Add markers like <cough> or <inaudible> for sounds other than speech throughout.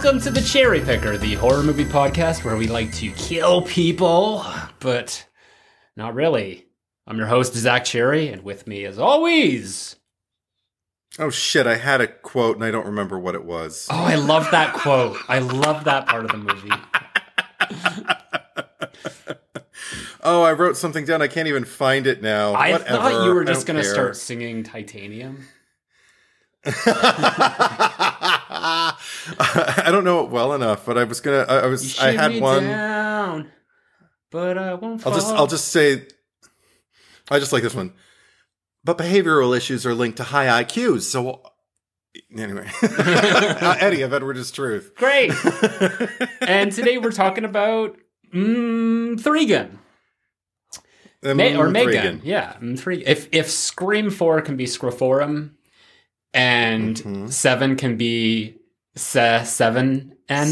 Welcome to the Cherry Picker, the horror movie podcast where we like to kill people, but not really. I'm your host, Zach Cherry, and with me, as always. Oh shit, I had a quote and I don't remember what it was. Oh, I love that quote. I love that part of the movie. <laughs> oh, I wrote something down. I can't even find it now. I Whatever. thought you were just going to start singing Titanium. <laughs> I don't know it well enough, but I was gonna. I, I was. I had one. down, but I won't I'll just. I'll just say. I just like this one. But behavioral issues are linked to high IQs. So anyway, <laughs> Eddie of Edward's Truth. Great. <laughs> and today we're talking about mm, gun, Um, Ma- or Megan. Yeah, three. If if Scream Four can be Scroforum, and Mhm. Seven can be se- Seven N,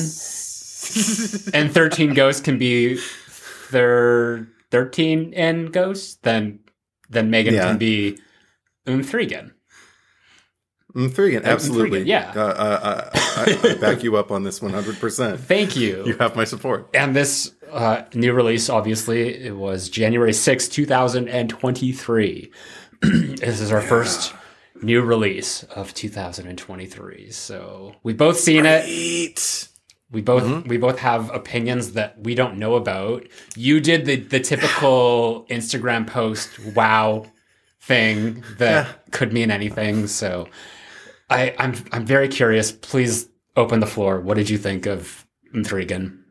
and Thirteen Ghosts can be thir- Thirteen N Ghosts, then then Megan Yeah. can be um, Threegun. Mm, Threegan, absolutely. Threegan, yeah. Uh, uh, I, I back you up on this 100%. Thank you. You have my support. And this uh, new release, obviously, it was January sixth, 2023. <clears throat> this is our first new release of 2023. So we've both seen it. We both Mm-hmm. we both have opinions that we don't know about. You did the the typical <sighs> Instagram post wow thing that Yeah. could mean anything. So I I'm I'm very curious. Please open the floor. What did you think of Threegan?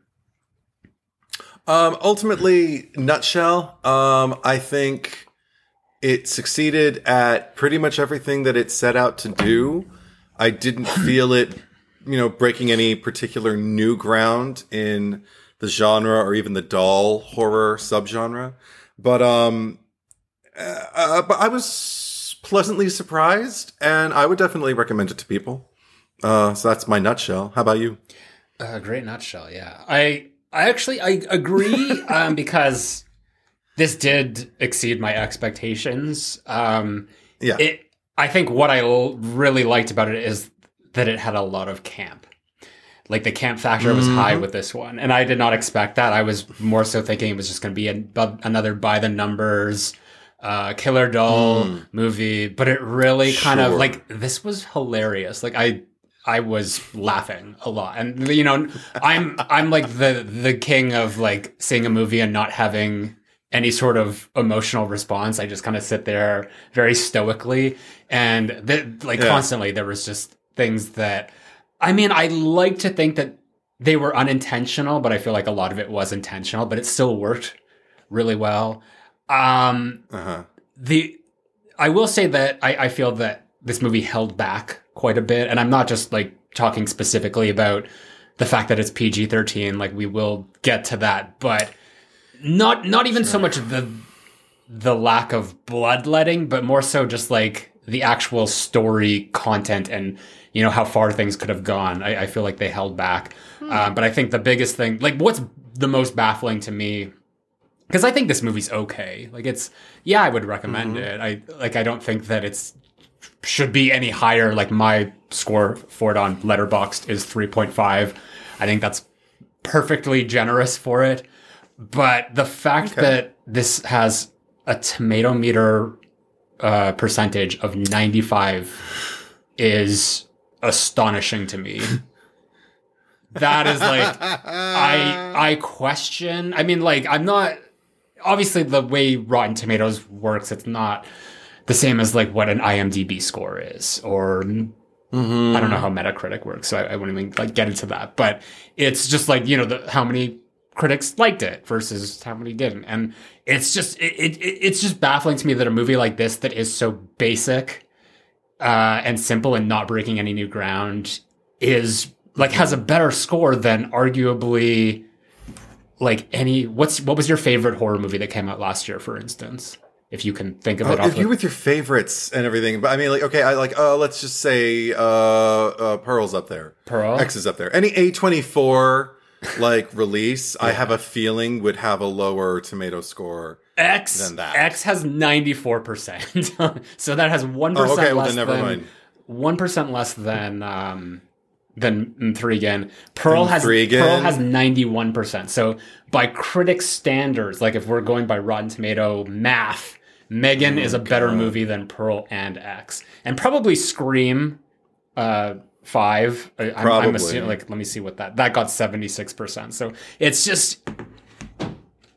Um, ultimately, nutshell, um, I think it succeeded at pretty much everything that it set out to do. I didn't <laughs> feel it, you know, breaking any particular new ground in the genre or even the doll horror subgenre. But, um, uh, uh, but I was pleasantly surprised and I would definitely recommend it to people. Uh, so that's my nutshell. How about you? A great nutshell, yeah. I I actually I agree <laughs> um, because this did exceed my expectations. Um, Yeah. it I think what I l- really liked about it is that it had a lot of camp. Like the camp factor was high with this one, and I did not expect that. I was more so thinking it was just going to be a, another by the numbers uh, killer doll movie, but it really kind of like this was hilarious. Like I I was laughing a lot, and you know I'm I'm like the the king of like seeing a movie and not having any sort of emotional response. I just kind of sit there very stoically, and th- like Yeah. constantly there was just things that I mean I like to think that they were unintentional, but I feel like a lot of it was intentional, but it still worked really well. Um, Uh huh. the I will say that I, I feel that this movie held back quite a bit, and I'm not just like talking specifically about the fact that it's PG thirteen. Like we will get to that, but not not even so much the the lack of bloodletting, but more so just like the actual story content and you know how far things could have gone. I, I feel like they held back, uh, but I think the biggest thing, like what's the most baffling to me because I think this movie's okay. Like it's yeah, I would recommend it. I like I don't think that it's should be any higher. Like my score for it on Letterboxd is three point five. I think that's perfectly generous for it. But the fact that this has a tomato meter uh, percentage of ninety five is astonishing to me. <laughs> that is like I I question. I mean, like I'm not obviously the way Rotten Tomatoes works. It's not the same as like what an IMDb score is, or I don't know how Metacritic works, so I, I wouldn't even like get into that. But it's just like you know the, how many critics liked it versus how many didn't, and it's just it, it it's just baffling to me that a movie like this that is so basic uh, and simple and not breaking any new ground is like has a better score than arguably like any what's what was your favorite horror movie that came out last year for instance if you can think of it Oh, off if you with your favorites and everything, but I mean, like, okay, I like, uh, let's just say, uh, uh, Pearl's up there. Pearl? X is up there. Any A twenty four like release, I have a feeling would have a lower tomato score. X than that. X has 94%. <laughs> so that has 1% Oh, okay, well less then never than mind. 1% less than um than Mthrigan. Pearl has? Pearl has ninety one percent. So by critic standards, like if we're going by Rotten Tomato math, Megan is a better movie than Pearl and X, and probably Scream. Uh, five. I, I'm, I'm Probably. assuming. Like, let me see what that that got seventy six percent. So it's just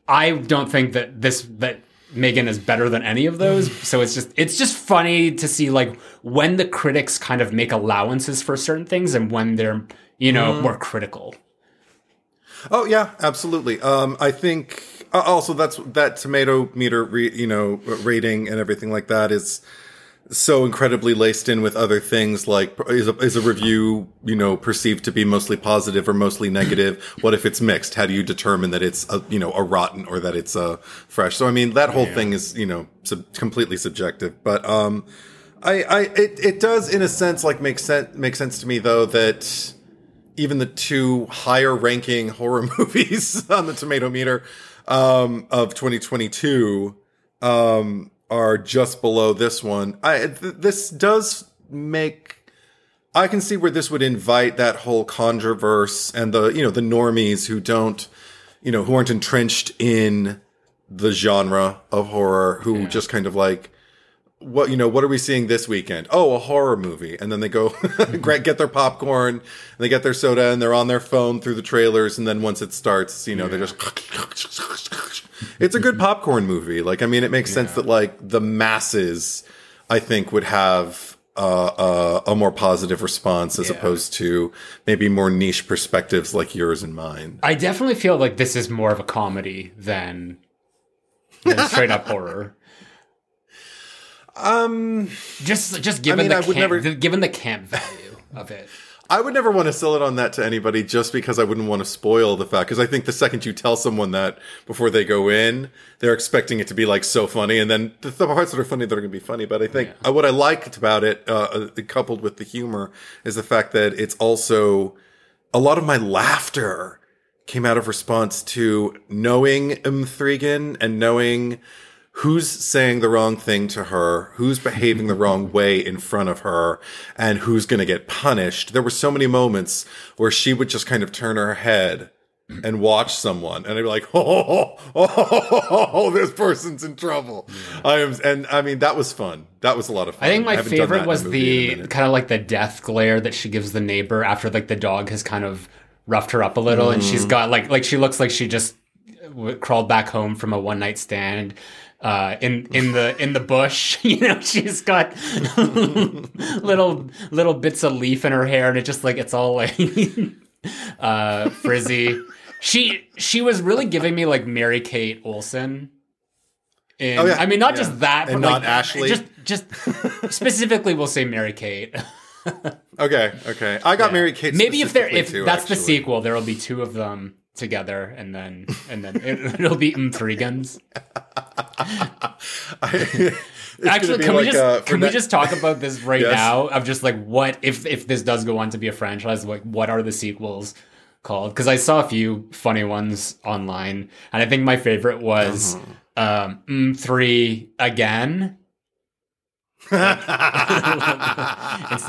I don't think that this that Megan is better than any of those. <laughs> So it's just it's just funny to see like when the critics kind of make allowances for certain things and when they're you know more critical. Oh yeah, absolutely. Um, I think uh, also that's that tomato meter, re, you know, rating and everything like that is so incredibly laced in with other things. Like, is a, is a review, you know, perceived to be mostly positive or mostly negative? what if it's mixed? How do you determine that it's a, you know a rotten or that it's a fresh? So I mean, that whole thing is you know sub- completely subjective. But um, I, I it it does in a sense like make sense make sense to me though that even the two higher ranking <laughs> horror movies <laughs> on the tomato meter um, of 2022 um, are just below this one. I th- this does make I can see where this would invite that whole controverse and the you know the normies who don't you know who aren't entrenched in the genre of horror who just kind of like what you know what are we seeing this weekend? Oh a horror movie. And then they go <laughs> get their popcorn and they get their soda and they're on their phone through the trailers. And then once it starts you know they're just <laughs> it's a good popcorn movie. Like i mean it makes sense that like the masses i think would have uh, a, a more positive response as Yeah. opposed to maybe more niche perspectives like yours and mine. I definitely feel like this is more of a comedy than, than straight up horror. Um Just just given mean, I the would camp, never- given the camp value of it. I would never want to sell it on that to anybody just because I wouldn't want to spoil the fact. Because I think the second you tell someone that before they go in, they're expecting it to be like so funny, and then the, the parts that are funny, they're going to be funny. But I think uh, what I liked about it, uh, uh, coupled with the humor, is the fact that it's also a lot of my laughter came out of response to knowing Mthrigan and knowing who's saying the wrong thing to her, who's behaving the wrong way in front of her, and who's going to get punished. There were so many moments where she would just kind of turn her head and watch someone, and I'd be like, "Oh, oh, oh, oh, this person's in trouble." I am, and I mean that was fun. That was a lot of fun. I think my that favorite was movie in a the kind of like the death glare that she gives the neighbor after like the dog has kind of roughed her up a little, and Mm. she's got like like she looks like she just w- crawled back home from a one night stand. Uh, in in the in the bush, <laughs> you know, she's got <laughs> little little bits of leaf in her hair, and it just like it's all like <laughs> uh, frizzy. She she was really giving me like Mary Kate Olsen. In, Oh, yeah. I mean, not Yeah. just that, And but not like, Ashley. Just just specifically, we'll say Mary Kate. Okay, okay. I got Mary Kate. Maybe if there if too, that's the sequel, there will be two of them together, and then and then it, <laughs> it'll be Mthrigans. <laughs> It's gonna <laughs> Actually, can we just uh, can we ne- just talk about this right Yes. now? Of just like what if if this does go on to be a franchise, like what are the sequels called? Because I saw a few funny ones online, and I think my favorite was Uh-huh. um, mm, three again instead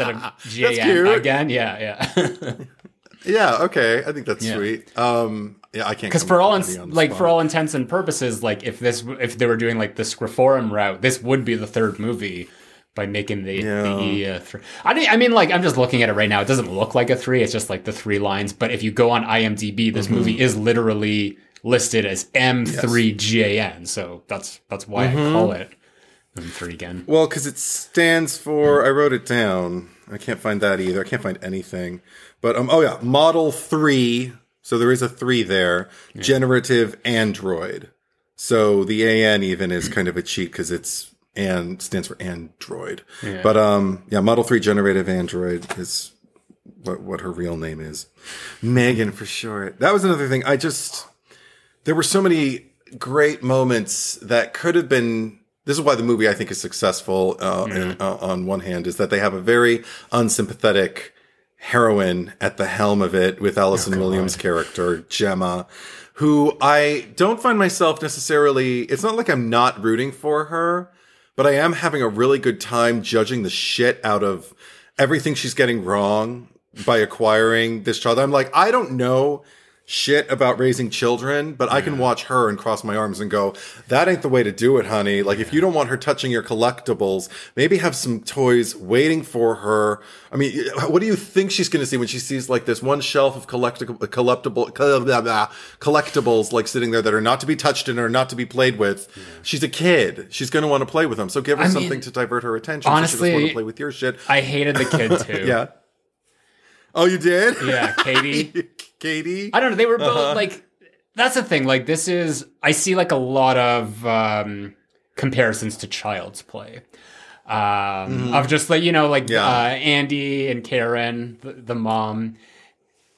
of. JN again. Yeah, yeah. Yeah, okay. I think that's Yeah. spt. Um, yeah, I can't Because for all with in, any on the like spot. for all intents and purposes, like if this if they were doing like the Scriforum route, this would be the third movie by making the Yeah. the E uh, three. I mean, I mean, like I'm just looking at it right now. It doesn't look like a three. It's just like the three lines. But if you go on IMDb, this Mm-hmm. movie is literally listed as M3GAN. So that's that's why Mm-hmm. I call it M3 again. Well, because it stands for. I wrote it down. I can't find that either. I can't find anything. But um, oh yeah, Model Three. So there is a three there. Generative Android. So the AN even is kind of a cheat because it's and stands for Android. But um, yeah, Model Three Generative Android is what what her real name is. Megan for short. That was another thing. I just there were so many great moments that could have been. This is why the movie I think is successful. Uh, in- uh, on one hand, is that they have a very unsympathetic heroine at the helm of it with Allison oh, Williams' character Gemma, who I don't find myself necessarily. It's not like I'm not rooting for her, but I am having a really good time judging the shit out of everything she's getting wrong by acquiring this child. I'm like, I don't know shit about raising children, but I can watch her and cross my arms and go, that ain't the way to do it, honey. Like, if you don't want her touching your collectibles, maybe have some toys waiting for her. I mean, what do you think she's going to see when she sees like this one shelf of collectible, collectible, <laughs> collectibles like sitting there that are not to be touched and are not to be played with? Yeah. She's a kid. She's going to want to play with them. So give her I something mean, to divert her attention. Honestly, so want to play with your shit. I hated the kid too. <laughs> yeah. Oh, you did? Yeah, Katie. <laughs> Katie. I don't know. They were both uh-huh. like. That's the thing. Like this is. I see like a lot of um, comparisons to Child's Play. Um, mm-hmm. Of just like you know, like yeah. uh, Andy and Karen, the, the mom,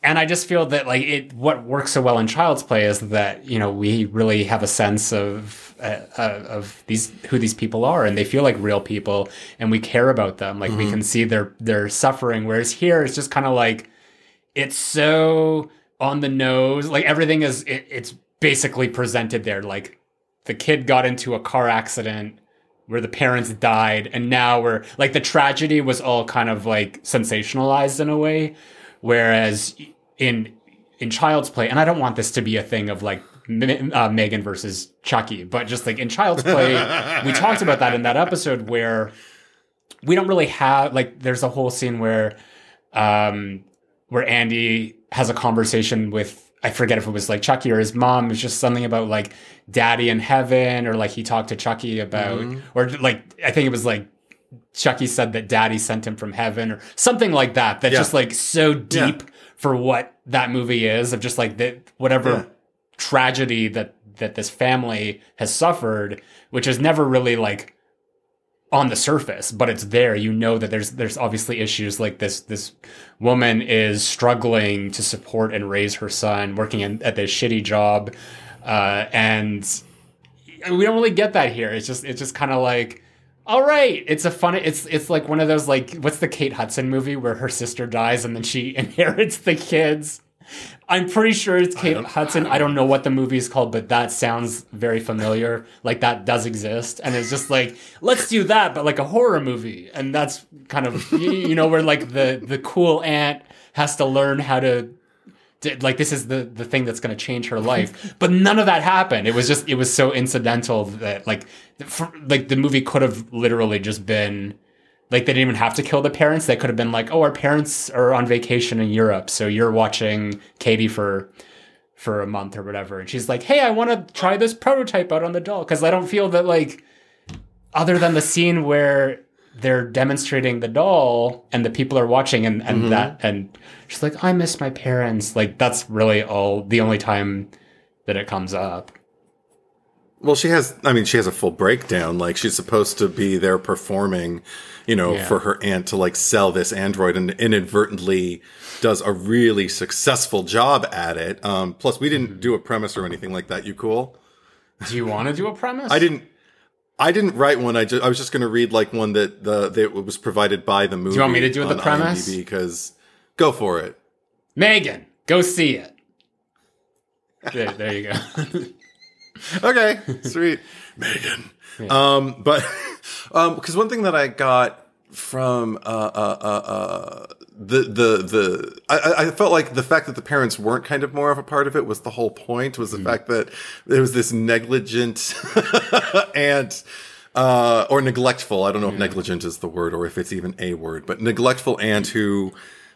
and I just feel that like it. What works so well in Child's Play is that you know we really have a sense of uh, uh, of these who these people are, and they feel like real people, and we care about them. Like mm-hmm. we can see their their suffering. Whereas here, it's just kind of like it's so on the nose. Like everything is, it, it's basically presented there. Like the kid got into a car accident where the parents died, and now we're like the tragedy was all kind of like sensationalized in a way, whereas in in Child's Play, and I don't want this to be a thing of like uh, Megan versus Chucky, but just like in Child's Play, we <laughs> talked about that in that episode where we don't really have like there's a whole scene where um where Andy has a conversation with I forget if it was like Chucky or his mom. It's just something about like daddy in heaven, or like he talked to Chucky about, mm-hmm. or like I think it was like Chucky said that daddy sent him from heaven, or something like that. That yeah. just like so deep yeah. for what that movie is of just like that whatever yeah. tragedy that that this family has suffered, which is never really like on the surface, but it's there. You know that there's there's obviously issues like this. This woman is struggling to support and raise her son, working in, at this shitty job, uh, and we don't really get that here. It's just it's just kind of like, all right, it's a fun. It's it's like one of those like what's the Kate Hudson movie where her sister dies and then she <laughs> inherits the kids. I'm pretty sure it's Kate I Hudson. I don't know what the movie is called, but that sounds very familiar. Like that does exist, and it's just like let's do that, but like a horror movie, and that's kind of you know where like the the cool aunt has to learn how to like this is the the thing that's going to change her life <laughs> but none of that happened it was just it was so incidental that like for, like the movie could have literally just been like they didn't even have to kill the parents. They could have been like, "Oh, our parents are on vacation in Europe, so you're watching Katie for for a month or whatever." And she's like, "Hey, I want to try this prototype out on the doll because I don't feel that like other than the scene where they're demonstrating the doll and the people are watching and and mm-hmm. that and she's like, "I miss my parents." Like that's really all the only time that it comes up. Well, she has, I mean, she has a full breakdown. Like, she's supposed to be there performing, you know, yeah. for her aunt to like sell this android and inadvertently does a really successful job at it. Um, plus, we didn't do a premise or anything like that. You cool? Do you want to do a premise? I didn't. I didn't write one. I, just, I was just going to read like one that the that was provided by the movie. Do you want me to do the premise? Because go for it. Megan, go see it. there, there you go. <laughs> okay, sweet, Megan. Yeah. Um, but <laughs> um, because one thing that I got from uh, uh, uh, uh, the the the I, I felt like the fact that the parents weren't kind of more of a part of it was the whole point was the mm. fact that there was this negligent <laughs> and uh, or neglectful. I don't know if negligent is the word or if it's even a word, but neglectful aunt who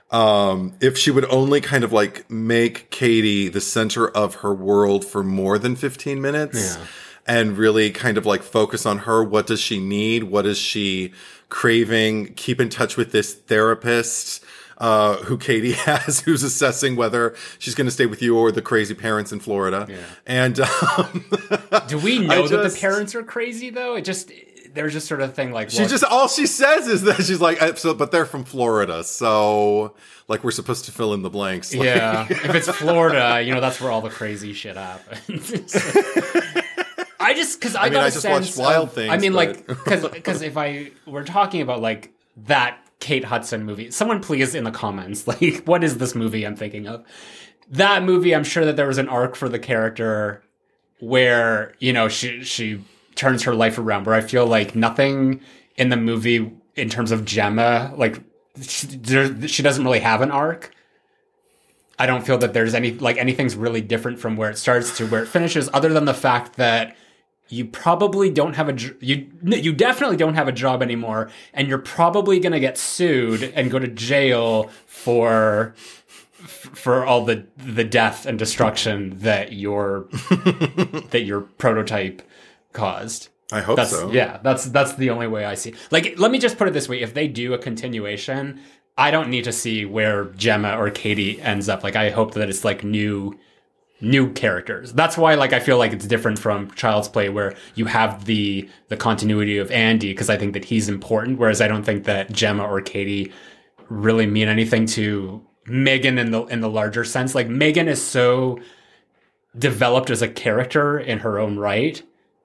um, if she would only kind of like make Katie the center of her world for more than 15 minutes yeah. And really kind of like focus on her. What does she need? What is she craving? Keep in touch with this therapist. Uh, who Katie <laughs> has, who's assessing whether she's going to stay with you or the crazy parents in Florida. Yeah. And <laughs> um, do we know just, that the parents are crazy though? It just there's just sort of thing like she just all she says is that she's like so, but they're from Florida, so like we're supposed to fill in the blanks. Like, <laughs> yeah, if it's Florida, you know that's where all the crazy shit happens. I just because I, I mean, got I just watched Wild of, Things. I mean, but... <laughs> like because because if I we're talking about like that Kate Hudson movie, someone please in the comments <laughs> like what is this movie I'm thinking of? That movie, I'm sure that there was an arc for the character where you know she she turns her life around. Where I feel like nothing in the movie in terms of Gemma like she, there, she doesn't really have an arc. I don't feel that there's any like anything's really different from where it starts to where it finishes, other than the fact that you probably don't have a you you definitely don't have a job anymore, and you're probably gonna get sued and go to jail for for all the the death and destruction that your <laughs> that your prototype caused. I hope That's so. yeah, that's that's the only way I see. Like let me just put it this way, if they do a continuation, I don't need to see where Gemma or Katie ends up. Like I hope that it's like new new characters. That's why like I feel like it's different from Child's Play where you have the the continuity of Andy because I think that he's important whereas I don't think that Gemma or Katie really mean anything to Megan in the in the larger sense. Like Megan is so developed as a character in her own right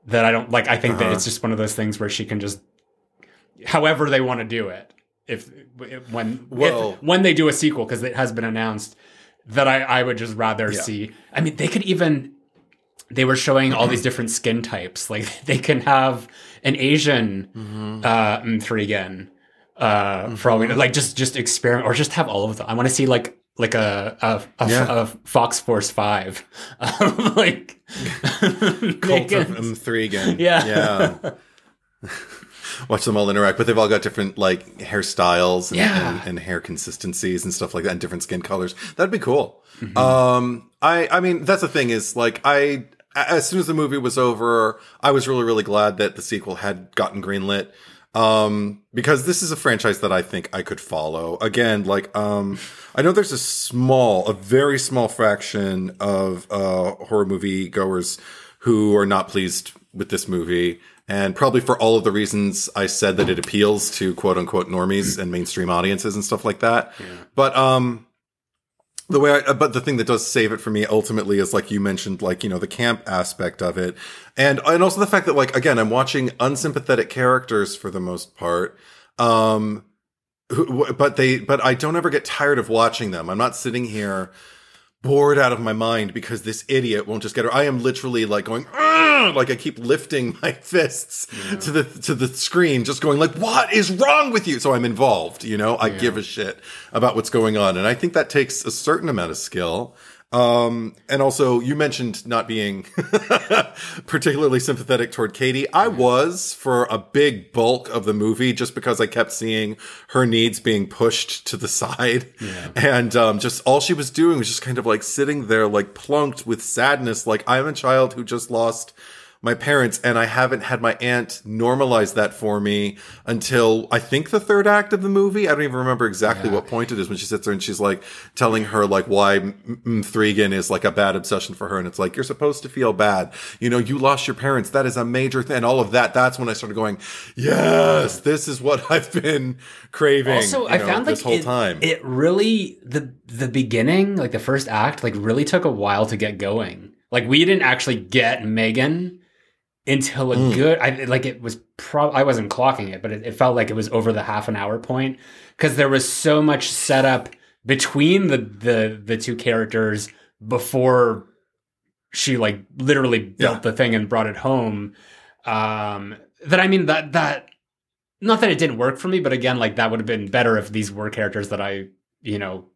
that I don't like I think that Uh-huh. it's just one of those things where she can just however they want to do it. If, if when if, when they do a sequel because it has been announced that I, I would just rather Yeah. see. I mean, they could even they were showing all these different skin types. Like <laughs> they can have an Asian Mm-hmm. uh, Mthrigan uh, for all we know. Like just just experiment or just have all of them. I want to see like like a a, a, Yeah. a Fox Force Five, um, <laughs> like <laughs> Cult Megan- of M3 again. Yeah. Yeah. Watch them all interact, but they've all got different like hairstyles and, Yeah. and, and hair consistencies and stuff like that, and different skin colors. That'd be cool. Mm-hmm. Um, I, I mean, that's the thing is like I, as soon as the movie was over, I was really, really glad that the sequel had gotten greenlit. Um, because this is a franchise that I think I could follow. Again, like, um, I know there's a small, a very small fraction of, uh, horror movie goers who are not pleased with this movie. And probably for all of the reasons I said that it appeals to quote unquote normies and mainstream audiences and stuff like that. But, um, the way I, but the thing that does save it for me ultimately is like you mentioned, like, you know, the camp aspect of it. And, and also the fact that like, again, I'm watching unsympathetic characters for the most part. Um, who, but they, but I don't ever get tired of watching them. I'm not sitting here bored out of my mind because this idiot won't just get her. I am literally like going, like I keep lifting <laughs> my fists to the to the screen, just going like, "What is wrong with you?" So I'm involved. You know, I give a shit about what's going on, and I think that takes a certain amount of skill. Um, and also you mentioned not being <laughs> particularly sympathetic toward Katie. I was for a big bulk of the movie just because I kept seeing her needs being pushed to the <laughs> side. And, um, just all she was doing was just kind of like sitting there, like plunked with sadness. Like I'm a child who just lost my parents and I haven't had my aunt normalize that for me until I think the third act of the movie. I don't even remember exactly what point it is when she sits there and she's like telling her like why M- M- Thregan is like a bad obsession for her. And it's like, you're supposed to feel bad. You know, you lost your parents. That is a major thing. And all of that. That's when I started going, yes, this is what <laughs> I've been craving. also you I know, found like this whole it, time. it really the the beginning, like the first act, like really took a while to get going. Like we didn't actually get Megan until a Mm. good I like it was pro I wasn't clocking it, but it, it felt like it was over the half an hour point because there was so much setup between the the the two characters before she like literally built Yeah. the thing and brought it home. Um that I mean that that not that it didn't work for me, but again, like that would have been better if these were characters that I, you know,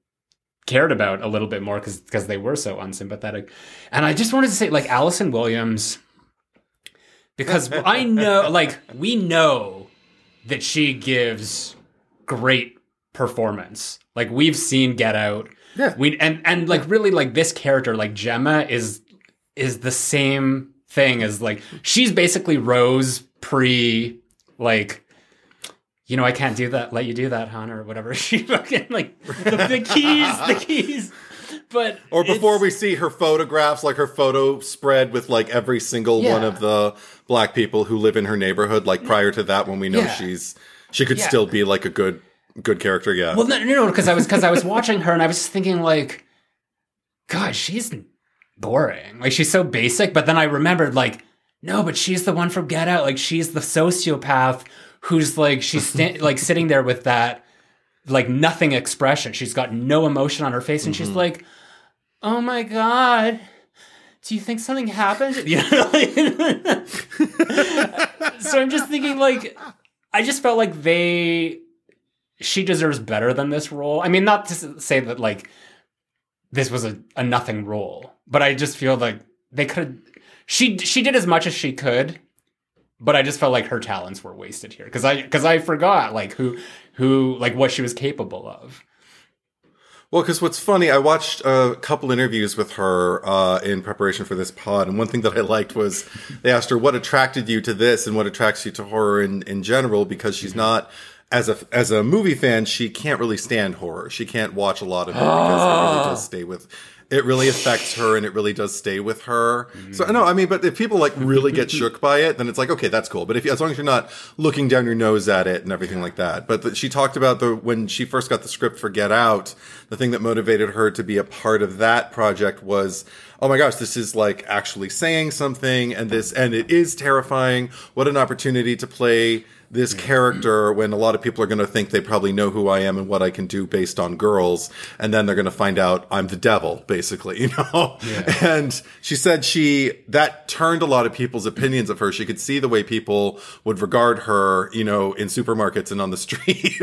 cared about a little bit more because because they were so unsympathetic. And I just wanted to say, like Allison Williams, because I know, like we know that she gives great performance. Like we've seen Get Out. Yeah. We and and like really like this character, like Gemma, is is the same thing as like she's basically Rose pre like you know I can't do that let you do that hon or whatever <laughs> she fucking like the, the keys the keys but Or before we see her photographs, like her photo spread with like every single one of the black people who live in her neighborhood. Like prior to that, when we know Yeah. she's she could Yeah. still be like a good good character. Yeah. Well, no, no, no, because I was because I was watching her and I was just thinking like, God, she's boring. Like she's so basic. But then I remembered like, no, but she's the one from Get Out. Like she's the sociopath who's like she's sta- <laughs> like sitting there with that like nothing expression. She's got no emotion on her face, and she's mm-hmm. like, "Oh my God." Do you think something happened? You know, like- so I'm just thinking, like, I just felt like they she deserves better than this role. I mean, not to say that like this was a, a nothing role, but I just feel like they could. She she did as much as she could, but I just felt like her talents were wasted here because I because I forgot like who who like what she was capable of. Well, because what's funny, I watched a couple interviews with her uh, in preparation for this pod, and one thing that I liked was they asked her what attracted you to this and what attracts you to horror in, in general, because she's not as a as a movie fan, she can't really stand horror. She can't watch a lot of it because it really does stay with. It really affects her, and it really does stay with her. So no, I mean, but if people like really get <laughs> shook by it, then it's like okay, that's cool. But if as long as you're not looking down your nose at it and everything like that. But the, she talked about the when she first got the script for Get Out, the thing that motivated her to be a part of that project was oh my gosh, this is like actually saying something and this, and it is terrifying. What an opportunity to play this character when a lot of people are going to think they probably know who I am and what I can do based on girls. And then they're going to find out I'm the devil, basically, <laughs> you know? And she said she, that turned a lot of people's opinions of her. She could see the way people would regard her, you know, in supermarkets and on the <laughs> street.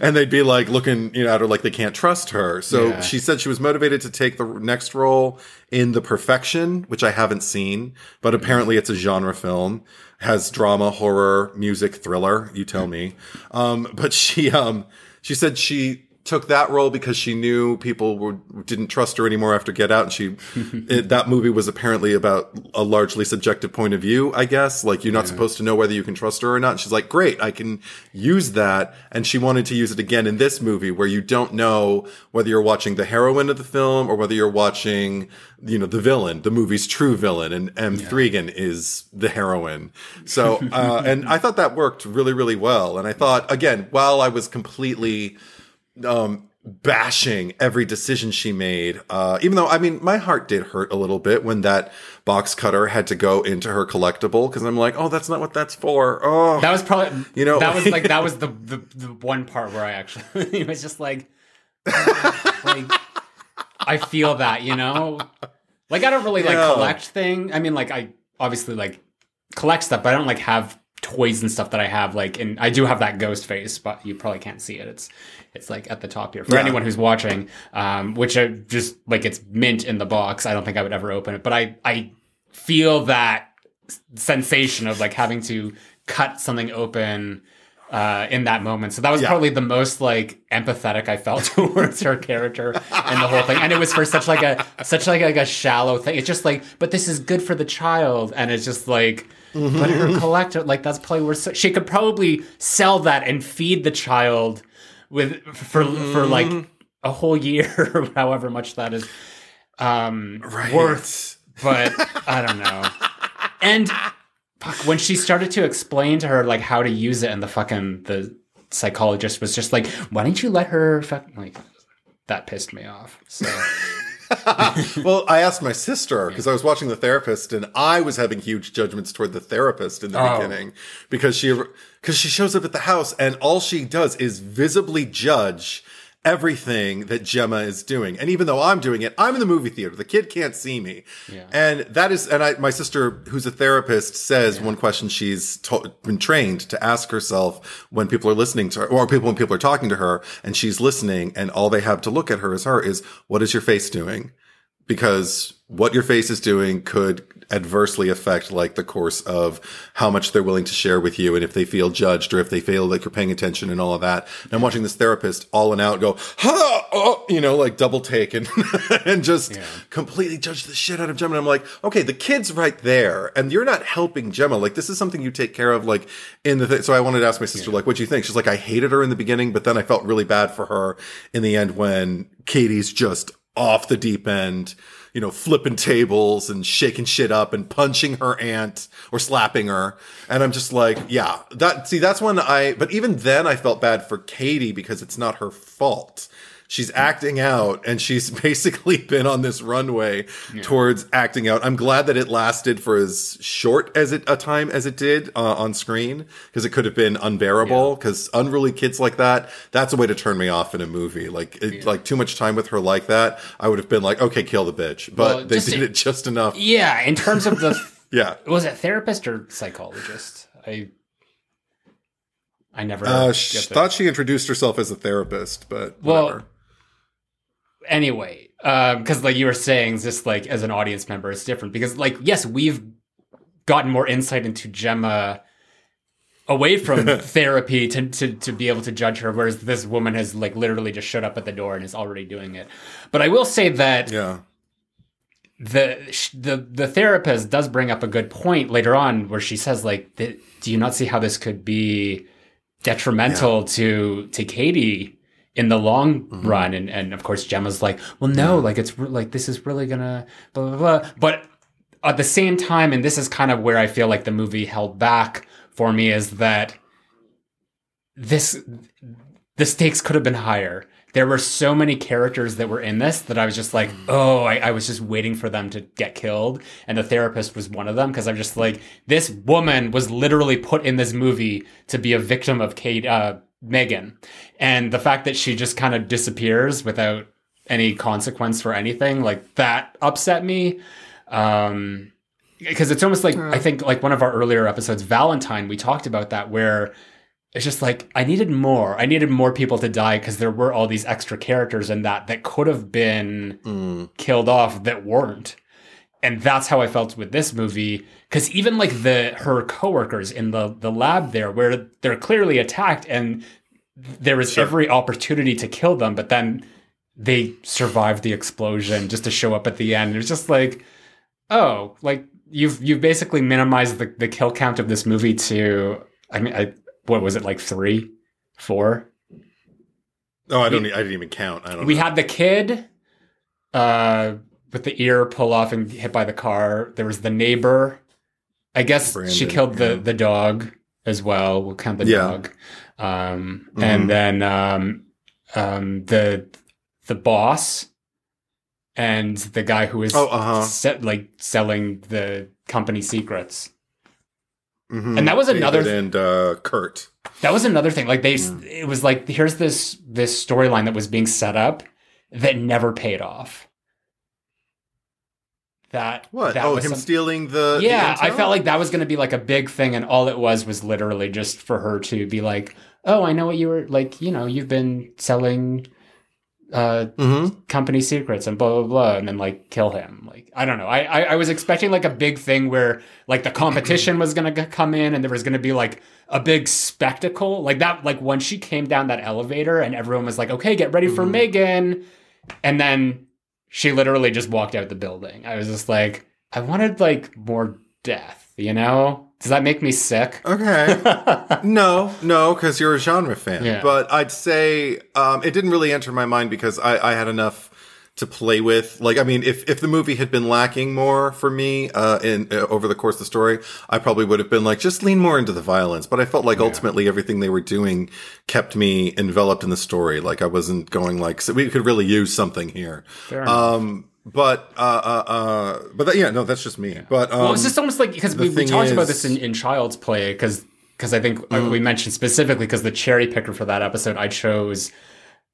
and they'd be like looking, you know, at her like they can't trust her. So Yeah. she said she was motivated to take the next role in The Perfection, which I haven't seen, but mm-hmm. apparently it's a genre film. Has drama, horror, music, thriller. You tell me. Um, but she, um, she said she took that role because she knew people would, didn't trust her anymore after Get Out. And she, <laughs> it, that movie was apparently about a largely subjective point of view, I guess. Like you're not supposed to know whether you can trust her or not. And she's like, great, I can use that. And she wanted to use it again in this movie where you don't know whether you're watching the heroine of the film or whether you're watching, you know, the villain, the movie's true villain. And M. Thregan is the heroine. So, uh, and I thought that worked really, really well. And I thought, again, while I was completely, um, bashing every decision she made. Uh, even though, I mean, my heart did hurt a little bit when that box cutter had to go into her collectible because I'm like, oh, that's not what that's for. Oh, That was probably You know- that was like that <laughs> was the the, the one part where I actually <laughs> it was just like like I feel that you know like I don't really like collect thing. I mean like I obviously like collect stuff, but I don't like have toys and stuff that I have like and I do have that ghost face, but you probably can't see it. It's it's like at the top here for Yeah. anyone who's watching, um, which I just like it's mint in the box. I don't think I would ever open it, but I I feel that sensation of like having to cut something open uh, in that moment. So that was Yeah. probably the most like empathetic I felt <laughs> towards her character and the whole thing. And it was for such like a such like, like a shallow thing. It's just like, but this is good for the child, and it's just like. But her collector, like that's probably where so, she could probably sell that and feed the child with for for like a whole year, <laughs> or however much that is um, worth but I don't know. And fuck, when she started to explain to her like how to use it, and the fucking the psychologist was just like, "Why don't you let her?" Fuck, like that pissed me off. So <laughs> well, I asked my sister because I was watching the therapist and I was having huge judgments toward the therapist in the Oh. beginning because she because she shows up at the house and all she does is visibly judge everything that Gemma is doing. And even though I'm doing it, I'm in the movie theater. The kid can't see me. Yeah. And that is and I my sister who's a therapist says one question she's to, been trained to ask herself when people are listening to her or people when people are talking to her and she's listening and all they have to look at her as her is what is your face doing? because what your face is doing could adversely affect like the course of how much they're willing to share with you and if they feel judged or if they feel like you're paying attention and all of that. And I'm watching this therapist all and out go, ha, oh, you know, like double take and, <laughs> and just completely judge the shit out of Gemma. And I'm like, okay, the kid's right there and you're not helping Gemma. Like this is something you take care of like in the thing. So I wanted to ask my sister, like, what do you think? She's like, I hated her in the beginning, but then I felt really bad for her in the end when Katie's just off the deep end, you know, flipping tables and shaking shit up and punching her aunt or slapping her. And I'm just like, yeah, that, see, that's when I, but even then I felt bad for Katie because it's not her fault. She's acting out and she's <laughs> basically been on this runway towards acting out. I'm glad that it lasted for as short as it a time as it did uh, on screen because it could have been unbearable because unruly kids like that, that's a way to turn me off in a movie. Like, it, like too much time with her like that, I would have been like, okay, kill the bitch. But Well, they did it just enough. yeah, in terms of the <laughs> Yeah. was it therapist or psychologist? I I never Uh, she thought she introduced herself as a therapist, but Well, whatever. Well, Whatever. Well, anyway, um, because like you were saying, just like as an audience member, it's different because like yes, we've gotten more insight into Gemma away from <laughs> therapy to, to to be able to judge her, whereas this woman has like literally just showed up at the door and is already doing it. But I will say that yeah. the the the therapist does bring up a good point later on where she says like do you not see how this could be detrimental to to Katie in the long run and and of course Gemma's like well no like it's re- like this is really gonna blah blah blah but at the same time and this is kind of where I feel like the movie held back for me is that this the stakes could have been higher. There were so many characters that were in this that I was just like, oh, I, I was just waiting for them to get killed. And the therapist was one of them because I'm just like, this woman was literally put in this movie to be a victim of Kate, uh, Megan. And the fact that she just kind of disappears without any consequence for anything, like that upset me. Um, because it's almost like I think like one of our earlier episodes, Valentine, we talked about that where it's just like I needed more. I needed more people to die because there were all these extra characters in that that could have been Mm. killed off that weren't. And that's how I felt with this movie because even like the her coworkers in the the lab there where they're clearly attacked and there is was every opportunity to kill them but then they survive the explosion just to show up at the end. It was just like oh, like you've you've basically minimized the, the kill count of this movie to I mean I what was it like three, four? Oh, I don't. I didn't even count. I don't. We know. had the kid uh with the ear pull off and hit by the car. There was the neighbor. I guess she killed the yeah. the dog as well. We'll count the Yeah. dog. Um Mhm. and then um um the the boss and the guy who was Oh, uh-huh. se- like selling the company secrets. Mhm. and that was another David and uh, Kurt. That was another thing. Like they, Mm. it was like here's this this storyline that was being set up that never paid off. That What? That oh, him some- stealing the. the yeah, I felt like that was going to be like a big thing, and all it was was literally just for her to be like, "Oh, I know what you were like. You know, you've been selling uh Mhm. company secrets and blah blah blah and then like kill him like i don't know i i, I was expecting like a big thing where like the competition was gonna come in and there was gonna be like a big spectacle like that like when she came down that elevator and everyone was like okay get ready for Mhm. megan and then she literally just walked out the building i was just like i wanted like more death you know does that make me sick Okay. <laughs> No, no, because you're a genre fan. Yeah. But I'd say um, it didn't really enter my mind because I, I had enough to play with. Like, I mean, if, if the movie had been lacking more for me uh, in uh, over the course of the story, I probably would have been like, just lean more into the violence. But I felt like ultimately everything they were doing kept me enveloped in the story. Like, I wasn't going like, so we could really use something here. Fair. Um, but uh, uh, uh, but that, yeah, no, that's just me. But um, well, it's just almost like because we, we thing talked about this in, in Child's Play because because I think Mm-hmm. we mentioned specifically because the cherry picker for that episode I chose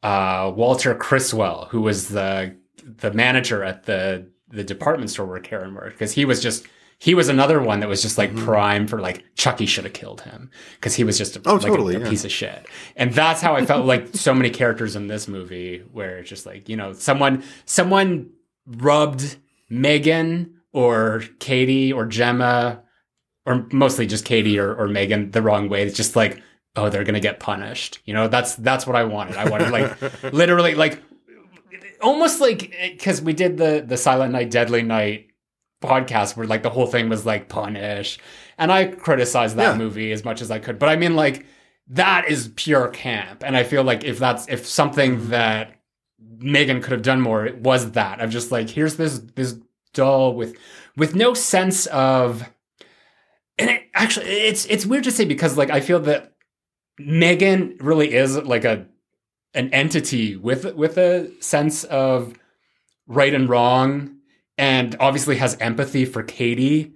uh, Walter Criswell who was the the manager at the the department store where Karen worked because he was just he was another one that was just Mm-hmm. like prime for like Chucky should have killed him because he was just a, Oh, like a- totally, a, yeah. piece of shit and that's how I felt like so many characters in this movie where it's just like you know someone someone rubbed Megan or Katie or Gemma or mostly just Katie or, or Megan the wrong way. It's just like, oh, they're gonna get punished. You know, that's that's what I wanted. I wanted like <laughs> literally like almost like eh, because we did the the Silent Night, Deadly Night podcast where like the whole thing was like punish, and I criticized that Yeah. movie as much as I could. But I mean, like that is pure camp, and I feel like if that's if something mm-hmm. that Megan could have done more, it was that. I'm just like, here's this this doll with with no sense of and it actually it's it's weird to say because like I feel that Megan really is like a an entity with with a sense of right and wrong and obviously has empathy for Katie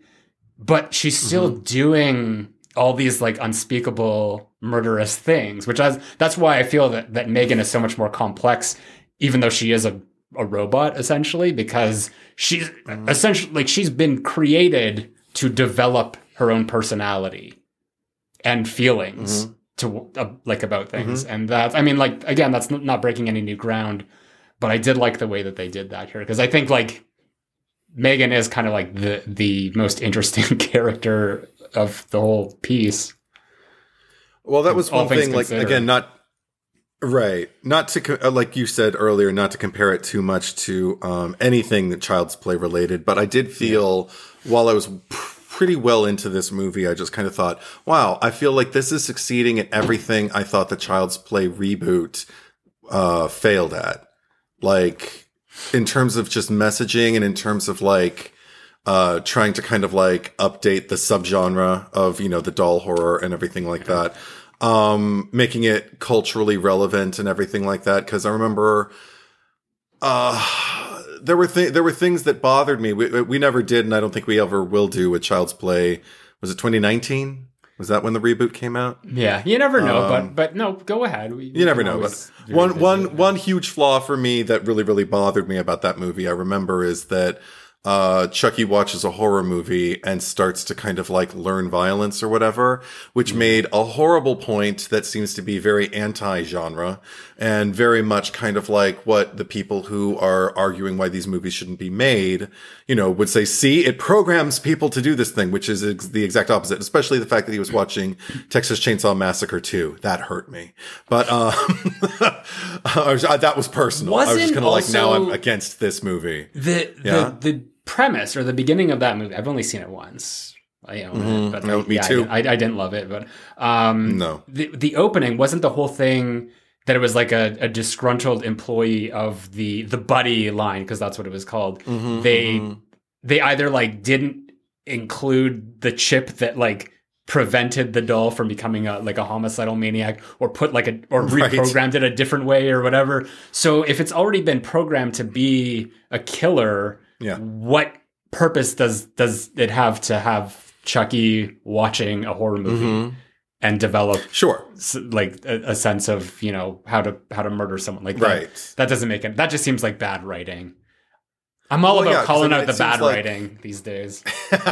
but she's still mm-hmm. doing all these like unspeakable murderous things which I, that's why I feel that that Megan is so much more complex even though she is a a robot essentially because she's mm-hmm. essentially like she's been created to develop her own personality and feelings mm-hmm. To uh, like about things, and that I mean, like again, that's not breaking any new ground, but I did like the way that they did that here because I think like Megan is kind of like the the most interesting <laughs> character of the whole piece. Well, that was one thing. Like considered. again, not right. Not to like you said earlier, not to compare it too much to um, anything that Child's Play related. But I did feel while I was pretty well into this movie, I just kind of thought, wow, I feel like this is succeeding at everything I thought the Child's Play reboot uh, failed at. Like in terms of just messaging and in terms of like uh trying to kind of like update the subgenre of you know the doll horror and everything like that um making it culturally relevant and everything like that because i remember uh there were th- there were things that bothered me. We, we never did and i don't think we ever will do with child's play. Was it 2019 was that when the reboot came out? Yeah, you never know, but but no, go ahead. We, Um, you never know, but one one one huge flaw for me that really really bothered me about that movie, I remember, is that uh, Chucky watches a horror movie and starts to kind of like learn violence or whatever, which made a horrible point that seems to be very anti-genre and very much kind of like what the people who are arguing why these movies shouldn't be made, you know, would say, see, it programs people to do this thing, which is ex- the exact opposite, especially the fact that he was watching <laughs> Texas Chainsaw Massacre 2. That hurt me. But, um, <laughs> I was- I- that was personal. I was just kind of like, now I'm against this movie. the Yeah. the the premise or the beginning of that movie i've only seen it once i own it but No, like, me yeah, too. I, I didn't love it but um No. the the opening wasn't the whole thing that it was like a, a disgruntled employee of the the Buddi line because that's what it was called Mm-hmm, they they either like didn't include the chip that like prevented the doll from becoming a like a homicidal maniac or put like a or <laughs> Right. reprogrammed it a different way or whatever so if it's already been programmed to be a killer Yeah. what purpose does does it have to have chucky watching a horror movie Mm-hmm. and develop Sure. s- like a, a sense of you know how to how to murder someone like that, Right. that doesn't make it that just seems like bad writing i'm all Well, about yeah, calling I mean, out the bad like- writing these days. <laughs>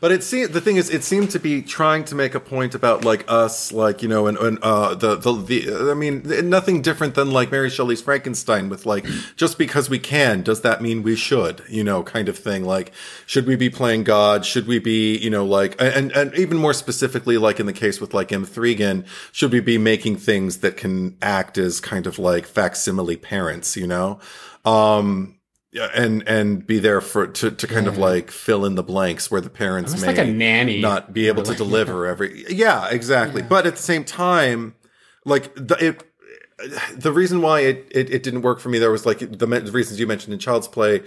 But it seemed the thing is it seemed to be trying to make a point about like us like you know and, and uh the, the the i mean nothing different than like mary shelley's frankenstein with like just because we can does that mean we should you know kind of thing? Like should we be playing god? Should we be you know like and and even more specifically like in the case with like M3GAN should we be making things that can act as kind of like facsimile parents you know? Um yeah, and and be there for to to kind of like fill in the blanks where the parents Almost may like a nanny, not be able to <laughs> deliver every yeah exactly. But at the same time like the it the reason why it, it, it didn't work for me there was like the, me- the reasons you mentioned in child's play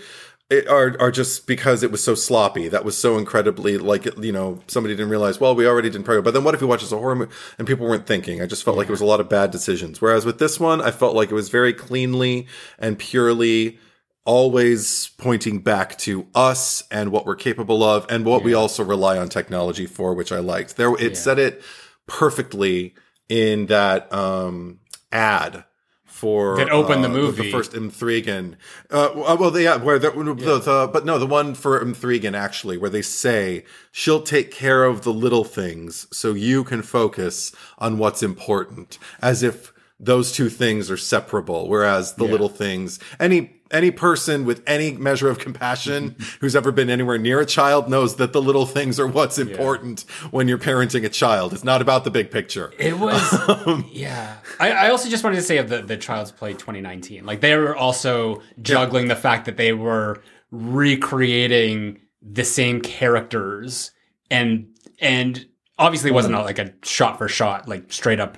it are are just because it was so sloppy. That was so incredibly like you know somebody didn't realize well we already didn't program but then what if you watch as a horror movie and people weren't thinking? I just felt like it was a lot of bad decisions. Whereas with this one i felt like it was very cleanly and purely always pointing back to us and what we're capable of and what we also rely on technology for which i liked there it said it perfectly in that um ad for That opened the uh, movie. the first M3GAN. Uh, well, yeah, where the, the, the but no, the one for M3GAN actually, where they say she'll take care of the little things, so you can focus on what's important, as if those two things are separable. Whereas the little things, any any person with any measure of compassion <laughs> who's ever been anywhere near a child knows that the little things are what's important when you're parenting a child. It's not about the big picture. It was, <laughs> um, yeah. I, I also just wanted to say of the the Child's Play 2019, like they were also juggling the fact that they were recreating the same characters, and and obviously it wasn't mm. a, like a shot for shot, like straight up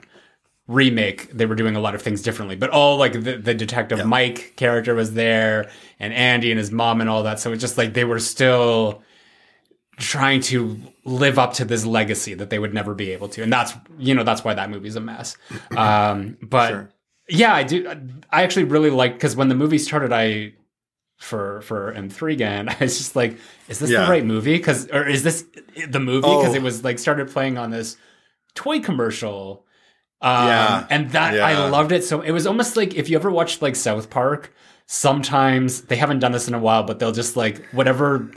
remake. They were doing a lot of things differently, but all like the, the detective Mike character was there, and Andy and his mom and all that. So it's just like they were still trying to live up to this legacy that they would never be able to and that's you know that's why that movie's a mess <clears throat> um but Sure. yeah i do i actually really like because when the movie started i for for M3GAN <laughs> i was just like is this Yeah. the right movie because or is this the movie because Oh. it was like started playing on this toy commercial um, Yeah. and that Yeah. i loved it so it was almost like if you ever watched like south park sometimes they haven't done this in a while but they'll just like whatever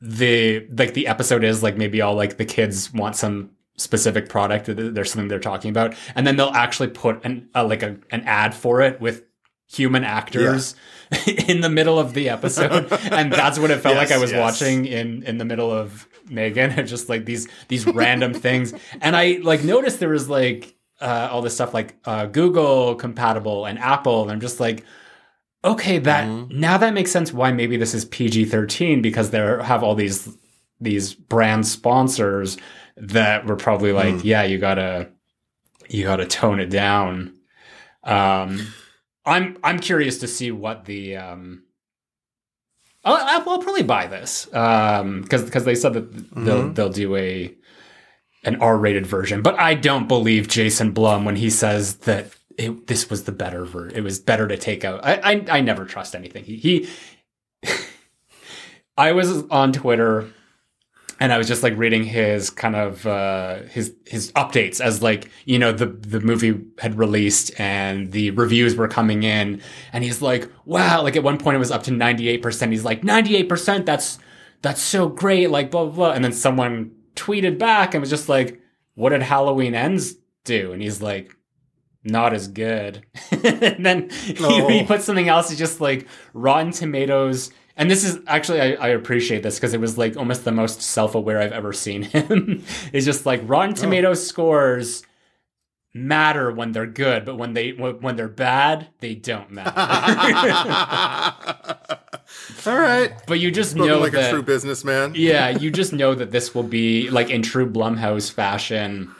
the like the episode is like maybe all like the kids want some specific product that there's something they're talking about and then they'll actually put an uh, like a, an ad for it with human actors <laughs> in the middle of the episode <laughs> and that's what it felt Yes, like i was yes. watching in in the middle of megan and <laughs> just like these these random things and i like noticed there was like uh, all this stuff like uh, google compatible and apple and i'm just like okay that Mm-hmm. now that makes sense why maybe this is pg-13 because they have all these these brand sponsors that were probably like Mm. yeah you gotta you gotta tone it down um i'm i'm curious to see what the um I'll, I'll probably buy this um because because they said that they'll Mm-hmm. they'll do a an R-rated version, but I don't believe Jason Blum when he says that it, this was the better version. It was better to take out. I, I I never trust anything. He, he <laughs> I was on Twitter and I was just like reading his kind of uh, his his updates as like you know the the movie had released and the reviews were coming in and he's like wow like at one point it was up to 98% he's like 98% that's that's so great like blah blah blah and then someone tweeted back and was just like what did Halloween Ends do and he's like not as good <laughs> and then he, Oh. he put something else he's just like Rotten Tomatoes and this is actually I, I appreciate this because it was like almost the most self-aware I've ever seen <laughs> him. it's just like Rotten oh. Tomatoes scores matter when they're good, but when they when they're bad, they don't matter. <laughs> All right. but you just Spoken know like that a true businessman. yeah, you just know that this will be like in true Blumhouse fashion.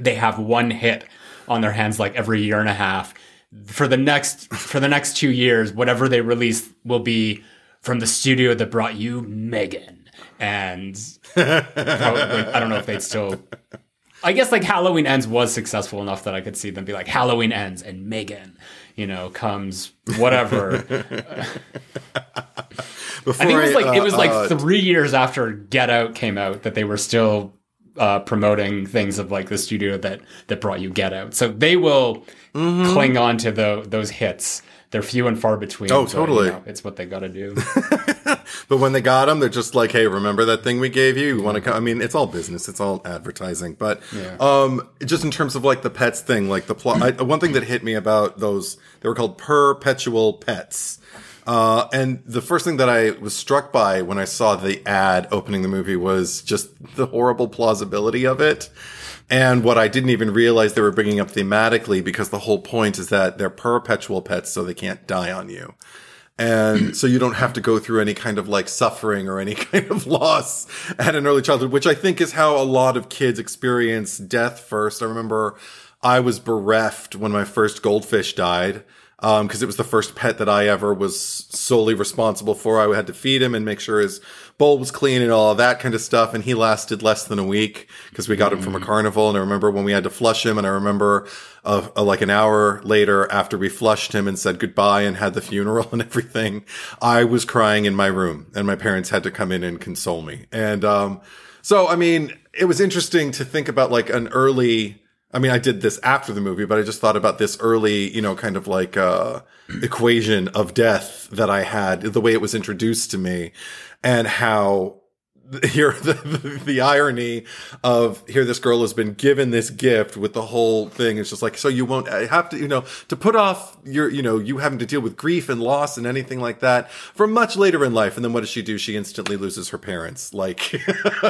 They have one hit on their hands like every year and a half. For the next for the next two years, whatever they release will be from the studio that brought you Megan. And probably, I don't know if they'd still. I guess like Halloween Ends was successful enough that I could see them be like Halloween Ends and Megan, you know, comes whatever. Before <laughs> I think it was like it was like uh, three years after Get Out came out that they were still uh, promoting things of like the studio that that brought you Get Out. So they will Mm-hmm. cling on to the, those hits. They're few and far between. Oh, but, totally. you know, it's what they got to do. <laughs> <laughs> But when they got them, they're just like, "Hey, remember that thing we gave you? You want to come?" I mean, it's all business, it's all advertising. But um, just in terms of like the pets thing, like the plot, I, one thing that hit me about those, they were called perpetual pets. Uh, and the first thing that I was struck by when I saw the ad opening the movie was just the horrible plausibility of it. And what I didn't even realize they were bringing up thematically because the whole point is that they're perpetual pets so they can't die on you and so you don't have to go through any kind of like suffering or any <laughs> kind of loss at an early childhood, which I think is how a lot of kids experience death first. I remember I was bereft when my first goldfish died. Um, cause it was the first pet that I ever was solely responsible for. I had to feed him and make sure his bowl was clean and all that kind of stuff. And he lasted less than a week because we got him from a carnival. And I remember when we had to flush him and I remember uh, uh, like an hour later after we flushed him and said goodbye and had the funeral <laughs> and everything, I was crying in my room and my parents had to come in and console me. And, um, so, I mean, it was interesting to think about like an early, I mean, I did this after the movie, but I just thought about this early, you know, kind of like, uh, equation of death that I had, the way it was introduced to me and how <laughs> here the, the, the irony of here this girl has been given this gift with the whole thing. It's just like so you won't have to you know to put off your you know you having to deal with grief and loss and anything like that for much later in life. And then what does she do? She instantly loses her parents. Like <laughs>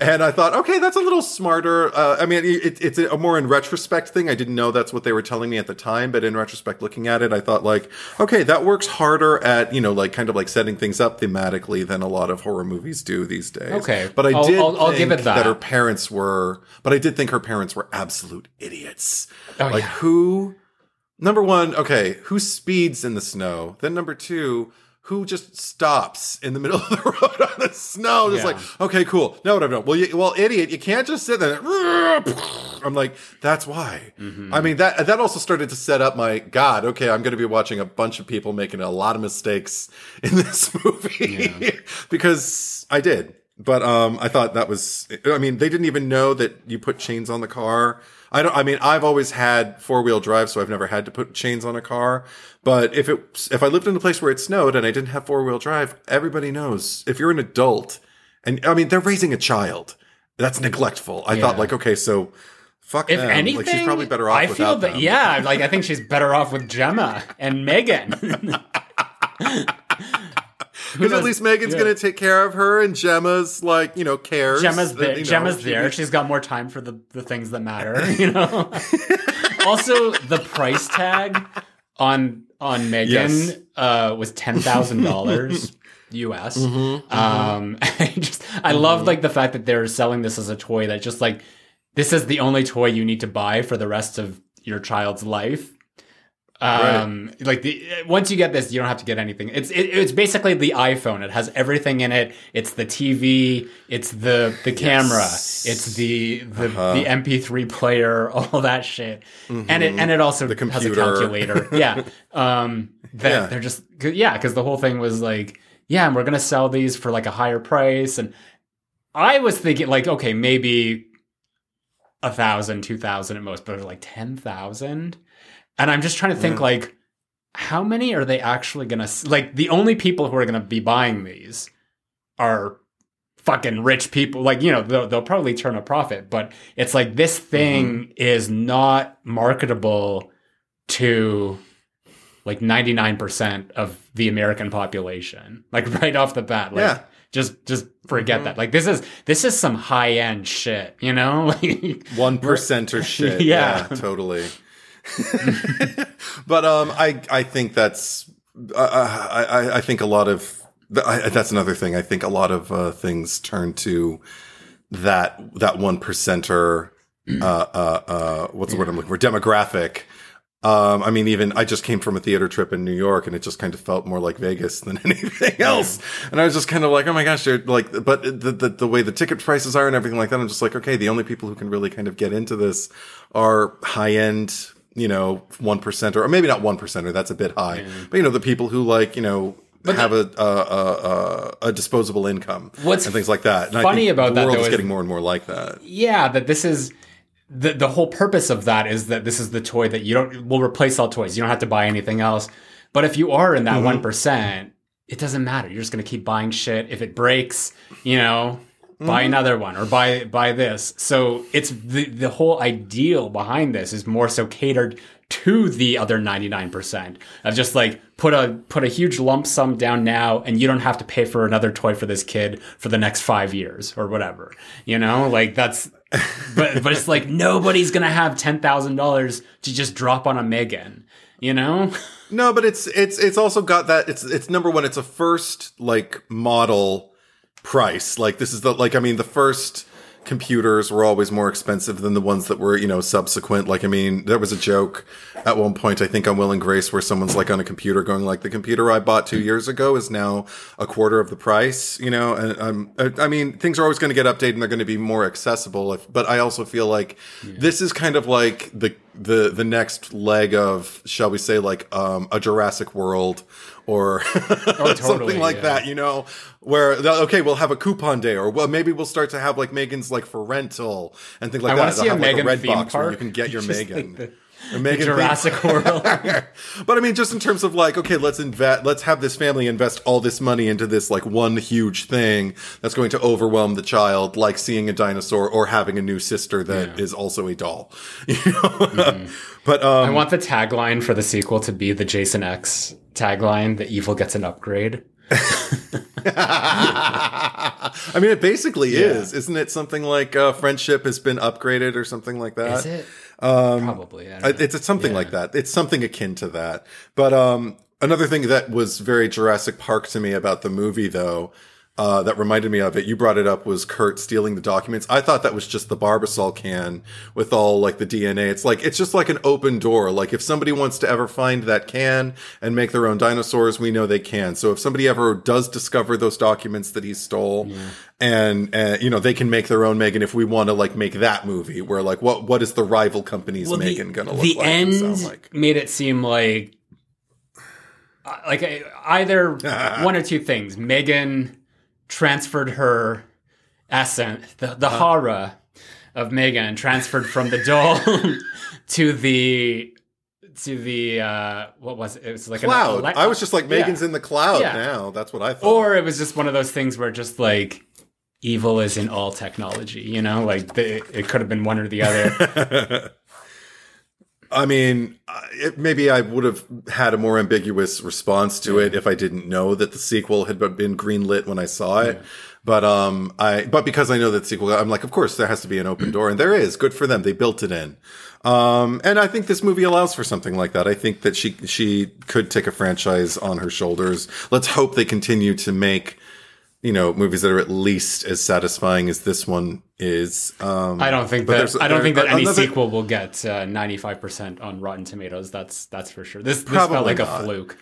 and i thought okay that's a little smarter. Uh, i mean it, it's a more in retrospect thing. I didn't know that's what they were telling me at the time but in retrospect looking at it i thought like okay that works harder at you know like kind of like setting things up thematically than a lot of horror movies do these days Okay. but i I'll- did I'll- I'll give it that. her parents were but i did think her parents were absolute idiots Oh, like yeah. who number one okay who speeds in the snow then number two who just stops in the middle of the <laughs> road on the snow just Yeah. like okay cool. No no no well you, well idiot you can't just sit there <laughs> i'm like that's why. Mm-hmm. i mean that that also started to set up my god okay i'm going to be watching a bunch of people making a lot of mistakes in <laughs> this movie because i did. But um i thought that was i mean they didn't even know that you put chains on the car i don't i mean i've always had four-wheel drive so i've never had to put chains on a car but if it if i lived in a place where it snowed and i didn't have four-wheel drive everybody knows if you're an adult and i mean they're raising a child that's neglectful. I thought like, okay, so fuck If them. anything, like she's probably better off I feel that them. yeah, like I think she's better off with Gemma and Megan. <laughs> Because at least Megan's Yeah. gonna take care of her, and Gemma's like, you know, cares. Gemma's that, there. you know, Gemma's she- there. She's got more time for the, the things that matter, <laughs> you know. also, the price tag on on Megan Yes. uh, was ten thousand dollars <laughs> US. Mm-hmm, Um, <laughs> I just I love like the fact that they're selling this as a toy that just like this is the only toy you need to buy for the rest of your child's life. Um, like the once you get this, you don't have to get anything. It's it, it's basically the iPhone. It has everything in it. It's the TV. It's the the camera. Yes. It's the the, Uh-huh. the MP3 player. <laughs> All that shit. And it and it also Mm-hmm. The has a calculator. <laughs> yeah. Um. That Yeah. they're just 'cause- yeah because the whole thing was like yeah, and we're gonna sell these for like a higher price. And I was thinking like okay maybe a thousand, two thousand at most, but like ten thousand. And I'm just trying to think Yeah. like, how many are they actually gonna like? The only people who are gonna be buying these are fucking rich people. Like you know, they'll, they'll probably turn a profit, but it's like this mm-hmm. thing is not marketable to like 99% of the American population. Like <laughs> right off the bat, like Yeah. just just forget mm-hmm. that. Like this is this is some high end shit, you know? <laughs> Like one percenter shit. <laughs> Yeah. yeah. totally. <laughs> but um, I I think that's I I, I think a lot of I, that's another thing. I think a lot of uh, things turn to that that one percenter. Uh, uh, uh, what's the word I'm looking for? Demographic. Um, I mean, even I just came from a theater trip in New York, and it just kind of felt more like Vegas than <laughs> anything else. And I was just kind of like, oh my gosh, they're like, but the, the the way the ticket prices are and everything like that, I'm just like, okay, the only people who can really kind of get into this are high end, you know, one percenter, or maybe not one percenter. That's a bit high, but you know, the people who like, you know. have a, a, a a a disposable income What's and things like that. And funny about the that, world though, is getting more and more like that. yeah, that this is the the whole purpose of that is that this is the toy that you don't will replace all toys. You don't have to buy anything else. But if you are in that mm-hmm. one it doesn't matter. You're just gonna keep buying shit. If it breaks, you know, buy mm-hmm. another one or buy buy this. So it's the the whole ideal behind this is more so catered to the other 99% of just like put a put a huge lump sum down now and you don't have to pay for another toy for this kid for the next 5 years or whatever. You know, like that's but but it's like <laughs> nobody's going to have $10,000 to just drop on a Megan, you know? No, but it's it's it's also got that it's it's number one. It's a first like model price. Like this is the like I mean the first computers were always more expensive than the ones that were you know subsequent. Like I mean there was a joke at one point I think on Will and Grace where someone's like on a computer going like the computer I bought two years ago is now a quarter of the price. You know, and um I mean things are always going to get updated and they're going to be more accessible. If, but I also feel like this is kind of like the the the next leg of shall we say like um a Jurassic World or <laughs> totally, something like yeah. that, you know, where okay, we'll have a coupon day, or well, maybe we'll start to have like Megan's like for rental and things like I that. want to see They'll a have, like, Megan red theme box where you can get <laughs> your Just Megan. like the- A Megan theme Jurassic World. <laughs> but I mean, just in terms of like, okay, let's invest, let's have this family invest all this money into this like one huge thing that's going to overwhelm the child, like seeing a dinosaur or having a new sister that is Yeah. also a doll. You know? But um, I want the tagline for the sequel to be the Jason X tagline: "The evil gets an upgrade." I mean, it basically is, isn't it? Something like uh, friendship has been upgraded or something like that. Is it? Probably. I- know. It's, it's something like that. It's something akin to that. But um, another thing that was very Jurassic Park to me about the movie, though, uh, that reminded me of it. You brought it up was Kurt stealing the documents. I thought that was just the Barbasol can with all like the DNA. It's like it's just like an open door. Like if somebody wants to ever find that can and make their own dinosaurs, we know they can. So if somebody ever does discover those documents that he stole, and uh, you know they can make their own Megan. If we want to like make that movie, where like what what is the rival company's Well, Megan gonna look the like? The end sound like? made it seem like uh, like uh, either <laughs> one or two things. Megan transferred her essence, the, the horror of Megan transferred from the doll <laughs> to the to the uh what was it? It was like cloud. I was just like Megan's Yeah. in the cloud Yeah. now. That's what I thought. Or it was just one of those things where just like evil is in all technology. You know, like the, it could have been one or the other. <laughs> I mean, it, maybe I would have had a more ambiguous response to it if I didn't know that the sequel had been greenlit when I saw it. But um, I but because I know that sequel, I'm like, of course there has to be an open door, and there is. Good for them, they built it in. Um, and I think this movie allows for something like that. I think that she she could take a franchise on her shoulders. Let's hope they continue to make you know movies that are at least as satisfying as this one is. Um, I don't think that I don't think that any another- sequel will get ninety five percent on Rotten Tomatoes. That's that's for sure. This this felt like not. a fluke.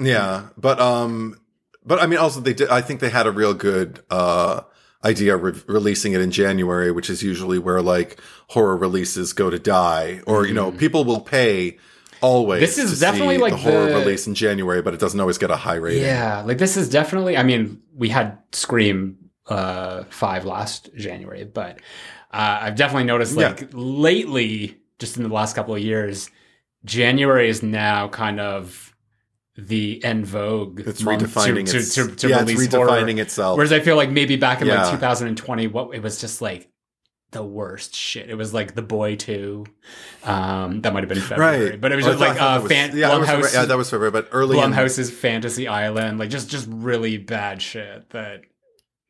Yeah, but um, but I mean, also they did. I think they had a real good uh idea re- releasing it in January, which is usually where like horror releases go to die, or you know, people will pay always. This is definitely like the horror the- release in January, but it doesn't always get a high rating. Yeah, like this is definitely. I mean, we had Scream uh, five last January, but uh, I've definitely noticed Yeah. like lately, just in the last couple of years, January is now kind of the en vogue. It's redefining to, its, to, to, to yeah, it's redefining horror. itself. Whereas I feel like maybe back in Yeah. like 2020, what it was just like the worst shit. It was like The Boy Two. Um, that might have been February, right, but it was Oh, just thought- like uh, was- fan- yeah, that was February- yeah, that was February, but early in, Blumhouse's Fantasy Island, like just just really bad shit. That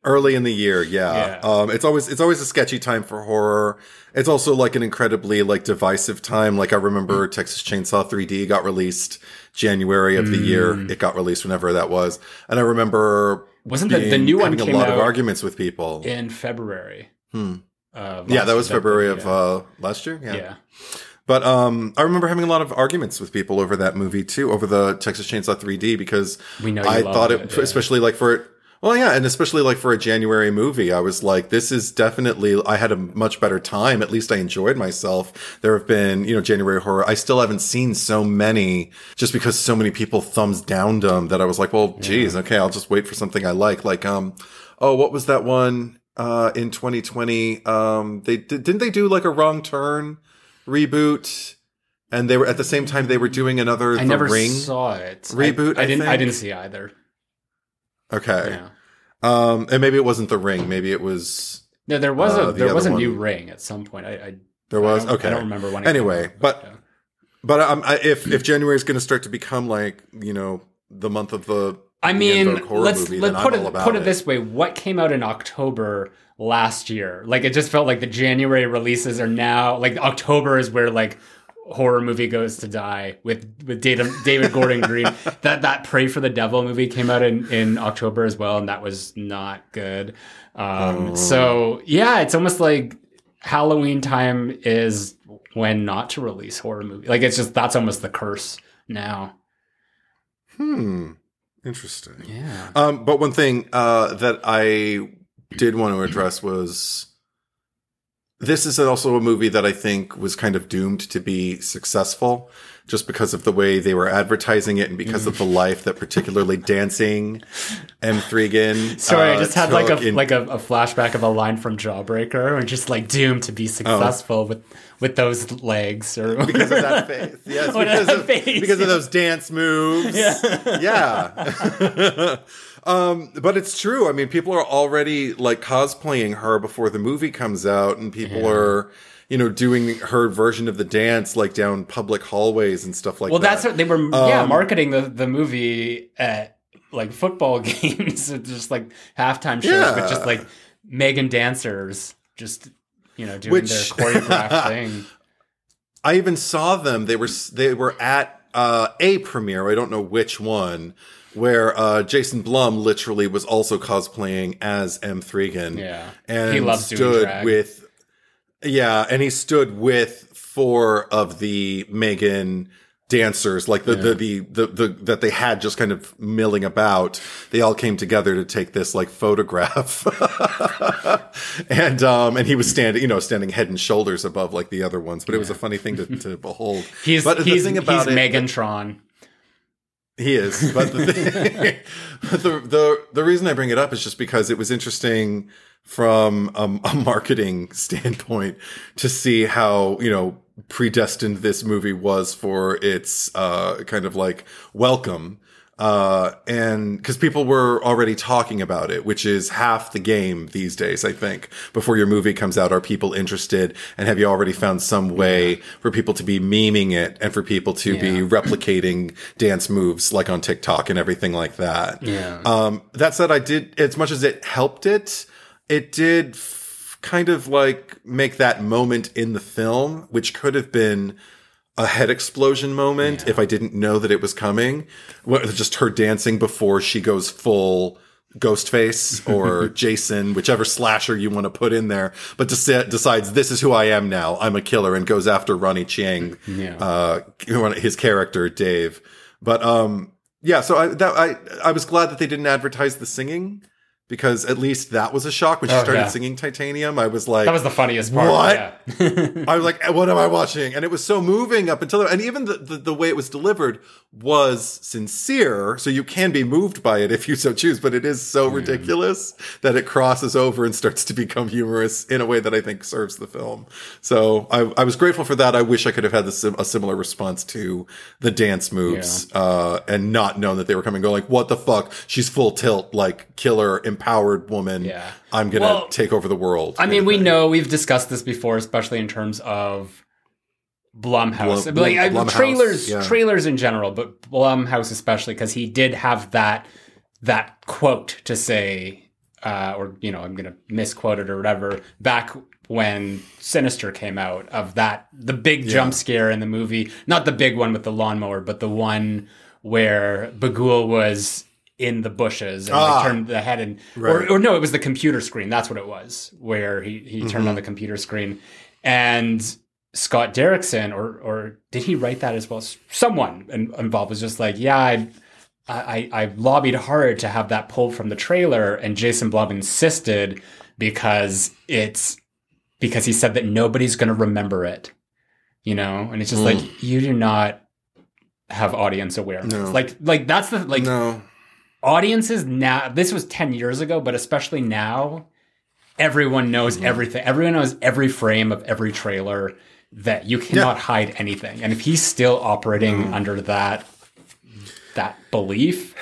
early in the year yeah. Yeah. um it's always it's always a sketchy time for horror it's also like an incredibly like divisive time like i remember Mm. texas chainsaw 3d got released january of the year Mm. it got released whenever that was and i remember wasn't the, the new one having came a lot out of arguments with people in February. Hmm. Of yeah that was february yeah. of uh last year yeah. yeah. But um, I remember having a lot of arguments with people over that movie too, over the Texas Chainsaw 3D, because We know I thought it, it, yeah. especially like for well, yeah, and especially like for a January movie, I was like, this is definitely. I had a much better time. At least I enjoyed myself. There have been, you know, January horror. I still haven't seen so many, just because so many people thumbs downed them that I was like, well, geez, okay, I'll just wait for something I like. Like, um, oh, what was that one uh in 2020? Um, they did, didn't they do like a Wrong Turn reboot? And they were at the same time they were doing another I The never Ring. saw it. reboot, I, I I didn't. I didn't see either. Okay. Yeah. Um, and maybe it wasn't The Ring. Maybe it was No, there was Uh, a the there was a other new one- ring at some point. I, I there was I okay. I don't remember when. It Anyway, out, but- yeah. But um, I, if if January is going to start to become like you know the month of the I mean, let's let's put I'm it put it this way: what came out in October last year? Like it just felt like the January releases are now like October is where like horror movie goes to die with with David, David Gordon Green. <laughs> that that Prey for the Devil movie came out in in October as well, and that was not good. Um, Oh. So yeah, it's almost like Halloween time is when not to release horror movie. Like it's just that's almost the curse now. Hmm. Interesting. Yeah. Um, but one thing uh, that I did want to address was this is also a movie that I think was kind of doomed to be successful just because of the way they were advertising it and because of the life that particularly <laughs> dancing M3GAN. Sorry, I uh, just had like a in- like a, a flashback of a line from Jawbreaker, and just like doomed to be Oh. successful with with those legs or because of that face. Yes, <laughs> because, that of, face, because of those dance moves. Yeah. <laughs> um, but it's true. I mean, people are already like cosplaying her before the movie comes out, and people are, you know, doing her version of the dance like down public hallways and stuff like Well, that. Well, that's what they were yeah Um, marketing the the movie at like football <laughs> games, just like halftime shows, Yeah. but just like Megan dancers, just you know doing Which- their choreographed <laughs> thing. I even saw them. They were they were at uh, a premiere. I don't know which one. Where uh, Jason Blum literally was also cosplaying as M3GAN. Yeah, and He loves doing stood drag. with yeah and he stood with four of the megan dancers like the, the, the the the that they had just kind of milling about. They all came together to take this like photograph. <laughs> And um and he was standing you know standing head and shoulders above like the other ones but it was a funny thing to, to <laughs> behold. He's but he's, the thing about he's it Megantron. he is, but the, thing, <laughs> but the the the reason I bring it up is just because it was interesting from um, a marketing standpoint to see how you know predestined this movie was for its uh, kind of like welcome. Uh, and because people were already talking about it, which is half the game these days, I think. Before your movie comes out, are people interested? And have you already found some way for people to be memeing it and for people to be replicating dance moves like on TikTok and everything like that? Yeah. Um, that said, I did, as much as it helped it, it did f- kind of like make that moment in the film, which could have been a head explosion moment if I didn't know that it was coming. Just her dancing before she goes full Ghostface <laughs> or Jason, whichever slasher you want to put in there, but deci- decides this is who I am now. I'm a killer and goes after Ronny Chieng, Yeah. uh, his character Dave. But um, yeah, so I that I I was glad that they didn't advertise the singing because at least that was a shock when she Oh, started yeah. singing Titanium. I was like, that was the funniest part. What? Yeah. <laughs> <laughs> I was like, what am I watching? And it was so moving up until, and even the, the, the way it was delivered was sincere. So you can be moved by it if you so choose, but it is so ridiculous that it crosses over and starts to become humorous in a way that I think serves the film. So I, I was grateful for that. I wish I could have had a similar response to the dance moves, uh, and not known that they were coming, go like, what the fuck? She's full tilt, like killer, empowered woman. Yeah. I'm going to Well, take over the world. I mean, we know. know we've discussed this before, especially in terms of Blumhouse, Blum- like Blumhouse, trailers, yeah. trailers in general, but Blumhouse especially because he did have that that quote to say, uh, or you know, I'm going to misquote it or whatever. Back when Sinister came out, of that the big jump scare in the movie, not the big one with the lawnmower, but the one where Bughuul was in the bushes and Ah. like, turned the head and Right. or, or no, it was the computer screen. That's what it was, where he he turned Mm-hmm. on the computer screen, and Scott Derrickson, or or did he write that as well? Someone in- involved was just like, yeah, I, I I lobbied hard to have that pulled from the trailer, and Jason Blum insisted because it's because he said that nobody's going to remember it, you know, and it's just Mm. like you do not have audience awareness, No. like like that's the like no. Audiences now this was 10 years ago but especially now everyone knows Mm-hmm. everything everyone knows every frame of every trailer that you cannot hide anything and if he's still operating Mm. under that that belief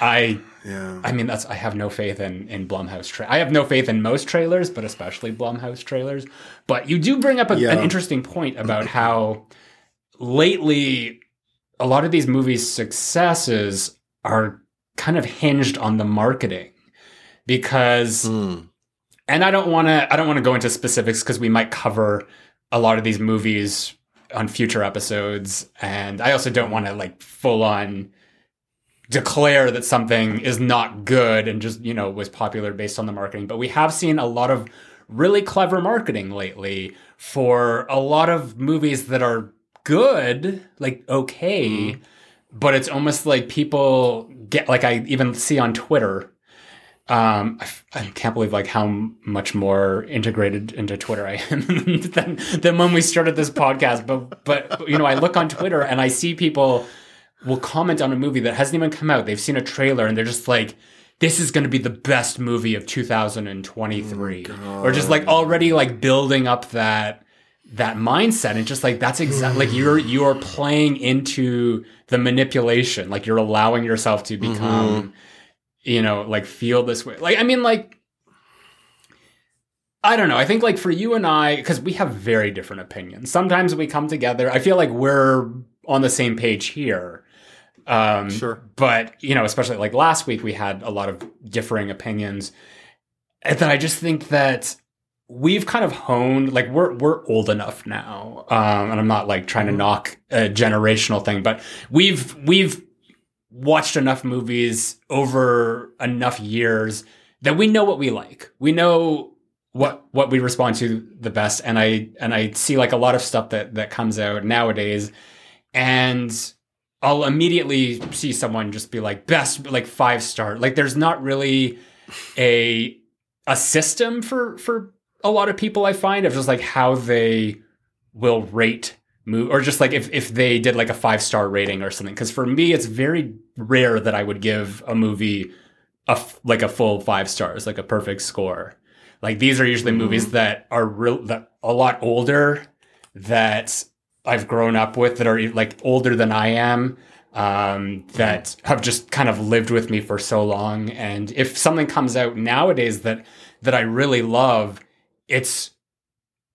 i Yeah. i mean that's i have no faith in in blumhouse tra- i have no faith in most trailers but especially blumhouse trailers but you do bring up a, Yeah. an interesting point about how lately a lot of these movies' successes are kind of hinged on the marketing because Mm. and I don't want to I don't want to go into specifics because we might cover a lot of these movies on future episodes and I also don't want to like full on declare that something is not good and just you know was popular based on the marketing but we have seen a lot of really clever marketing lately for a lot of movies that are good like okay but it's almost like people get like I even see on Twitter um, I, I can't believe like how much more integrated into Twitter I am <laughs> than, than when we started this podcast. But but you know, I look on Twitter and I see people will comment on a movie that hasn't even come out. They've seen a trailer and they're just like, "This is going to be the best movie of 2023," or just like already like building up that that mindset and just like that's exactly like you're you're playing into the manipulation like you're allowing yourself to become you know, like feel this way. Like, I mean, like, I don't know. I think, like, for you and I, because we have very different opinions. Sometimes we come together. I feel like we're on the same page here. Um, Sure. But, you know, especially like last week, we had a lot of differing opinions. And then I just think that we've kind of honed, like, we're, we're old enough now. Um, and I'm not like trying to knock a generational thing, but we've, we've, watched enough movies over enough years that we know what we like. We know what what we respond to the best and I and I see like a lot of stuff that that comes out nowadays and I'll immediately see someone just be like best like 5 star. Like there's not really a a system for for a lot of people I find of just like how they will rate move or just like if, if they did like a five star rating or something. Because for me it's very rare that i would give a movie a f- like a full five stars like a perfect score. Like these are usually movies that are real that a lot older that i've grown up with that are like older than i am um, that have just kind of lived with me for so long. And if something comes out nowadays that that I really love, it's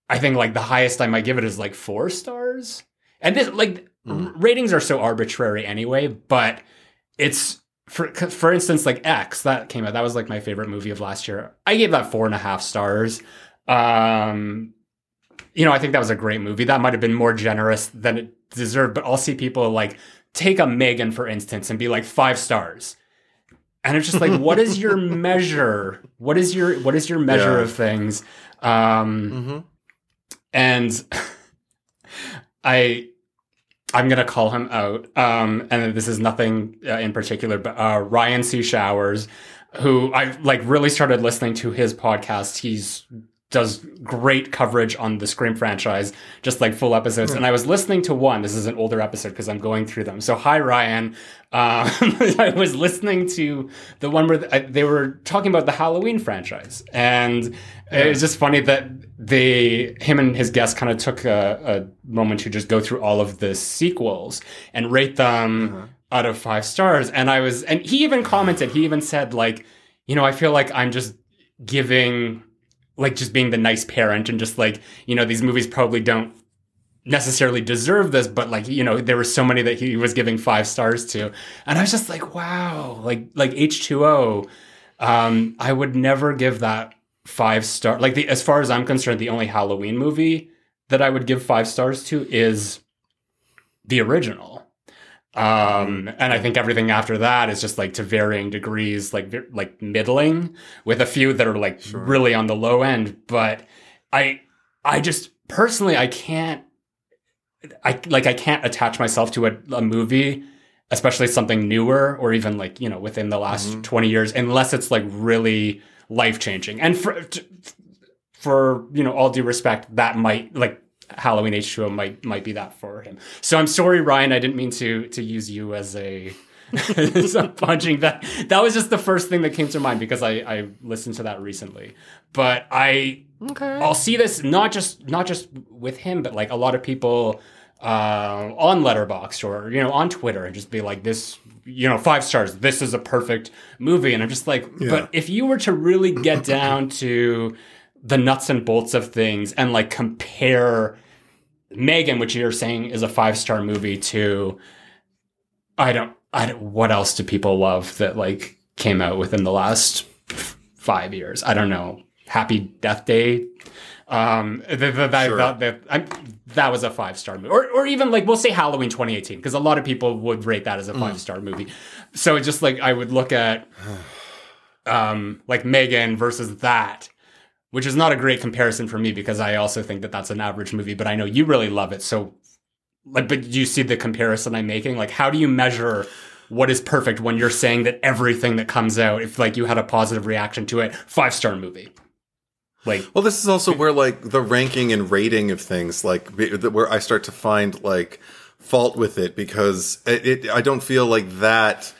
I think like the highest I might give it is like four stars. And this like Mm. ratings are so arbitrary anyway, but it's for for instance like X that came out that was like my favorite movie of last year. I gave that four and a half stars. Um, you know, I think that was a great movie. That might have been more generous than it deserved, but I'll see people like take a Megan for instance and be like five stars. And it's just like, what is your <laughs> measure? What is your what is your measure Yeah. of things? Um, hmm and <laughs> I I'm gonna call him out. Um, and this is nothing uh, in particular, but uh, Ryan C. Showers, who I like really started listening to his podcast. He's does great coverage on the Scream franchise, just like full episodes. And I was listening to one. This is an older episode because I'm going through them. So hi Ryan. Um, <laughs> I was listening to the one where they were talking about the Halloween franchise, and it was just funny that they him and his guest kind of took a, a moment to just go through all of the sequels and rate them out of five stars. And I was, and he even commented. He even said like, you know, I feel like I'm just giving like just being the nice parent and just like you know these movies probably don't necessarily deserve this but like you know there were so many that he was giving five stars to. And i was just like wow like like h2o um i would never give that five star like the as far as i'm concerned the only halloween movie that i would give five stars to is the original um and i think everything after that is just like to varying degrees like like middling with a few that are like Sure. really on the low end but i i just personally i can't i like i can't attach myself to a, a movie especially something newer or even like you know within the last Mhm. 20 years unless it's like really life changing and for for you know all due respect that might like halloween h2o might might be that for him so i'm sorry ryan i didn't mean to to use you as a <laughs> as punching that that was just the first thing that came to mind because i i listened to that recently but i Okay. I'll see this not just not just with him, but like a lot of people uh, on Letterboxd or you know on Twitter, and just be like, "This, you know, five stars. This is a perfect movie." And I'm just like, Yeah. but if you were to really get down to the nuts and bolts of things and like compare Megan, which you're saying is a five star movie, to I don't, I don't. What else do people love that like came out within the last five years? I don't know. Happy Death Day. Um, th- th- that, Sure. that, that, I, that was a five star movie, or or even like we'll say Halloween 2018 because a lot of people would rate that as a five star movie. So it's just like I would look at, <sighs> um, like Megan versus that, which is not a great comparison for me because I also think that that's an average movie, but I know you really love it. So, like, but do you see the comparison I'm making? Like, how do you measure what is perfect when you're saying that everything that comes out, if like you had a positive reaction to it, five star movie? Like, Well, this is also where like the ranking and rating of things, like where I start to find like fault with it because it, it I don't feel like that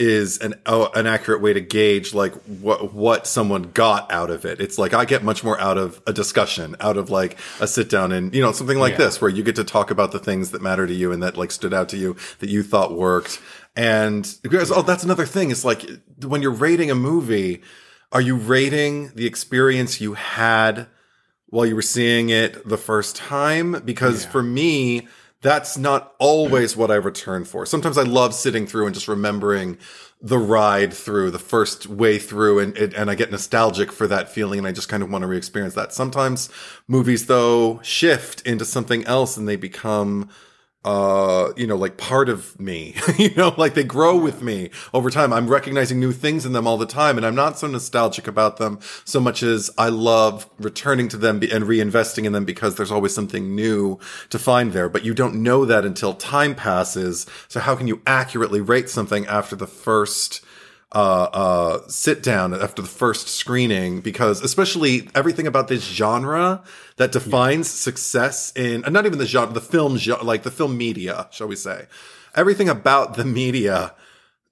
is an oh, an accurate way to gauge like what what someone got out of it. It's like I get much more out of a discussion, out of like a sit down and you know something like Yeah. this where you get to talk about the things that matter to you and that like stood out to you that you thought worked. And because oh, that's another thing. It's like when you're rating a movie, are you rating the experience you had while you were seeing it the first time? Because for me, that's not always what I return for. Sometimes I love sitting through and just remembering the ride through the first way through and, and, I get nostalgic for that feeling and I just kind of want to re-experience that. Sometimes movies though shift into something else and they become uh you know like part of me <laughs> you know like they grow with me over time. I'm recognizing new things in them all the time and i'm not so nostalgic about them so much as i love returning to them and reinvesting in them because there's always something new to find there. But you don't know that until time passes. So how can you accurately rate something after the first uh, uh, sit down after the first screening? Because especially everything about this genre that defines success in uh, not even the genre, the film, genre, like the film media, shall we say, everything about the media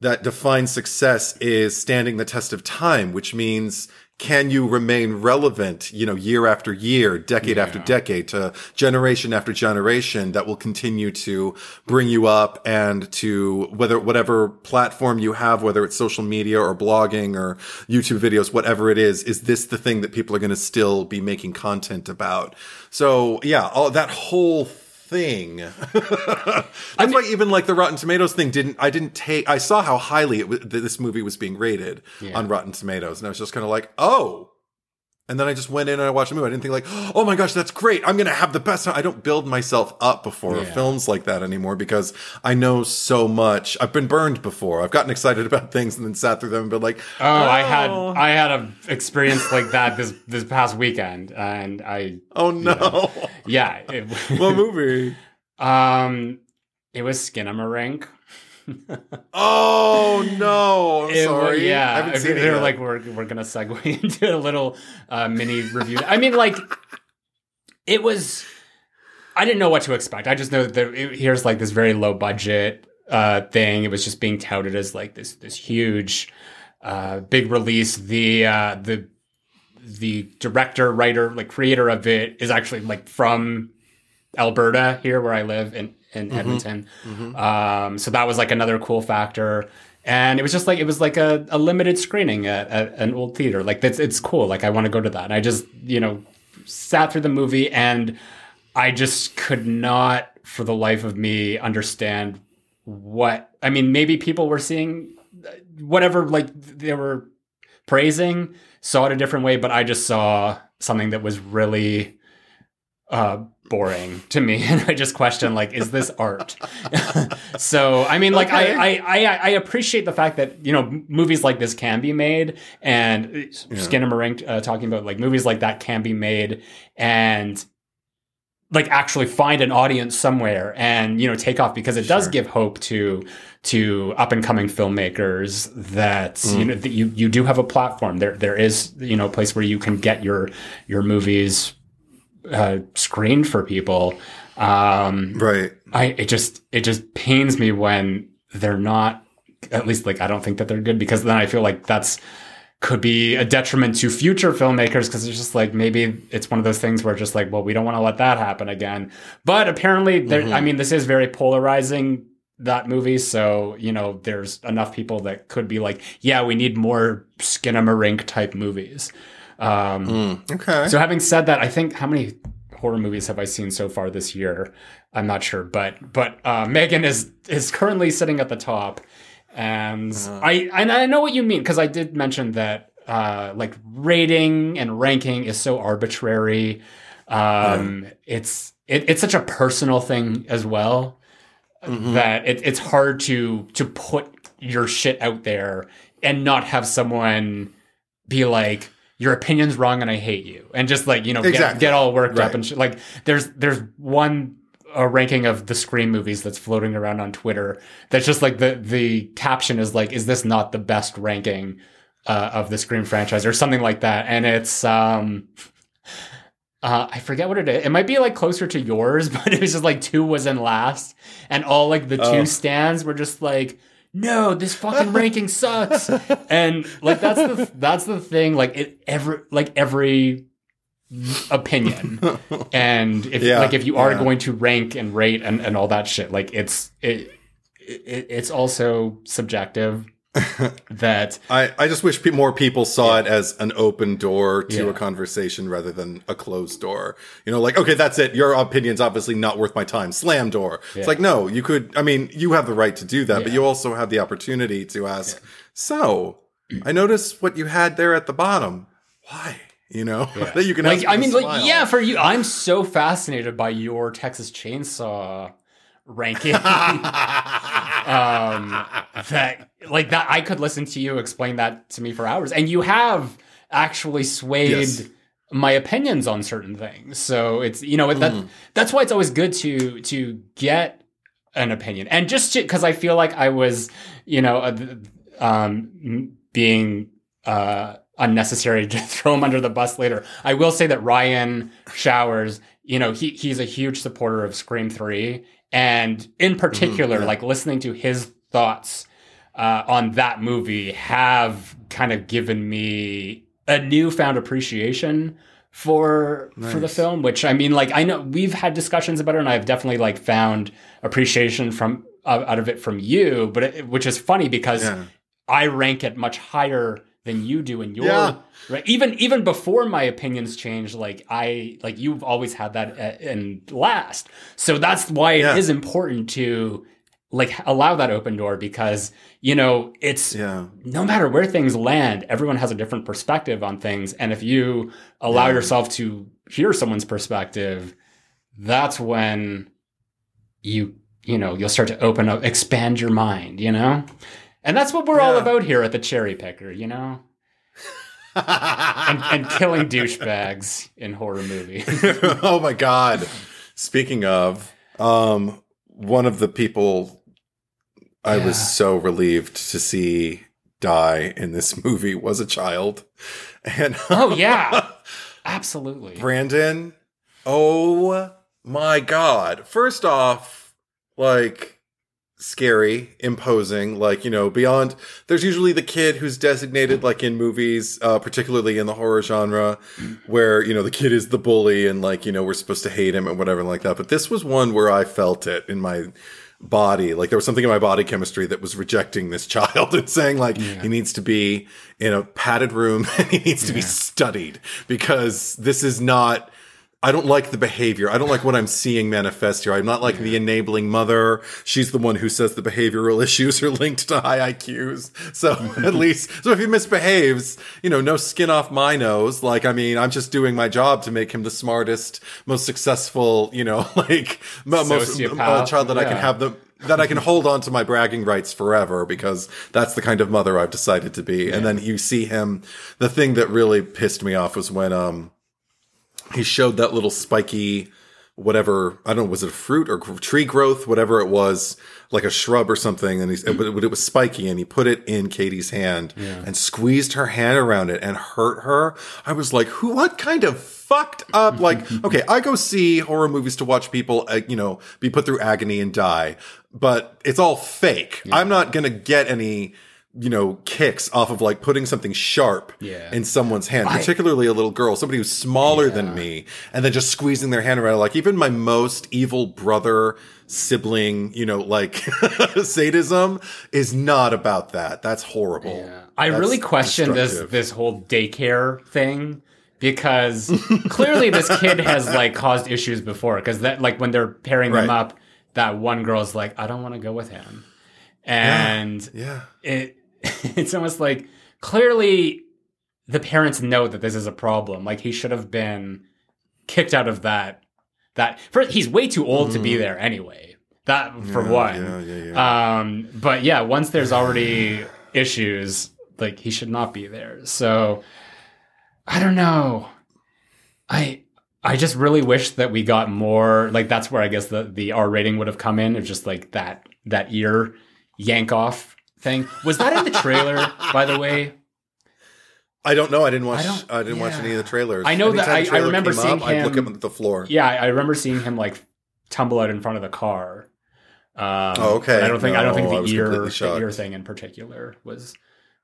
that defines success is standing the test of time, which means can you remain relevant, you know, year after year, decade yeah. after decade to generation after generation that will continue to bring you up and to whether, whatever platform you have, whether it's social media or blogging or YouTube videos, whatever it is, is this the thing that people are going to still be making content about? So yeah, all that whole thing. <laughs> That's I mean, why even like the Rotten Tomatoes thing didn't. I didn't take. I saw how highly it was, this movie was being rated yeah. on Rotten Tomatoes, and I was just kind of like, oh, and then I just went in and I watched a movie. I didn't think like, oh my gosh, that's great. I'm going to have the best time. I don't build myself up before yeah. films like that anymore because I know so much. I've been burned before. I've gotten excited about <laughs> things and then sat through them and been like, oh, oh. I had. I had an experience like that this, this past weekend and I, oh no. You know, yeah. It, <laughs> what <laughs> movie? um, it was Skinamarink <laughs> oh no! I'm it, sorry. Yeah, I haven't seen they're like we're we're gonna segue <laughs> into a little uh, mini review. I mean, like it was. I didn't know what to expect. I just know that it, here's like this very low budget uh, thing. It was just being touted as like this this huge, uh, big release. The uh, the the director, writer, like creator of it is actually like from Alberta here where I live in in mm-hmm. Edmonton. Mm-hmm. Um, so that was like another cool factor. And it was just like it was like a, a limited screening at, at, an old theater. Like it's it's cool. Like I want to go to that. And I just you know sat through the movie and I just could not for the life of me understand what I mean. Maybe people were seeing whatever like they were praising saw it a different way, but I just saw something that was really uh, boring to me <laughs> and i just question like is this art <laughs> so i mean like okay. I, I, I i appreciate the fact that you know movies like this can be made and yeah. skinamarink uh, talking about like movies like that can be made and like actually find an audience somewhere and you know take off because it sure. does give hope to to up and coming filmmakers that mm. you know that you you do have a platform there there is you know a place where you can get your your movies uh, screened for people. Um, right. I it just it just pains me when they're not. At least like I don't think that they're good because then I feel like that's could be a detriment to future filmmakers because it's just like maybe it's one of those things where just like well we don't want to let that happen again. But apparently there, mm-hmm. I mean this is very polarizing that movie. So, you know, there's enough people that could be like, yeah, we need more Skinamarink type movies. Um, mm, okay. So having said that, I think how many horror movies have I seen so far this year? I'm not sure, but but uh, M3GAN is is currently sitting at the top, and uh, I and I know what you mean because I did mention that uh, like rating and ranking is so arbitrary. Um, yeah. It's it, it's such a personal thing as well mm-hmm. that it, it's hard to to put your shit out there and not have someone be like your opinion's wrong and I hate you. And just like, you know, exactly. get, get all worked right. up and sh- like there's there's one a ranking of the Scream movies that's floating around on Twitter. That's just like the the caption is like, is this not the best ranking uh, of the Scream franchise or something like that? And it's um uh, I forget what it is. It might be like closer to yours, <laughs> but it was just like two was in last, and all like the oh. two stands were just like no, this fucking ranking sucks. and like that's the that's the thing. Like it every like every opinion. and if yeah, like if you are yeah. going to rank and rate and, and all that shit, like it's it, it it's also subjective. <laughs> that I, I just wish pe- more people saw yeah. it as an open door to yeah. a conversation rather than a closed door. You know, like, okay, that's it. Your opinion's obviously not worth my time. Slam door. Yeah. It's like, no, you could, I mean, you have the right to do that, but you also have the opportunity to ask, so I noticed what you had there at the bottom. Why? You know, <laughs> that you can like, I mean, like, yeah, for you, I'm so fascinated by your Texas Chainsaw ranking. <laughs> um, that like that I could listen to you explain that to me for hours, and you have actually swayed. Yes. my opinions on certain things so it's you know that mm. that's why it's always good to to get an opinion and just because i feel like i was you know uh, um being uh unnecessary <laughs> to throw him under the bus later. I will say that Ryan Showers, you know, he he's a huge supporter of Scream 3 and in mm-hmm, particular, mm-hmm, yeah. like listening to his thoughts uh, on that movie have kind of given me a newfound appreciation for for the film which i mean like i know we've had discussions about it and i've definitely like found appreciation from uh, out of it from you but it, which is funny because Yeah. i rank it much higher than you do in your Yeah. right even even before my opinions changed like i like you've always had that in last so that's why it is Yeah. important to like allow that open door because you know it's Yeah. no matter where things land, everyone has a different perspective on things. And if you allow Yeah. yourself to hear someone's perspective, that's when you, you know, you'll start to open up, expand your mind, you know? And that's what we're all about here at the Cherry Picker, you know? And, and killing <laughs> douchebags in horror movies. <laughs> oh my god. Speaking of, um, one of the people I Yeah. was so relieved to see die in this movie was a child. And oh, yeah. <laughs> Absolutely. Brandon, oh my god. First off, like scary, imposing, like, you know, beyond there's usually the kid who's designated like in movies, uh, particularly in the horror genre, where, you know, the kid is the bully and like, you know, we're supposed to hate him and whatever like that. But this was one where I felt it in my body. Like there was something in my body chemistry that was rejecting this <laughs> child and saying like he needs to be in a padded room <laughs> and he needs to be studied because this is not I don't like the behavior. I don't like what I'm seeing manifest here. I'm not like the enabling mother. She's the one who says the behavioral <laughs> issues are linked to high IQs. So <laughs> at least, so if he misbehaves, you know, no skin off my nose. Like, I mean, I'm just doing my job to make him the smartest, most successful, you know, <laughs> like mo- most uh, child that I can have the that I can hold on to my bragging rights forever because that's the kind of mother I've decided to be. And then you see him. The thing that really pissed me off was when um he showed that little spiky whatever I don't know was it a fruit or tree growth whatever it was like a shrub or something and he's but it, it was spiky and he put it in Katie's hand and squeezed her hand around it and hurt her. I was like who what kind of fucked up <laughs> like okay I go see horror movies to watch people uh, you know be put through agony and die but it's all fake. I'm not going to get any you know, kicks off of like putting something sharp Yeah. in someone's hand, particularly a little girl, somebody who's smaller than me, and then just squeezing their hand around. Like even my most evil brother, sibling, you know, like <laughs> sadism is not about that. That's horrible. I That's really question this this whole daycare thing because <laughs> clearly this kid has like caused issues before because that like when they're pairing them up that one girl's like I don't want to go with him and Yeah. it <laughs> it's almost like clearly the parents know that this is a problem like he should have been kicked out of that that first he's way too old to be there anyway that for Mm. Yeah, one Yeah, yeah, yeah. um, but yeah, once there's already issues, like he should not be there. So I don't know. I I just really wish that we got more. Like that's where I guess the the R rating would have come in. Of just like that that ear yank off thing. Was that in the trailer? by the way, I don't know. I didn't watch. I I, didn't watch any of the trailers. I know that- Anytime a I- I remember seeing I'd look him- at the floor. yeah, I, I remember seeing him like tumble out in front of the car. Um, Oh, okay. I don't think I don't think the ear the ear thing in particular was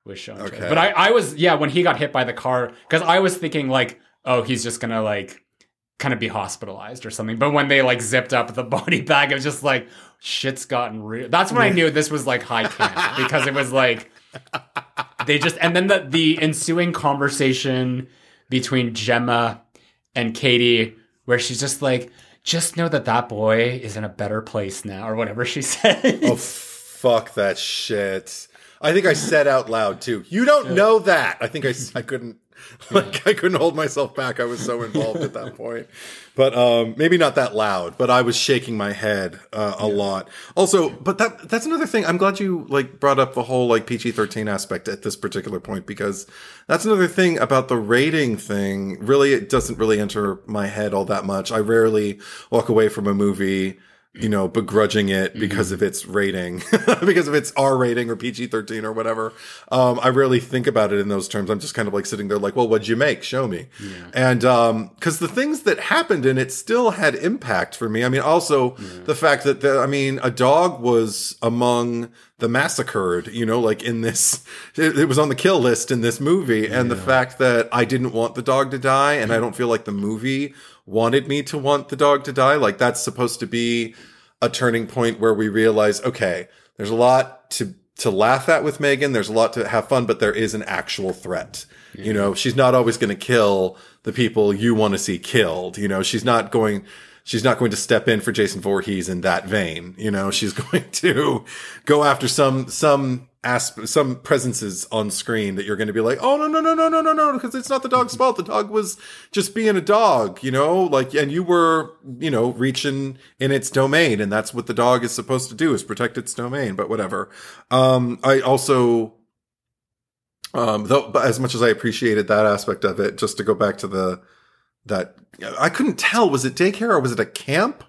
was shown. Okay. But I, I was yeah when he got hit by the car because I was thinking like oh he's just gonna like kind of be hospitalized or something. But when they like zipped up the <laughs> body bag, it was just like shit's gotten real. That's when I knew this was like high camp <laughs> because it was like they just and then the the ensuing conversation between Gemma and Katie where she's just like just know that that boy is in a better place now or whatever she <laughs> said. Oh, fuck that shit. I think I said out loud too. You don't know that. I think I I couldn't <laughs> like I couldn't hold myself back. I was so involved at that point. But um maybe not that loud, but I was shaking my head uh, a lot. Also, but that that's another thing. I'm glad you like brought up the whole like PG-13 aspect at this particular point because that's another thing about the rating thing. Really it doesn't really enter my head all that much. I rarely walk away from a movie you know, begrudging it because of its rating, <laughs> because of its R rating or PG 13 or whatever. Um, I rarely think about it in those terms. I'm just kind of like sitting there like, well, what'd you make? Show me. And, um, cause the things that happened in it still had impact for me. I mean, also the fact that, the, I mean, a dog was among the massacred, you know, like in this, it, it was on the kill list in this movie. And the fact that I didn't want the dog to die and I don't feel like the movie wanted me to want the dog to die. Like that's supposed to be a turning point where we realize, okay, there's a lot to, to laugh at with M3GAN. There's a lot to have fun, but there is an actual threat. You know, she's not always going to kill the people you want to see killed. You know, she's not going, she's not going to step in for Jason Voorhees in that vein. You know, she's <laughs> going to go after some, some asp- some presences on screen that you're going to be like, oh, no, no, no, no, no, no, no, because it's not the dog's fault. The dog was just being a dog, you know, like, and you were, you know, reaching in its domain. And that's what the dog is supposed to do is protect its domain, but whatever. Um, I also, um, though, but as much as I appreciated that aspect of it, just to go back to the, that I couldn't tell, was it daycare or was it a camp?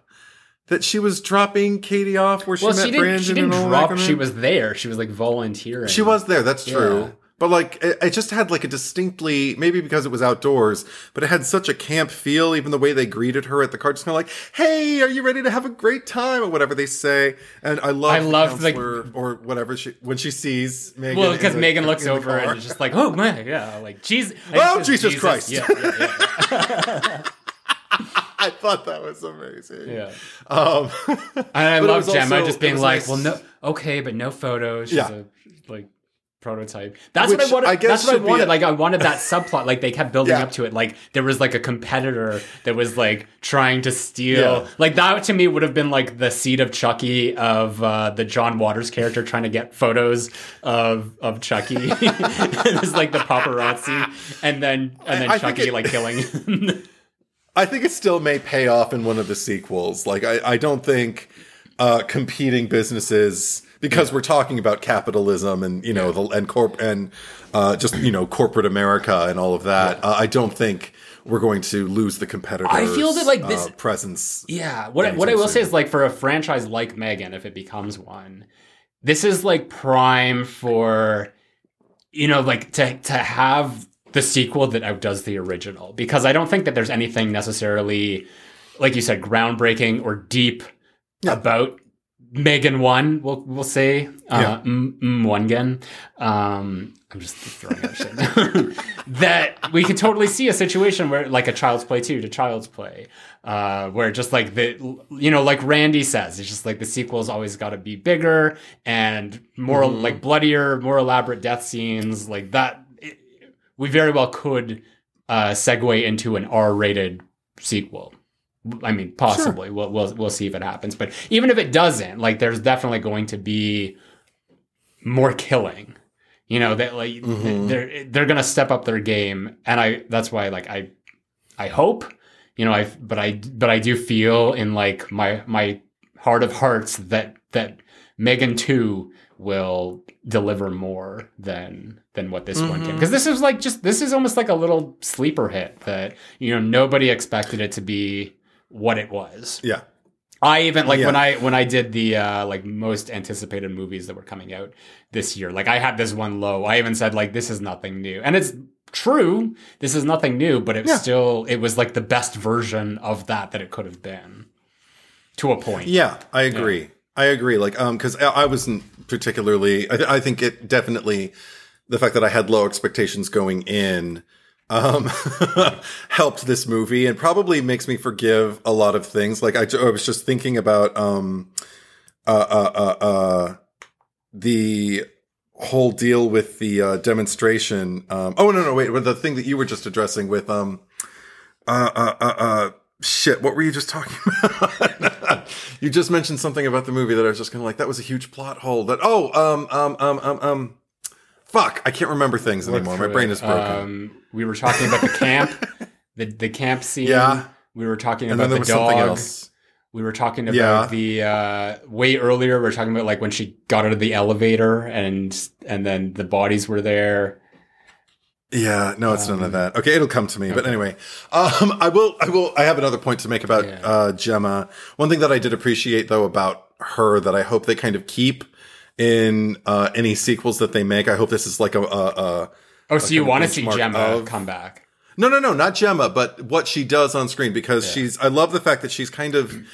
That she was dropping Katie off where she well, met she didn't. Brandon She didn't drop. She was there. She was like volunteering. She was there. That's true. But like, it, it just had like a distinctly, maybe because it was outdoors, but it had such a camp feel. Even the way they greeted her at the car, just kind of like, "Hey, are you ready to have a great time?" or whatever they say. And I love, I the loved, like- or whatever she when she sees M3GAN. Well, because the- M3GAN looks over and is just like, oh man, yeah, like Jesus. Oh, Jesus Christ. Yeah, yeah, yeah. <laughs> I thought that was amazing. yeah. Um, <laughs> And I love Gemma just being like, nice- well, no, okay, but no photos. She's Yeah. a like prototype. That's Which what I wanted. I guess that's what I wanted. a- like I wanted that subplot. Like they kept building Yeah. up to it. Like there was like a competitor that was like trying to steal. Yeah. Like that to me would have been like the seed of Chucky of uh, the John Waters character trying to get photos of of Chucky. <laughs> it's like the paparazzi, and then and then I- I Chucky it- like killing. <laughs> I think it still may pay off in one of the sequels. Like I, I don't think uh, competing businesses because we're talking about capitalism and you know the and corp and uh, just you know corporate America and all of that. Uh, I don't think we're going to lose the competitor. I feel that, like, this- presence. Yeah, what I, what I will say is like for a franchise like M3GAN, if it becomes one, this is like prime for you know like to to have the sequel that outdoes the original because I don't think that there's anything necessarily like you said groundbreaking or deep about M3GAN one. We'll we'll say uh, M- Mwungen. Um, I'm just throwing out shit. <laughs> that we could totally see a situation where like a Child's Play two to Child's Play, uh, where just like the you know like Randy says, it's just like the sequel's always got to be bigger and more like bloodier, more elaborate death scenes like that. It, we very well could uh, segue into an R-rated sequel. I mean, possibly. We'll, we'll we'll see if it happens. But even if it doesn't, like, there's definitely going to be more killing. You know that like mm-hmm. they're they're gonna step up their game, and I that's why like I I hope you know I but I but I do feel in like my my heart of hearts that that M3GAN two will deliver more than than what this one can mm-hmm. because this is like just this is almost like a little sleeper hit that you know nobody expected it to be what it was. Yeah. I even like Yeah. when I when I did the uh like most anticipated movies that were coming out this year. Like I had this one low. I even said like this is nothing new. And it's true. This is nothing new, but it Yeah. still it was like the best version of that that it could have been. To a point. Yeah, I agree. I agree. Like, um, because I, I wasn't particularly. I, I think it definitely the fact that I had low expectations going in um <laughs> helped this movie and probably makes me forgive a lot of things. Like I, I was just thinking about um uh uh uh, uh the whole deal with the uh, demonstration. Um, oh no no wait, the thing that you were just addressing with um uh uh uh. uh Shit, what were you just talking <laughs> about? you just mentioned something about the movie that I was just kind of like, that was a huge plot hole. That oh, um, um, um, um, um, fuck, I can't remember things anymore. My brain it. is broken. Um, we were talking about the camp, <laughs> the the camp scene. Yeah. We were talking and about then there the was something dog. else. We were talking about Yeah. the uh, way earlier. We were talking about like when she got out of the elevator and and then the bodies were there. Yeah, no, it's none of that. Okay, it'll come to me. But anyway, um, I will, I will, I have another point to make about Yeah. uh, Gemma. One thing that I did appreciate though about her that I hope they kind of keep in uh, any sequels that they make. I hope this is like a, a, a Oh, so you want to see Gemma of- come back? No, no, no, not Gemma, but what she does on screen because she's. I love the fact that she's kind of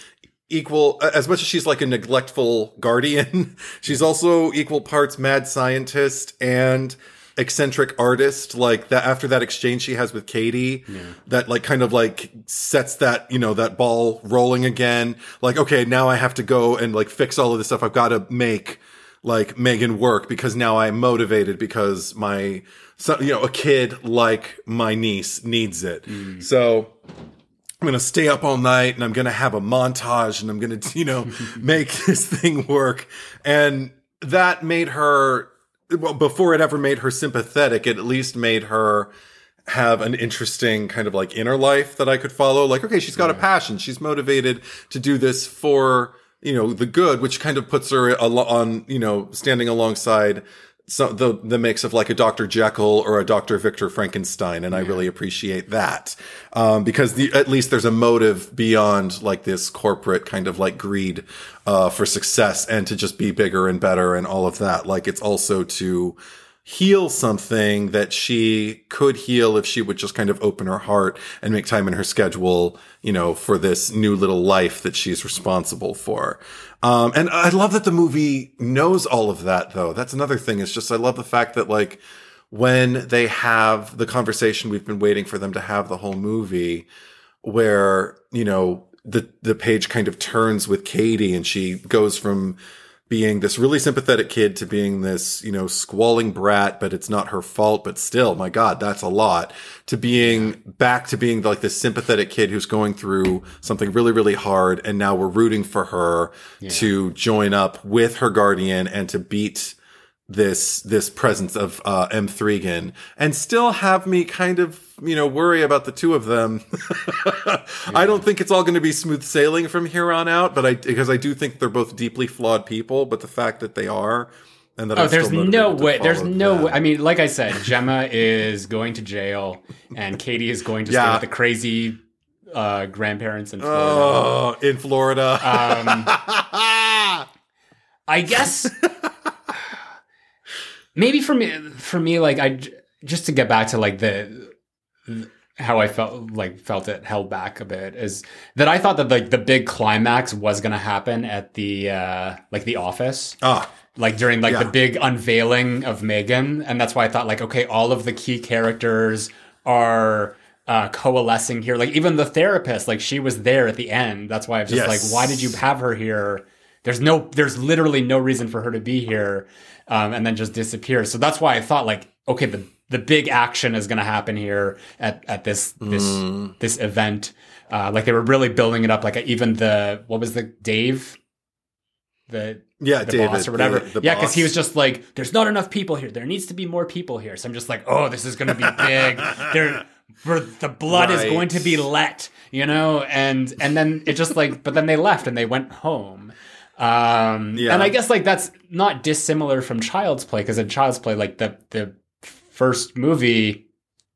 equal as much as she's like a neglectful guardian <laughs> she's also equal parts mad scientist and eccentric artist like that after that exchange she has with katie yeah. that like kind of like sets that you know that ball rolling again like okay now i have to go and like fix all of this stuff i've got to make like M3GAN work because now i'm motivated because my so, you know a kid like my niece needs it mm. so I'm going to stay up all night and I'm going to have a montage and I'm going <laughs> to, you know, <laughs> make this thing work. And that made her, well, before it ever made her sympathetic, it at least made her have an interesting kind of like inner life that I could follow. Like, okay, she's got yeah. a passion. She's motivated to do this for, you know, the good, which kind of puts her on, you know, standing alongside so the the mix of like a Dr. Jekyll or a Dr. Victor Frankenstein, and yeah. I really appreciate that um, because the, at least there's a motive beyond like this corporate kind of like greed uh, for success and to just be bigger and better and all of that. Like it's also to heal something that she could heal if she would just kind of open her heart and make time in her schedule, you know, for this new little life that she's responsible for. Um, and I love that the movie knows all of that though. That's another thing. It's just, I love the fact that like when they have the conversation we've been waiting for them to have the whole movie where, you know, the, the page kind of turns with Katie and she goes from, being this really sympathetic kid to being this, you know, squalling brat, but it's not her fault, but still, my God, that's a lot. To being back to being like this sympathetic kid who's going through something really, really hard. And now we're rooting for her yeah. to join up with her guardian and to beat this this presence of uh, M3GAN and still have me kind of you know worry about the two of them. yeah. <laughs> I don't think it's all going to be smooth sailing from here on out, but I because I do think they're both deeply flawed people. But the fact that they are. And that oh, I'm there's no way. There's no that. way. I mean, like I said, Gemma is going to jail, and Katie is going to yeah. stay with the crazy uh, grandparents in Florida. Oh, in Florida. Um, <laughs> I guess maybe for me for me like i just to get back to like the how i felt like felt it held back a bit is that i thought that like the big climax was going to happen at the uh like the office ah like during like yeah. the big unveiling of M3GAN and that's why i thought like okay all of the key characters are uh, coalescing here. Like even the therapist, like she was there at the end. That's why I'm just yes. like, why did you have her here? There's no, there's literally no reason for her to be here um, and then just disappear. So that's why I thought like, okay, the the big action is going to happen here at at this this mm. this event. Uh, like they were really building it up. Like even the what was the Dave, the yeah, the David, boss or whatever. The, the yeah, because he was just like, "There's not enough people here. There needs to be more people here." So I'm just like, "Oh, this is going to be big. <laughs> there, the blood right. is going to be let." You know, and and then it just like, but then they left and they went home. Um, yeah. And I guess like that's not dissimilar from Child's Play because in Child's Play, like the the first movie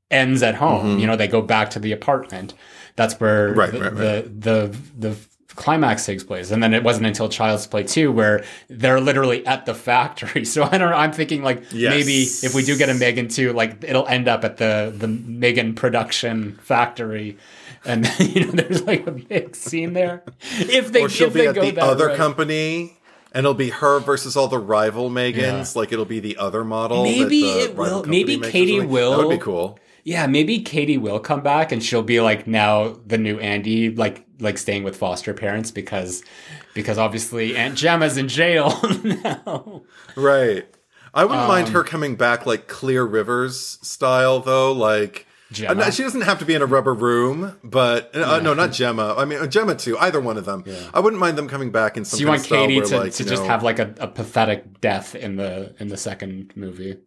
ends at home. Mm-hmm. You know, they go back to the apartment. That's where right, the, right, right. the the the climax takes place. And then it wasn't until Child's Play 2 where they're literally at the factory. <laughs> So I don't know. I'm thinking like yes. maybe if we do get a M3GAN 2, like it'll end up at the the M3GAN production factory and <laughs> you know there's like a big scene there. <laughs> If they or she'll if be they at the other company. And it'll be her versus all the rival M3GANs. Yeah. Like it'll be the other model. Maybe it will. Maybe Katie will. That would be cool. Yeah, maybe Katie will come back and she'll be like now the new Andy, like like staying with foster parents because because obviously Aunt Gemma's in jail <laughs> now. Right. I wouldn't um, mind her coming back like Clear Rivers style though, like Gemma. she doesn't have to be in a rubber room, but uh, yeah. no, not Gemma. I mean, uh, Gemma too. Either one of them. Yeah. I wouldn't mind them coming back in some. So you want Katie where, to, like, to just know, have like a, a, pathetic death in the in the second movie?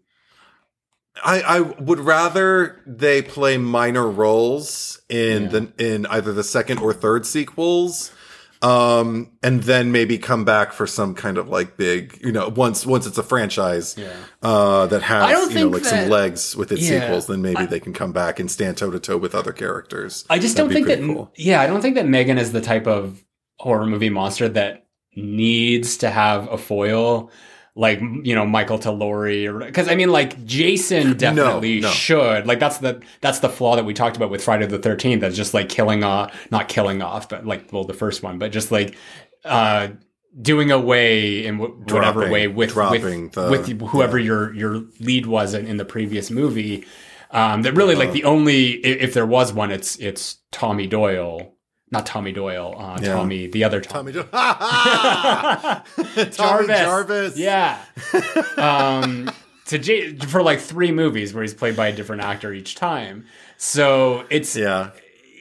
I, I would rather they play minor roles in yeah. the in either the second or third sequels um and then maybe come back for some kind of like big you know once once it's a franchise yeah. uh that has you know like that, some legs with its yeah, sequels then maybe I, they can come back and stand toe to toe with other characters i just That'd don't think that cool. yeah i don't think that M3GAN is the type of horror movie monster that needs to have a foil like you know Michael to or because I mean like Jason definitely no. should like that's the that's the flaw that we talked about with Friday the Thirteenth that's just like killing off not killing off but like well the first one but just like uh doing away in w- whatever Dropping- way with with, the- with whoever your your lead was in, in the previous movie. Um, that really like the only i- if there was one, it's it's Tommy Doyle, not Tommy Doyle, uh, Yeah. Tommy the other Tommy. <laughs> Tommy, jo- Tommy Jarvis. Yeah. um, to J- for like three movies where he's played by a different actor each time. So it's yeah.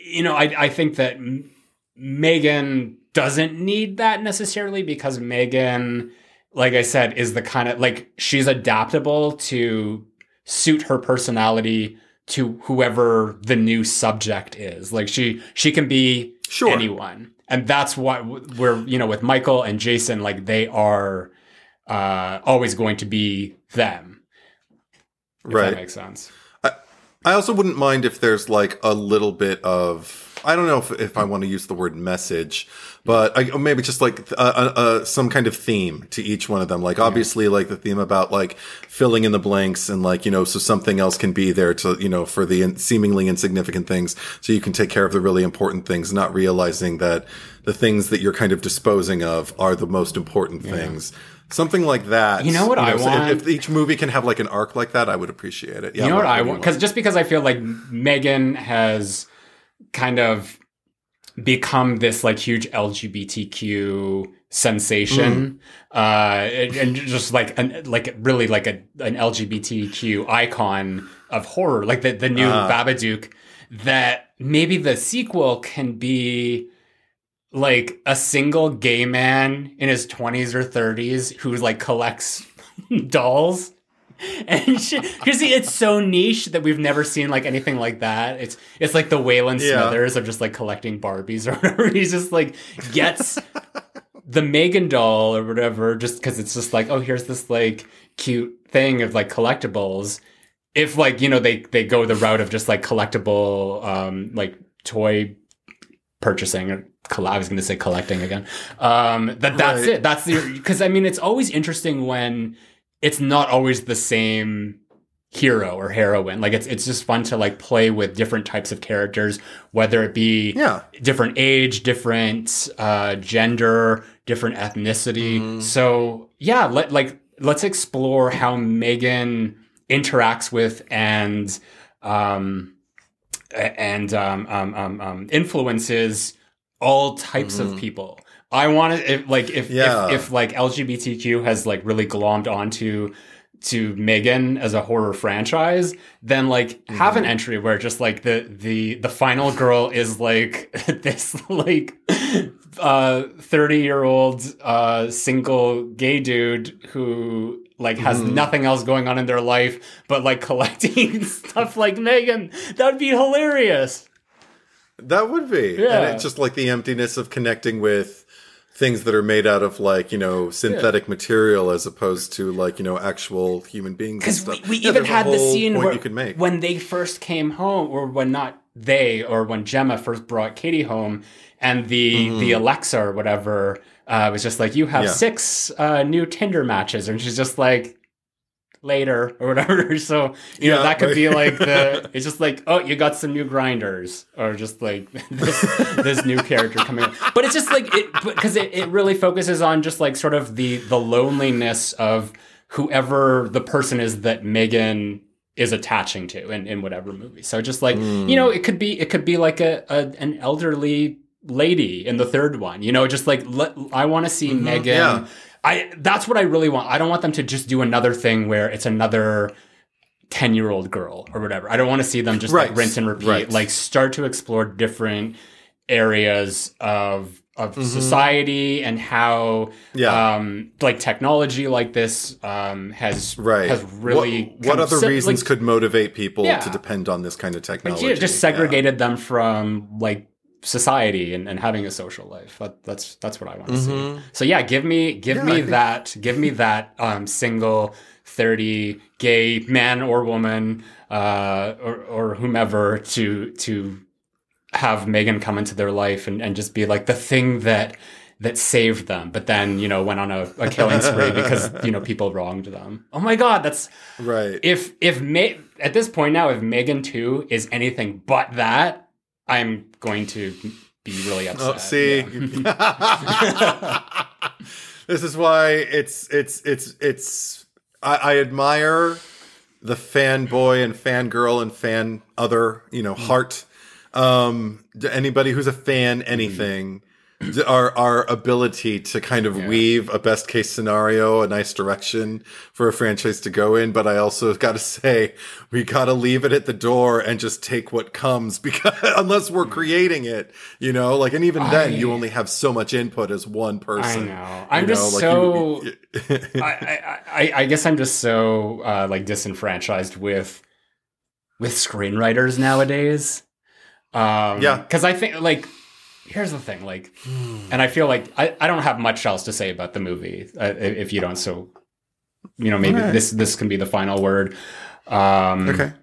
you know, I I think that M- M3GAN doesn't need that necessarily because M3GAN, like I said, is the kind of like she's adaptable to suit her personality to whoever the new subject is. Like she she can be Sure. anyone, and that's why we're you know with Michael and Jason, like they are uh, always going to be them. If Right. that makes sense. I, I also wouldn't mind if there's like a little bit of I don't know if, if I want to use the word message, but I, maybe just like uh, uh, uh, some kind of theme to each one of them. Like obviously, like the theme about like filling in the blanks and like you know, so something else can be there to you know for the in- seemingly insignificant things, so you can take care of the really important things, not realizing that the things that you're kind of disposing of are the most important things. Something like that. You know what I so want? If, if each movie can have like an arc like that, I would appreciate it. Yeah, you know what, I want? Because just because I feel like M3GAN has kind of become this like huge LGBTQ sensation, uh, and, and just like an like really like a an LGBTQ icon of horror, like the the new Ah. Babadook. That maybe the sequel can be like a single gay man in his 20s or 30s who like collects <laughs> dolls <laughs> and because it's so niche that we've never seen like anything like that it's it's like the Waylon Yeah. Smithers of just like collecting Barbies or whatever <laughs> he's just like gets the M3GAN doll or whatever just because it's just like oh here's this like cute thing of like collectibles if like you know they they go the route of just like collectible um like toy purchasing or coll- I was going to say collecting again. Um, that that's Right. it. That's the because I mean it's always interesting when it's not always the same hero or heroine. Like it's it's just fun to like play with different types of characters, whether it be Yeah. different age, different uh, gender, different ethnicity. So yeah, let like let's explore how M3GAN interacts with and um and um, um, um, um, influences all types of people. I want to if, like if, Yeah. if if like LGBTQ has like really glommed onto to M3GAN as a horror franchise, then like have an entry where just like the the the final girl is like <laughs> this like uh 30 year old uh single gay dude who like has nothing else going on in their life but like <laughs> collecting stuff like M3GAN. That would be hilarious. That would be. Yeah. And it's just like the emptiness of connecting with things that are made out of like, you know, synthetic material as opposed to like, you know, actual human beings. Because we, we Yeah, even had the scene where you could make. when they first came home, or when not they, or when Gemma first brought Katie home, and the the Alexa or whatever uh, was just like, "You have. Yeah. six uh, new Tinder matches," and she's just like, "Later" or whatever. <laughs> So you know that could be like the <laughs> it's just like, "Oh, you got some new Grindrs," or just like <laughs> this this new character coming. up. But it's just like it because it, it really focuses on just like sort of the the loneliness of whoever the person is that M3GAN is attaching to in, in whatever movie. So just like, you know, it could be it could be like a, a an elderly lady in the third one. You know, just like let, I want to see mm-hmm. M3GAN yeah. I that's what I really want. I don't want them to just do another thing where it's another 10 year old girl or whatever. I don't want to see them just Right. like rinse and repeat. Right. Like start to explore different areas of of society and how Mm-hmm. Yeah. um like technology like this um has Right. has really What, what other se- reasons like, could motivate people Yeah. to depend on this kind of technology? yeah, just Yeah. segregated them from like society and, and having a social life. That, that's that's what I want to see. So yeah, give me give Mm-hmm. Yeah, me think- that give me that um, single thirty gay man or woman uh, or or whomever to to have M3GAN come into their life and, and just be like the thing that that saved them, but then you know went on a, a killing spree because <laughs> you know people wronged them. Oh my god, that's right. If if Ma- at this point now, if M3GAN Two is anything but that, I'm going to be really upset. Oh, see, Yeah. <laughs> this is why it's it's it's it's. I, I admire the fanboy and fangirl and fan other you know heart. Um, anybody who's a fan, anything. Our our ability to kind of Yeah. weave a best case scenario, a nice direction for a franchise to go in, but I also <laughs> got to say we got to leave it at the door and just take what comes <laughs> because unless we're creating it, you know, like and even then you only have so much input as one person. I know. I'm just like so. you- you- I, I, I, I guess I'm just so uh, like disenfranchised with with screenwriters nowadays. Um, Yeah. because I think like here's the thing, like, and I feel like I, I don't have much else to say about the movie uh, if you don't. So, you know, maybe Alright. this this can be the final word. Um, okay.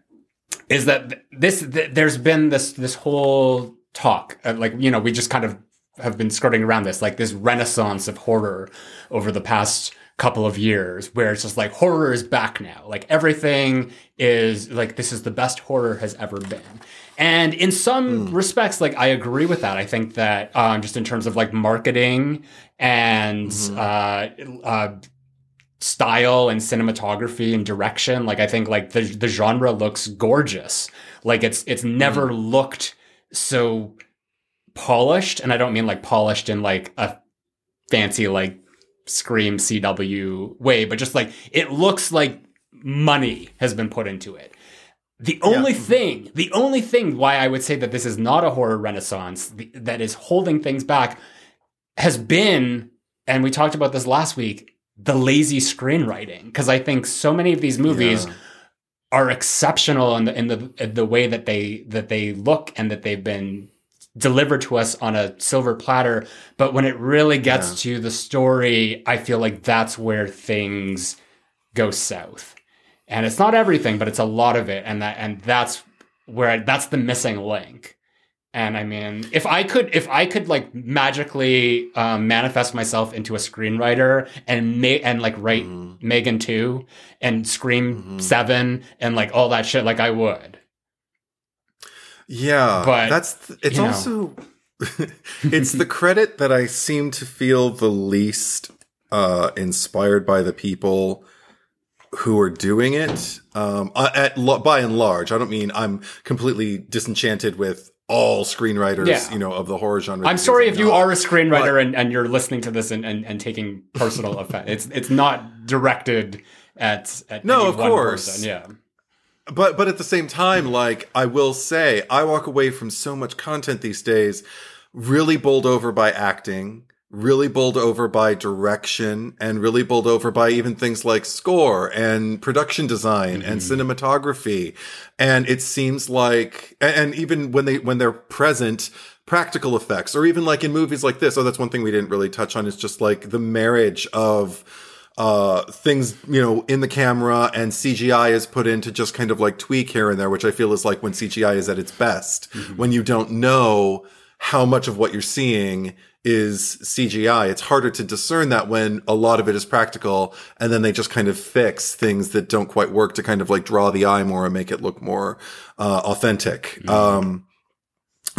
is that this th- there's been this this whole talk uh, like you know we just kind of have been skirting around this like this renaissance of horror over the past couple of years where it's just like horror is back now like everything is like this is the best horror has ever been and in some respects like i agree with that. I think that um, just in terms of like marketing and uh, uh, style and cinematography and direction like i think like the the genre looks gorgeous. Like it's it's never looked so polished and i don't mean like polished in like a fancy like scream cw way but just like it looks like money has been put into it the only thing the only thing why i would say that this is not a horror renaissance th- that is holding things back has been and we talked about this last week the lazy screenwriting. Because i think so many of these movies Yeah. are exceptional in the in the in the way that they that they look and that they've been delivered to us on a silver platter. But when it really gets to the story i feel like that's where things go south and it's not everything but it's a lot of it and that and that's where I, that's the missing link. And i mean if i could if i could like magically um, manifest myself into a screenwriter and ma- and like write Mm-hmm. M3GAN 2 and scream 7 and like all that shit like i would. Yeah, But, that's th- it's also <laughs> it's the credit that I seem to feel the least uh, inspired by the people who are doing it. Um, uh, at by and large, I don't mean I'm completely disenchanted with all screenwriters, Yeah. you know, of the horror genre. i'm sorry if you are a screenwriter and, and you're listening to this and, and, and taking personal <laughs> offense it's it's not directed at, at No, of course. person. yeah but but at the same time like i will say i walk away from so much content these days really bowled over by acting really bowled over by direction and really bowled over by even things like score and production design and cinematography. And it seems like and, even when they when they're present practical effects or even like in movies like this. Oh that's one thing we didn't really touch on is just like the marriage of uh things you know in the camera and CGI is put in to just kind of like tweak here and there which I feel is like when CGI is at its best when you don't know how much of what you're seeing is CGI it's harder to discern that when a lot of it is practical and then they just kind of fix things that don't quite work to kind of like draw the eye more and make it look more uh authentic. Um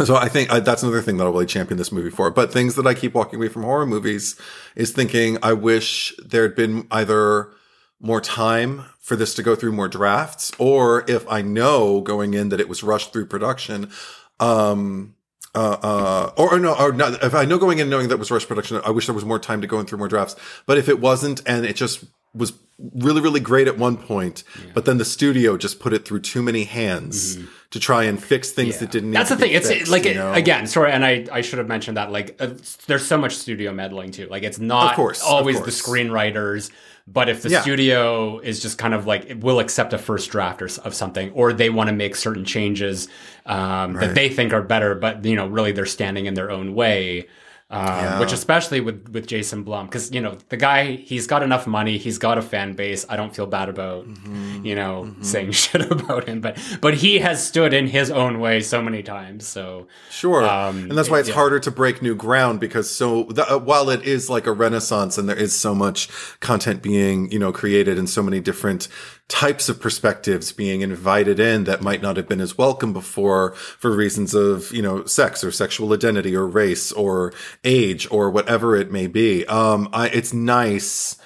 so I think uh, that's another thing that I'll really champion this movie for. But things that I keep walking away from horror movies is thinking I wish there had been either more time for this to go through more drafts, or if I know going in that it was rushed through production, um, uh, uh, or, or no, or not, if I know going in knowing that was rush production, I wish there was more time to go in through more drafts. But if it wasn't, and it just was really, really great at one point, but then the studio just put it through too many hands to try and fix things that didn't. Need That's the thing. It's like you it- know? again, sorry, and I I should have mentioned that. Like, uh, there's so much studio meddling too. Like, it's not Of course, of always course. the screenwriters, but if the Yeah. studio is just kind of like it will accept a first draft or of something, or they want to make certain changes um, that they think are better, but you know, really they're standing in their own way. Um, Yeah. Which, especially with with Jason Blum, because you know the guy, he's got enough money, he's got a fan base. I don't feel bad about Mm-hmm. you know saying <laughs> shit about him, but but he has stood in his own way so many times. So Sure, Um, and that's why it's yeah. harder to break new ground because so the, uh, while it is like a renaissance and there is so much content being you know created and so many different types of perspectives being invited in that might not have been as welcome before for reasons of you know sex or sexual identity or race or age or whatever it may be. Um, I, it's nice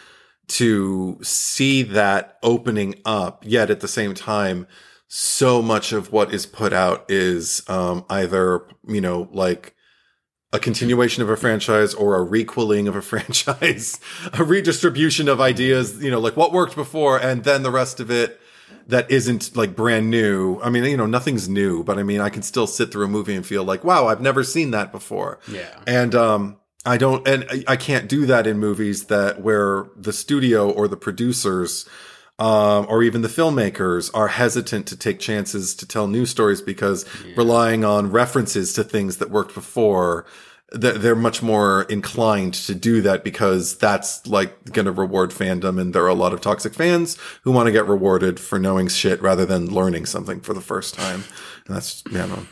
to see that opening up, yet at the same time, so much of what is put out is um, either, you know, like a continuation of a franchise or a requeling of a <laughs> franchise, a redistribution of ideas, you know, like what worked before, and then the rest of it that isn't like brand new. I mean, you know, nothing's new, but I mean, I can still sit through a movie and feel like, wow, I've never seen that before. yeah, And um I don't and I- I can't do that in movies that where the studio or the producers um, or even the filmmakers are hesitant to take chances to tell new stories because relying on references to things that worked before they're much more inclined to do that because that's like going to reward fandom and there are a lot of toxic fans who want to get rewarded for knowing shit rather than learning something for the first time and that's you know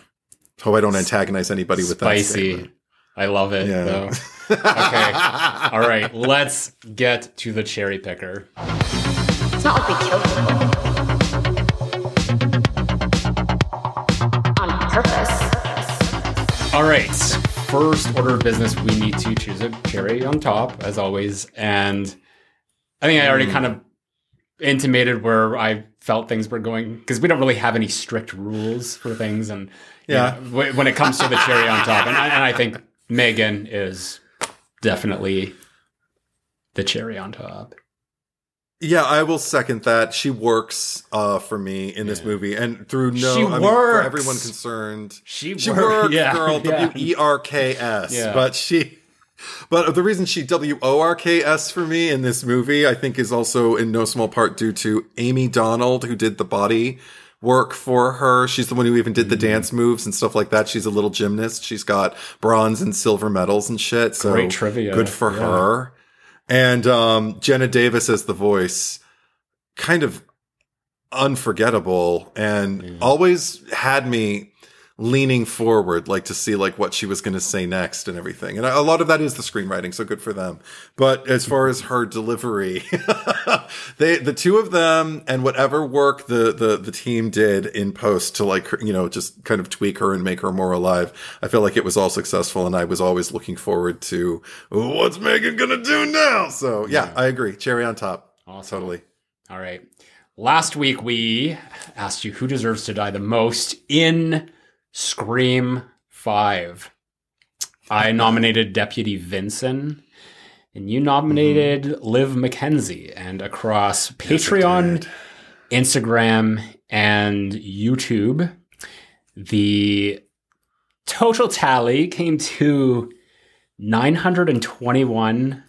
hope I don't antagonize anybody with that spicy. I love it. Yeah. though. <laughs> okay. All right, let's get to the cherry picker. It's not like we killed people. On purpose. All right. First order of business, we need to choose a cherry on top, as always. And I think I already Hmm. kind of intimated where I felt things were going because we don't really have any strict rules for things. And you Yeah. know, wh- when it comes to the cherry on top, and I, and I think M3GAN is definitely the cherry on top. Yeah, I will second that. She works uh, for me in this Yeah. movie, and through no, She I mean, for everyone concerned, She, she worked, works, <laughs> yeah, girl. W E R K S. But she, but the reason she W O R K S for me in this movie, I think, is also in no small part due to Amie Donald, who did the body work for her. She's the one who even did the Mm. dance moves and stuff like that. She's a little gymnast. She's got bronze and silver medals and shit. So Great trivia. Good for Yeah. her. And um, Jenna Davis as the voice, kind of unforgettable and always had me leaning forward like to see like what she was going to say next and everything. And a lot of that is the screenwriting so good for them. But as far as her delivery <laughs> they the two of them and whatever work the the the team did in post to like you know just kind of tweak her and make her more alive i feel like it was all successful and i was always looking forward to what's M3GAN gonna do now? So yeah, i agree. Cherry on top. Awesome. totally. All right. Last week we asked you who deserves to die the most in Scream 5. I <laughs> nominated Deputy Vincent, and you nominated mm-hmm. Liv McKenzie. And across Patreon. Instagram, and YouTube, the total tally came to 921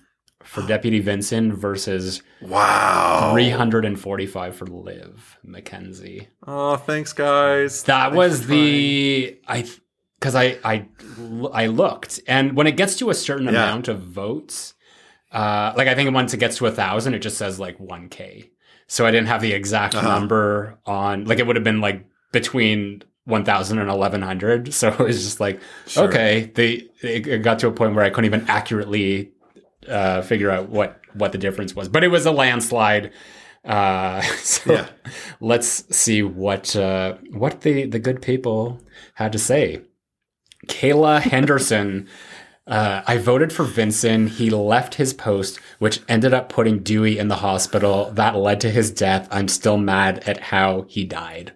for Deputy Vincent versus wow 345 for Liv McKenzie. Oh, thanks, guys. That Thanks was the I because I I I looked and when it gets to a certain Yeah. amount of votes, uh, like I think once it gets to a thousand, it just says like one k. So I didn't have the exact Uh-huh. number on. Like it would have been like between 1000 and 1100 <laughs> so it was just like Sure. okay they it got to a point where i couldn't even accurately uh figure out what what the difference was but it was a landslide uh <laughs> so Yeah. let's see what uh what the the good people had to say kayla henderson <laughs> uh, I voted for Vincent. He left his post, which ended up putting Dewey in the hospital. That led to his death. I'm still mad at how he died.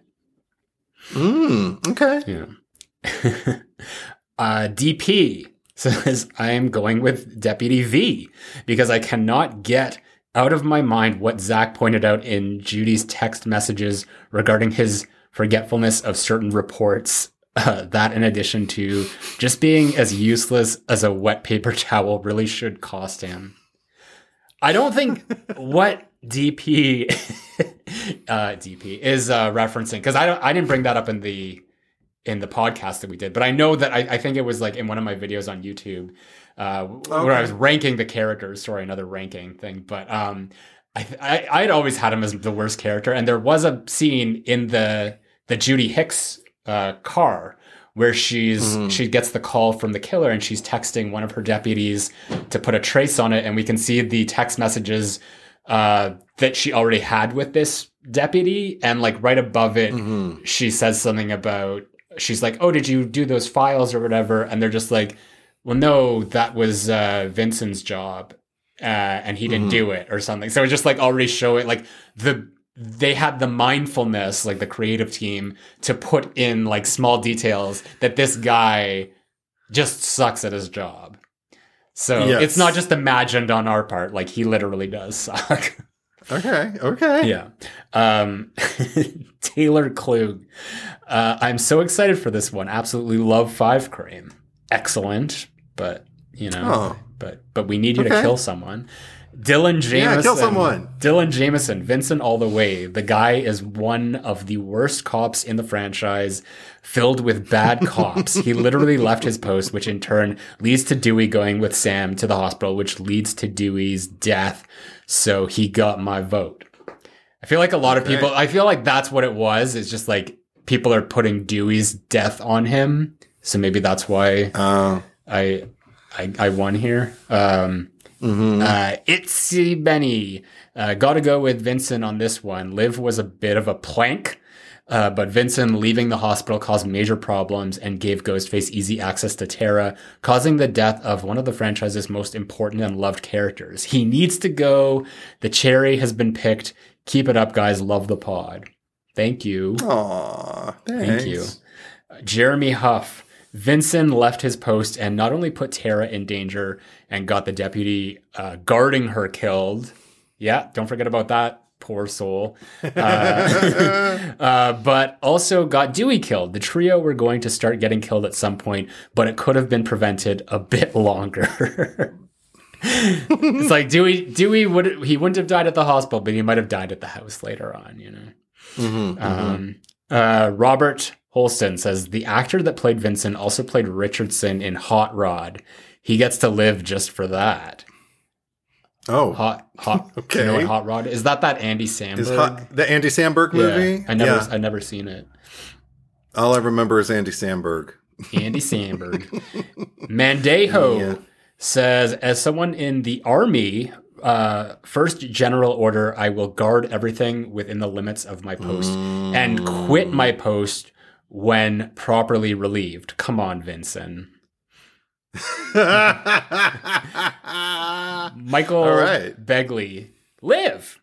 Mm, okay. Yeah. <laughs> uh, DP says, I am going with Deputy V because I cannot get out of my mind what Zack pointed out in Judy's text messages regarding his forgetfulness of certain reports. <laughs> Uh, that, in addition to just being as useless as a wet paper <laughs> towel, really should cost him. I don't think <laughs> what DP uh, DP is uh, referencing because I don't I didn't bring that up in the in the podcast that we did, but I know that I, I think it was like in one of my videos on YouTube. uh, where I was ranking the characters. Sorry, another ranking thing, but um, I, I I'd always had him as the worst character, and there was a scene in the the Judy Hicks uh, car where she's she gets the call from the killer and she's texting one of her deputies to put a trace on it and we can see the text messages uh, that she already had with this deputy and like right above it she says something about she's like oh did you do those files or whatever? And they're just like well no that was uh, vincent's job uh, and he didn't do it or something. So it's just like already show it like the they had the mindfulness like the creative team to put in like small details that this guy just sucks at his job. So Yes. it's not just imagined on our part like he literally does suck <laughs> Okay. Okay. yeah um <laughs> taylor klug uh, i'm so excited for this one absolutely love five cream excellent but you know Oh. but but we need you to kill someone dylan jameson Yeah, kill someone. dylan jameson vincent all the way the guy is one of the worst cops in the franchise filled with bad <laughs> cops he literally left his post which in turn leads to dewey going with sam to the hospital which leads to dewey's death so he got my vote I feel like a lot of people. I feel like that's what it was. It's just like people are putting Dewey's death on him, so maybe that's why Uh, I I, I won here. Um, uh, Itsy Benny. Uh, gotta go with Vincent on this one. Liv was a bit of a plank, uh, but Vincent leaving the hospital caused major problems and gave Ghostface easy access to Tara, causing the death of one of the franchise's most important and loved characters. He needs to go. The cherry has been picked. Keep it up, guys. Love the pod. Thank you. aw, Thank you. Jeremy Huff. Vincent left his post and not only put Tara in danger and got the deputy uh, guarding her killed. Yeah, don't forget about that. Poor soul. Uh, <laughs> uh, but also got Dewey killed. The trio were going to start getting killed at some point, but it could have been prevented a bit longer. <laughs> it's like Dewey. Dewey would he wouldn't have died at the hospital, but he might have died at the house later on. You know. Mm-hmm, Um, uh, Robert Holston says the actor that played Vincent also played Richardson in Hot Rod. He gets to live just for that. oh, Hot, hot. <laughs> Okay. You know what Hot Rod is? That that Andy Samberg. is hot, the Andy Samberg Yeah, movie? I never, Yeah. I never seen it. All I remember is Andy Samberg. Andy Samberg. <laughs> Mandejo Yeah. says, as someone in the army, uh, first general order, I will guard everything within the limits of my post and quit my post when properly relieved. Come on, Vincent. Michael All right. Begley. Live.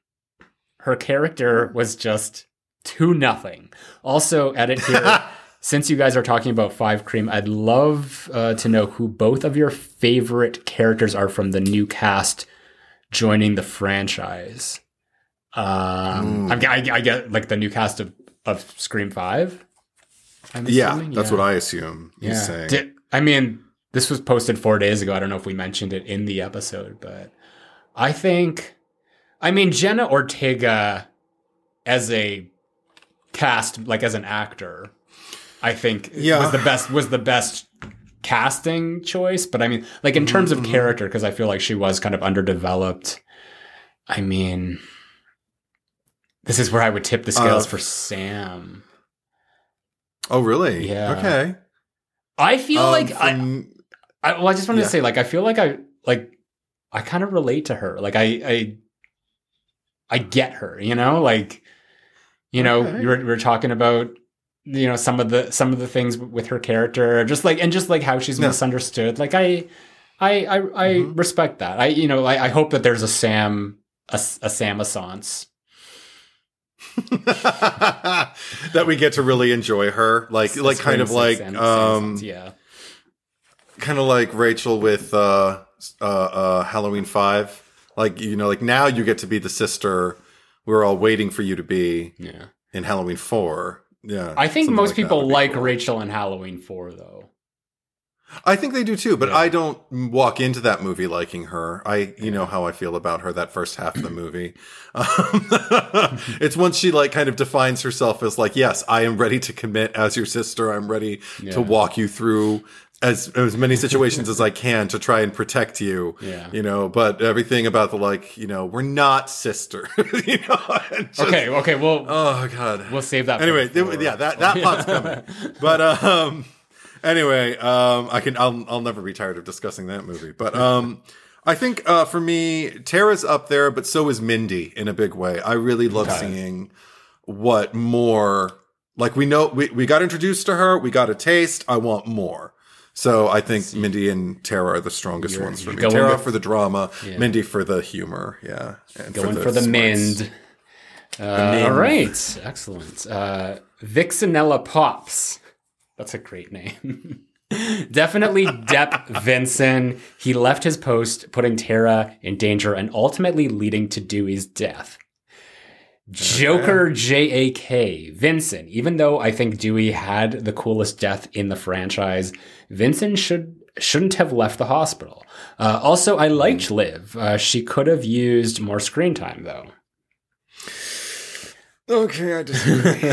Her character was just too nothing. Also, edit here. <laughs> since you guys are talking about Five Cream, I'd love uh, to know who both of your favorite characters are from the new cast joining the franchise. Um, I'm- I, I get like the new cast of, of Scream Five. I'm yeah, that's Yeah. what I assume he's Yeah. saying. Di- I mean, this was posted four days ago. I don't know if we mentioned it in the episode, but I think, I mean, Jenna Ortega as a cast, like as an actor, I think Yeah. was the best was the best casting choice. But I mean, like in terms Mm-hmm, of character, because I feel like she was kind of underdeveloped. I mean, this is where I would tip the scales Uh, for Sam. Oh, really? Yeah. Okay. I feel Um, like I, from- I well, I just wanted Yeah. to say, like, I feel like I like I kind of relate to her. Like, I I I get her. You know, like you know, Okay. we were, we were talking about you know some of the some of the things with her character, just like and just like how she's misunderstood. Like, I I I, I Mhm. respect that. I you know I, I hope that there's a Sam a, a Sam Assance. <laughs> that we get to really enjoy her, like like kind of like Sam um Assance, yeah. kind of like Rachel with uh uh uh Halloween 5. Like you know like now you get to be the sister we were all waiting for you to be Yeah. in Halloween 4. Yeah. I think most like people like cool. Rachel in Halloween 4 though. I think they do too, but Yeah. I don't walk into that movie liking her. I, you know how I feel about her that first half of the movie. Um, <laughs> it's once she like kind of defines herself as like, yes, I am ready to commit as your sister. I'm ready Yeah. to walk you through as as many situations as I can to try and protect you. Yeah. You know, but everything about the like, you know, we're not sister. <laughs> you know. <laughs> just- Okay, okay, well, Oh God. we'll save that. anyway, yeah, that that part's coming. But um, anyway, um, I can I'll I'll never be tired of discussing that movie. But um, I think uh, for me, Tara's up there, but so is Mindy in a big way. I really love seeing what more. Like we know we, we got introduced to her, we got a taste. I want more. So I think Mindy and Tara are the strongest You're- ones for me. Tara with- for the drama, Yeah. Mindy for the humor. Yeah, and going for the, smarts. Mind. Uh, all right, excellent. Uh, Vixenella Pops. That's a great name. <laughs> Definitely Depp Vincent. He left his post, putting Tara in danger and ultimately leading to Dewey's death. Joker JAK. Vincent. Even though I think Dewey had the coolest death in the franchise, Vincent should shouldn't have left the hospital. Uh, also, I liked Liv. Uh, she could have used more screen time though. Okay, I disagree.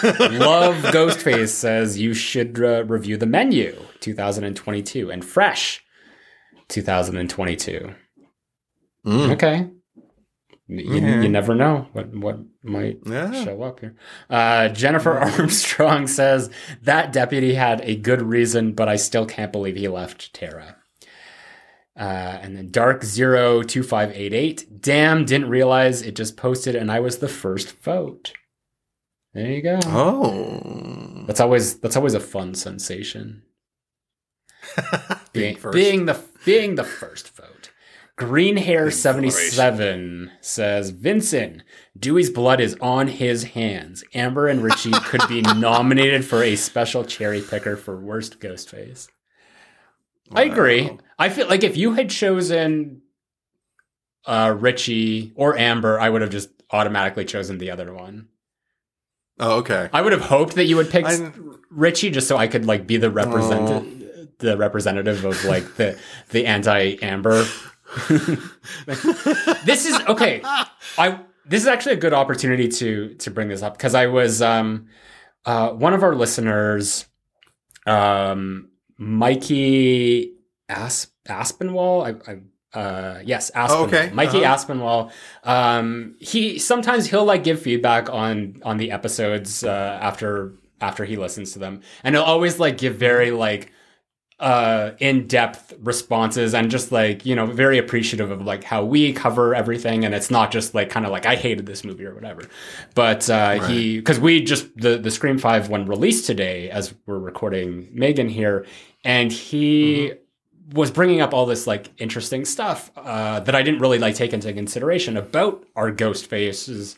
<laughs> Love Ghostface says you should uh, review the menu 2022 and Fresh 2022. Mm. Okay. You, Yeah. you never know what what might Yeah. show up here. Uh, Jennifer Armstrong <laughs> says that deputy had a good reason, but I still can't believe he left Tara. Uh, and then Dark Zero two five eight eight. Damn, didn't realize it just posted, and I was the first vote. There you go. Oh, That's always that's always a fun sensation. <laughs> Being being, being the being the first vote. Green Hair seventy seven says Vincent Dewey's blood is on his hands. Amber and Richie could be <laughs> nominated for a special cherry picker for worst Ghostface. I agree. Wow. I feel like if you had chosen uh, Richie or Amber, I would have just automatically chosen the other one. Oh, okay. I would have hoped that you would pick I- Richie just so I could like be the representative, the representative of like the the anti Amber. <laughs> this is okay. I this is actually a good opportunity to to bring this up because I was um uh one of our listeners um Mikey As- Aspinwall? I, I uh yes Aspinwall. okay. Mikey Uh-huh. Aspinwall. Um he sometimes he'll like give feedback on on the episodes uh after after he listens to them. And he'll always like give very like uh in-depth responses and just like you know very appreciative of like how we cover everything. And it's not just like kind of like i hated this movie or whatever. But uh he because we just the the scream 5 when released today as we're recording M3GAN here and he was bringing up all this like interesting stuff uh that i didn't really like take into consideration about our ghost faces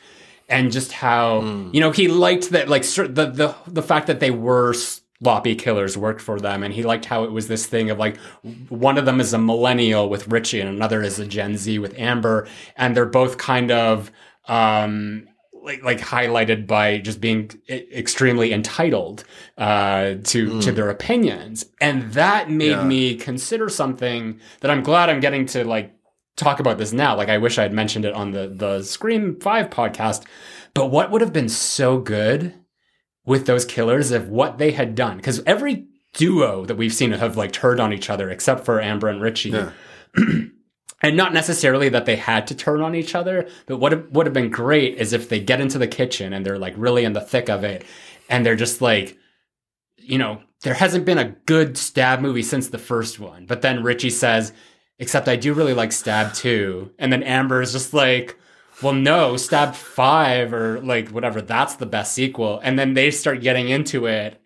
and just how you know he liked that like the the the fact that they were sloppy killers worked for them. And he liked how it was this thing of like one of them is a millennial with Richie and another is a Gen Z with Amber. And they're both kind of um like like highlighted by just being extremely entitled uh to to their opinions and that made Yeah. me consider something that I'm glad I'm getting to like talk about this now. Like I wish I had mentioned it on the the Scream 5 podcast. But what would have been so good with those killers if what they had done cuz every duo that we've seen have like turned on each other except for Amber and Richie. Yeah. <clears throat> and not necessarily that they had to turn on each other, but what would have been great is if they get into the kitchen and they're like really in the thick of it and they're just like you know, there hasn't been a good stab movie since the first one. But then Richie says, except I do really like Stab 2. And then Amber is just like, well, no, Stab 5 or like whatever, that's the best sequel. And then they start getting into it.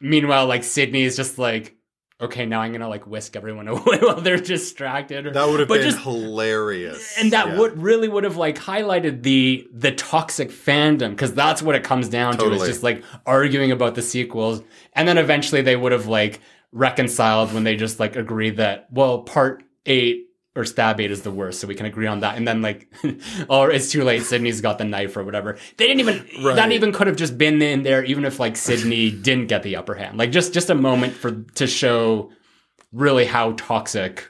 Meanwhile, like Sidney is just like, okay, now I'm to like whisk everyone <laughs> away while they're distracted. Or, That would have but been just- hilarious. and that Yeah. would really would have like highlighted the the toxic fandom because that's what it comes down to Totally. is just like arguing about the sequels and then eventually they would have like reconciled when they just like agreed that well part eight or stab eight is the worst so we can agree on that and then like <laughs> or it's too late sidney's got the knife or whatever they didn't even that even could have just been in there even if like sidney didn't get the upper hand like just just a moment for to show really how toxic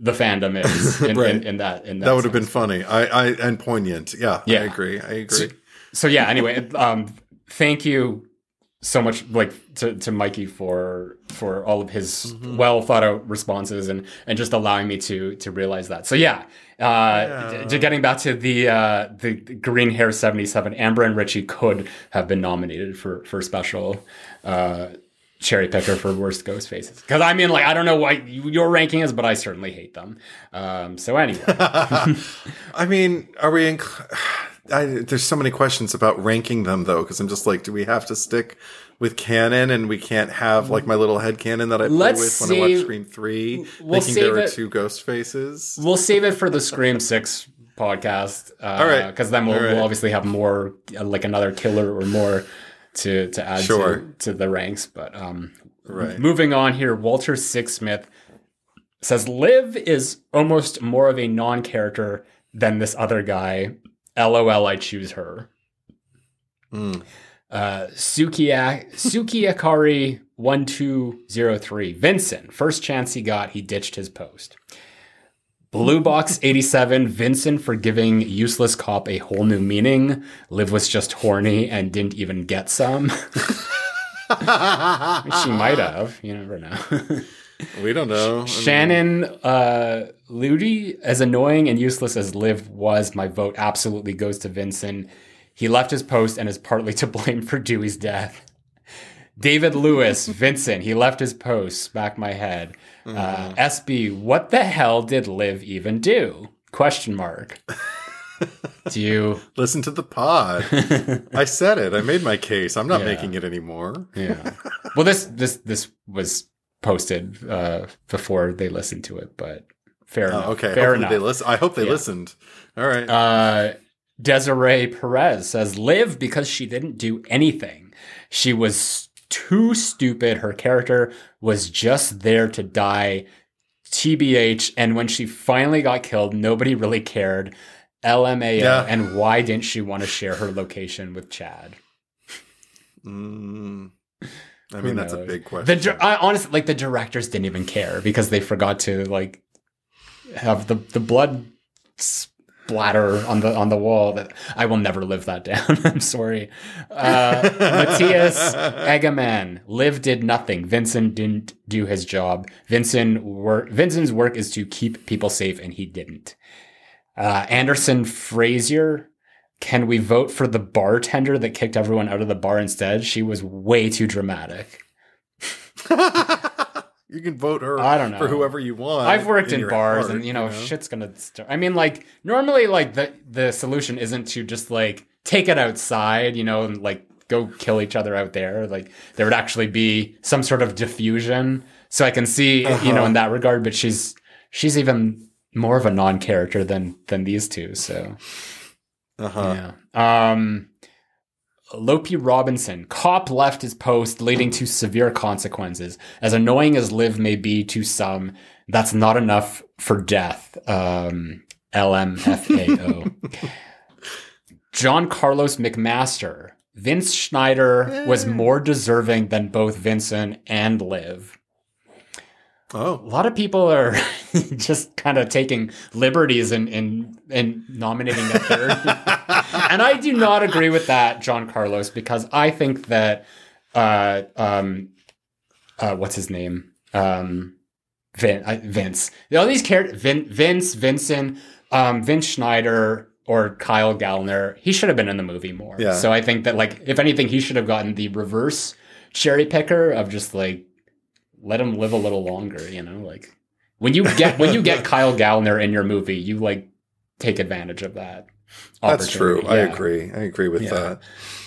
the fandom is <laughs> in, Right. in, in that in that, that would have been funny. I, I and poignant. Yeah, Yeah. I agree. I agree. so yeah anyway um thank you so much like to, to Mikey for for all of his Mm-hmm. well thought out responses and and just allowing me to to realize that. So yeah, uh, Yeah. d- getting back to the uh, the green hair seventy seven, Amber and Richie could have been nominated for for special. Uh, Cherry picker for worst ghost faces because I mean like I don't know why you- your ranking is but I certainly hate them um, so anyway <laughs> I mean, are we? Inc- I, there's so many questions about ranking them though, because I'm just like, do we have to stick with canon, and we can't have like my little head canon that I play Let's with when I watch Scream Three, we'll thinking save there are it- two ghost faces. We'll save it for the Scream Six podcast. Uh, All right. because then we'll, right. we'll obviously have more, like another killer or more to to add Sure. to, to the ranks. But um, Right. moving on here, Walter Sixsmith says Liv is almost more of a non-character than this other guy. LOL, I choose her. Mm. Uh, Sukiya Sukiakari one two zero three. Vincent, first chance he got, he ditched his post. Blue Box 87, Vincent for giving useless cop a whole new meaning. Liv was just horny and didn't even get some. <laughs> she might have. You never know. <laughs> We don't know. I mean, Shannon uh, Ludi, as annoying and useless as Liv was, my vote absolutely goes to Vincent. He left his post and is partly to blame for Dewey's death. David Lewis, <laughs> Vincent, he left his post. Smack my head. Uh, SB, what the hell did Liv even do? Question mark. <laughs> do you? listen to the pod. <laughs> I said it. I made my case. I'm not Yeah. making it anymore. Yeah. Well, this this this was posted uh, before they listened to it, but fair enough. Oh, okay. Fair Hopefully enough. they listen. I hope they Yeah. listened. All right. Uh, Desiree Perez says, Live because she didn't do anything. She was too stupid. Her character was just there to die. TBH. And when she finally got killed, nobody really cared. LMAO. Yeah. And why didn't she want to share her location with Chad? Mm. I mean, that's a big question. The I, honestly, like the directors didn't even care because they forgot to like have the the blood splatter on the on the wall. That I will never live that down. <laughs> I'm sorry. Uh, Matthias Egaman, Liv did nothing. Vincent didn't do his job. Vincent work. Vincent's work is to keep people safe, and he didn't. Uh, Anderson Frazier. Can we vote for the bartender that kicked everyone out of the bar instead? She was way too dramatic. <laughs> you can vote her I don't know. for whoever you want. I've worked in, your bars, heart, and you know, shit's gonna. Start. I mean, like normally, like the the solution isn't to just like take it outside, you know, and like go kill each other out there. Like there would actually be some sort of diffusion. So I can see, you know, Uh-huh. in that regard. But she's she's even more of a non-character than than these two. So Uh-huh. yeah. Um, Lopi Robinson, cop left his post, leading to severe consequences. As annoying as Liv may be to some, that's not enough for death. Um, LMFAO. <laughs> John Carlos McMaster. Vince Schneider was more deserving than both Vincent and Liv. A Oh, lot of people are <laughs> just kind of taking liberties and in, in, in nominating a third. <laughs> and I do not agree with that, John Carlos, because I think that uh, um, uh, what's his name? Um, Vin, Vince. All these characters, Vin, Vince, Vincent, um, Vince Schneider, or Kyle Gallner. He should have been in the movie more. Yeah. So I think that, like, if anything, he should have gotten the reverse cherry picker of just like let him live a little longer. You know, like when you get when you get <laughs> Kyle Gallner in your movie, you like take advantage of that. that's true. opportunity. I agree. I agree with Yeah.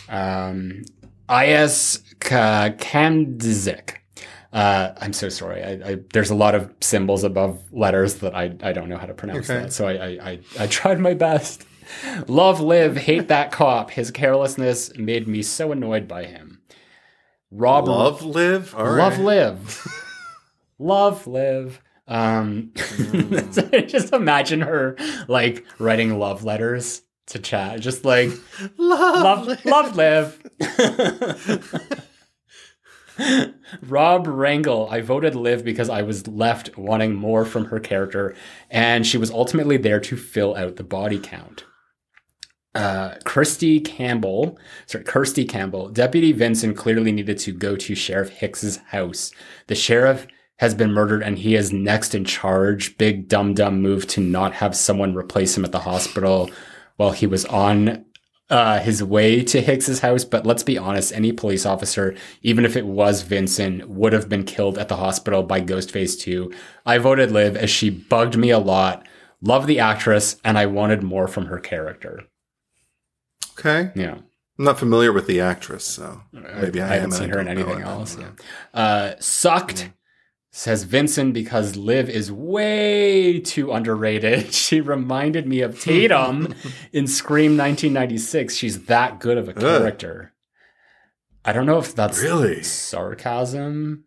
that. Um, Is Ka- Kamdzik. Uh, I'm so sorry. I, I, there's a lot of symbols above letters that I, I don't know how to pronounce Okay. that. So I, I, I, I tried my best. Love, live, hate that cop. His carelessness made me so annoyed by him. Rob, Love live. All love, right. live, <laughs> love, live. Um, <laughs> just imagine her like writing love letters to Chad, just like Love. love, love, live. <laughs> Rob Rangel, I voted Liv because I was left wanting more from her character, and she was ultimately there to fill out the body count. Uh, Kirsty Campbell, sorry, Kirsty Campbell, Deputy Vincent clearly needed to go to Sheriff Hicks's house. The sheriff has been murdered and he is next in charge. Big dumb dumb move to not have someone replace him at the hospital while he was on uh, his way to Hicks's house. But let's be honest, any police officer, even if it was Vincent, would have been killed at the hospital by Ghostface too. I voted Liv as she bugged me a lot. Love the actress and I wanted more from her character. Okay. Yeah. I'm not familiar with the actress, so maybe I, I haven't am, seen her in anything it. I don't else. Yeah. Uh, sucked, says Vincent, because Liv is way too underrated. <laughs> She reminded me of Tatum <laughs> in Scream 1996. She's that good of a character. I don't know if that's Really? sarcasm,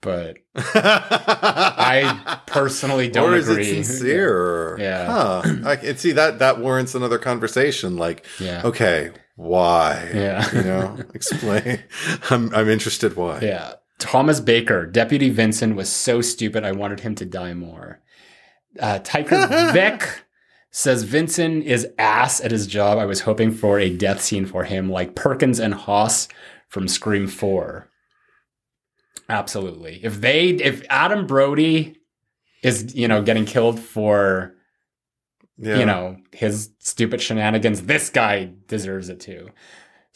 but I <laughs> personally don't or is agree. it sincere? Yeah. Huh. I can see that that warrants another conversation. Like, Yeah. okay, why? Yeah. You know, explain. <laughs> I'm I'm interested why. Yeah. Thomas Baker, Deputy Vincent was so stupid I wanted him to die more. Uh, Tyker <laughs> Vic says Vincent is ass at his job. I was hoping for a death scene for him like Perkins and Hoss from Scream 4. Absolutely. If they if Adam Brody is, you know, getting killed for, Yeah. you know, his stupid shenanigans, this guy deserves it too.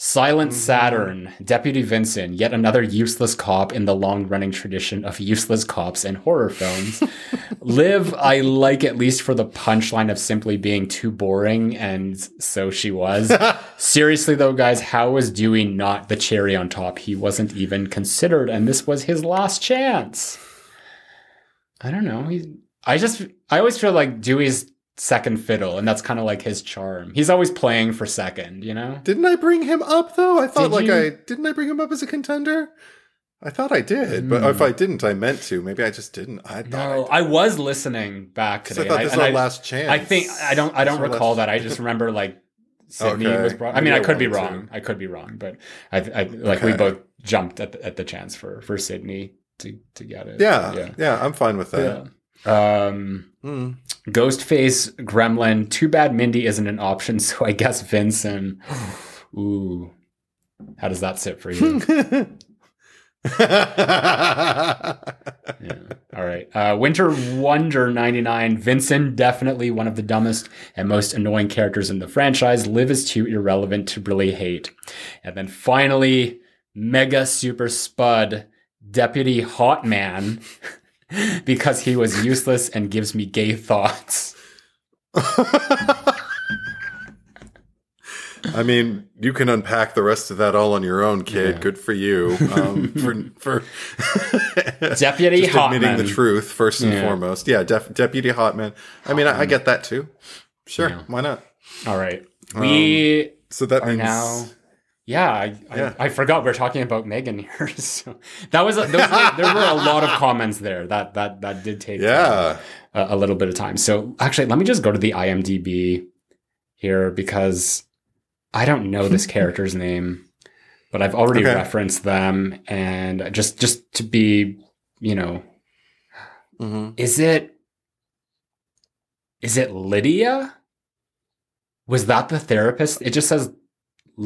Silent mm. Saturn, Deputy Vincent, yet another useless cop in the long running tradition of useless cops in horror films. <laughs> Liv, I like at least for the punchline of simply being too boring, and so she was. <laughs> Seriously though, guys, how was Dewey not the cherry on top? He wasn't even considered, and this was his last chance. I don't know. He, I just, I always feel like Dewey's second fiddle, and that's kind of like his charm. He's always playing for second, you know? Didn't I bring him up though? I thought Did like you? I didn't I bring him up as a contender? I thought I did, but if I didn't, I meant to. Maybe I just didn't. I Hmm. No, I, I was listening back today. I thought this was our I- last chance. I think I don't. I don't This is our recall that. I just remember like Sidney Okay. was brought. I mean, I I could be wanted to. wrong. I could be wrong, but I, I like we both jumped at the, at the chance for for Sidney to to get it. Yeah, yeah. yeah, I'm fine with that. Yeah. Um, Mm. Ghostface, Gremlin. Too bad Mindy isn't an option, <laughs> so I guess Vincent. <sighs> Ooh, how does that sit for you? <laughs> Yeah. All right. Uh, Winter Wonder 99. Vincent, definitely one of the dumbest and most annoying characters in the franchise. Liv is too irrelevant to really hate. And then finally, Mega Super Spud, Deputy Hot Man, <laughs> <laughs> because he was useless and gives me gay thoughts. <laughs> I mean, you can unpack the rest of that all on your own, kid. Yeah. Good for you. Um, <laughs> for for Deputy just Hot admitting the truth first and Yeah. foremost. Yeah, def- Deputy Hotman. I mean, I, I get that too. Sure, Yeah. why not? All right. We So that means now. Yeah, I, Yeah. I, I forgot we are talking about M3GAN here. <laughs> So that was, those, there were a lot of comments there. That that that did take yeah. a, a little bit of time. So actually, let me just go to the IMDb here because I don't know this <laughs> character's name, but I've already Okay. referenced them, and just just to be, you know, hmm is it is it Lydia? Was that the therapist? It just says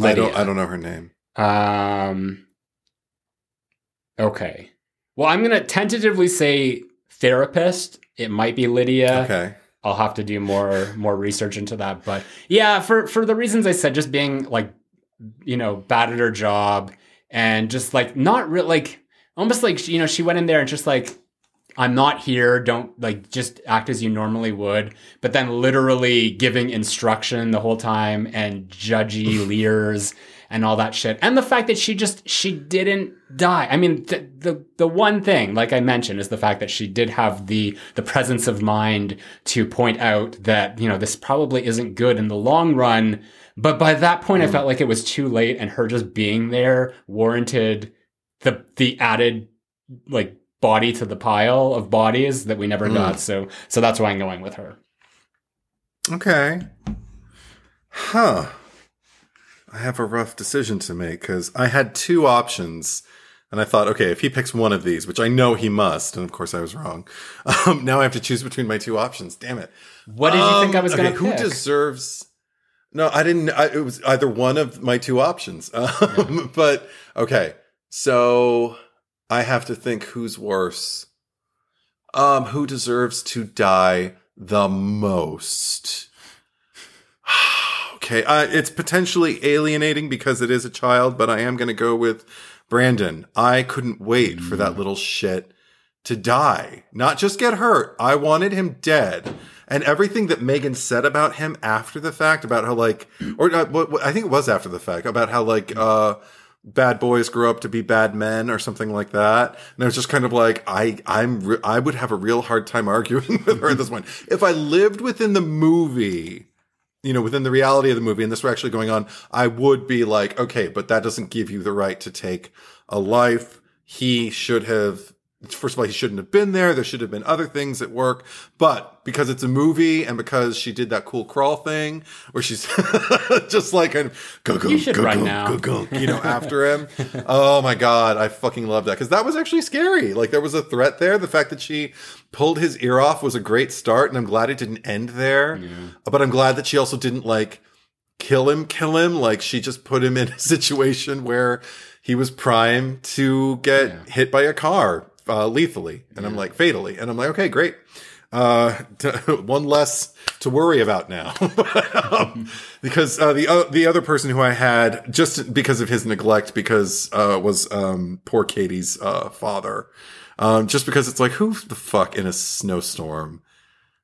I don't. I don't know her name. Um. Okay. Well, I'm gonna tentatively say therapist. It might be Lydia. Okay. I'll have to do more more research into that. But yeah, for for the reasons I said, just being like, you know, bad at her job and just like not real, like almost like you know, she went in there and just like. I'm not here. Don't like just act as you normally would. But then literally giving instruction the whole time and judgy <laughs> leers and all that shit. And the fact that she just she didn't die. I mean, the the the one thing, like I mentioned, is the fact that she did have the the presence of mind to point out that you know this probably isn't good in the long run. But by that point, I mm. felt like it was too late, and her just being there warranted the the added like body to the pile of bodies that we never Mm. got. So so that's why I'm going with her. Okay. Huh. I have a rough decision to make because I had two options. And I thought, okay, if he picks one of these, which I know he must, and of course I was wrong, <laughs> um, now I have to choose between my two options. Damn it. What did you think I Um, was going okay, to Who deserves. No, I didn't. I, it was either one of my two options. <laughs> Um, But okay, so I have to think who's worse. Um, who deserves to die the most? <sighs> okay, uh, it's potentially alienating because it is a child, but I am going to go with Brandon. I couldn't wait for that little shit to die, not just get hurt. I wanted him dead. And everything that M3GAN said about him after the fact, about how like, or uh, I think it was after the fact, about how like, uh, bad boys grow up to be bad men or something like that. And I was just kind of like, I, I'm, re- I would have a real hard time arguing <laughs> with her at this point. If I lived within the movie, you know, within the reality of the movie, and this were actually going on, I would be like, okay, but that doesn't give you the right to take a life. He should have, first of all, he shouldn't have been there. There should have been other things at work. But because it's a movie and because she did that cool crawl thing where she's <laughs> just like, go, go, go, go, go, go, you know, after him. <laughs> oh my God. I fucking love that. Cause that was actually scary. Like there was a threat there. The fact that she pulled his ear off was a great start. And I'm glad it didn't end there. But I'm glad that she also didn't like kill him, kill him. Like she just put him in a <laughs> situation where he was prime to get Yeah. hit by a car uh, lethally. And I'm like, fatally. And I'm like, okay, great. Uh, <laughs> t- one less to worry about now. <laughs> um, because uh, the uh, the other person who I had just because of his neglect, because uh, was um, poor Katie's uh, father. Um, just because it's like, who the fuck in a snowstorm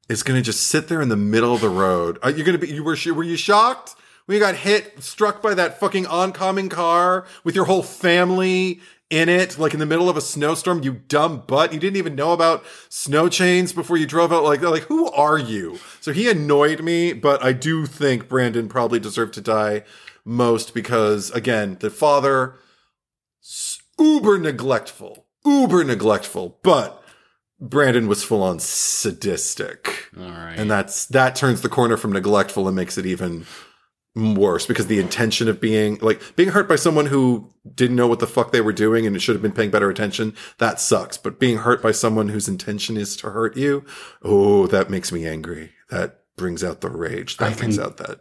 is going to just sit there in the middle of the road? Are you going to be? You were were you shocked when you got hit, struck by that fucking oncoming car with your whole family in it, like in the middle of a snowstorm? You dumb butt! You didn't even know about snow chains before you drove out. Like, like who are you? So he annoyed me, but I do think Brandon probably deserved to die most because again, the father uber neglectful, uber neglectful, but Brandon was full on sadistic. All right. And that's that turns the corner from neglectful and makes it even worse because the intention of being like being hurt by someone who didn't know what the fuck they were doing and should have been paying better attention that sucks but being hurt by someone whose intention is to hurt you oh that makes me angry that brings out the rage that I brings can out that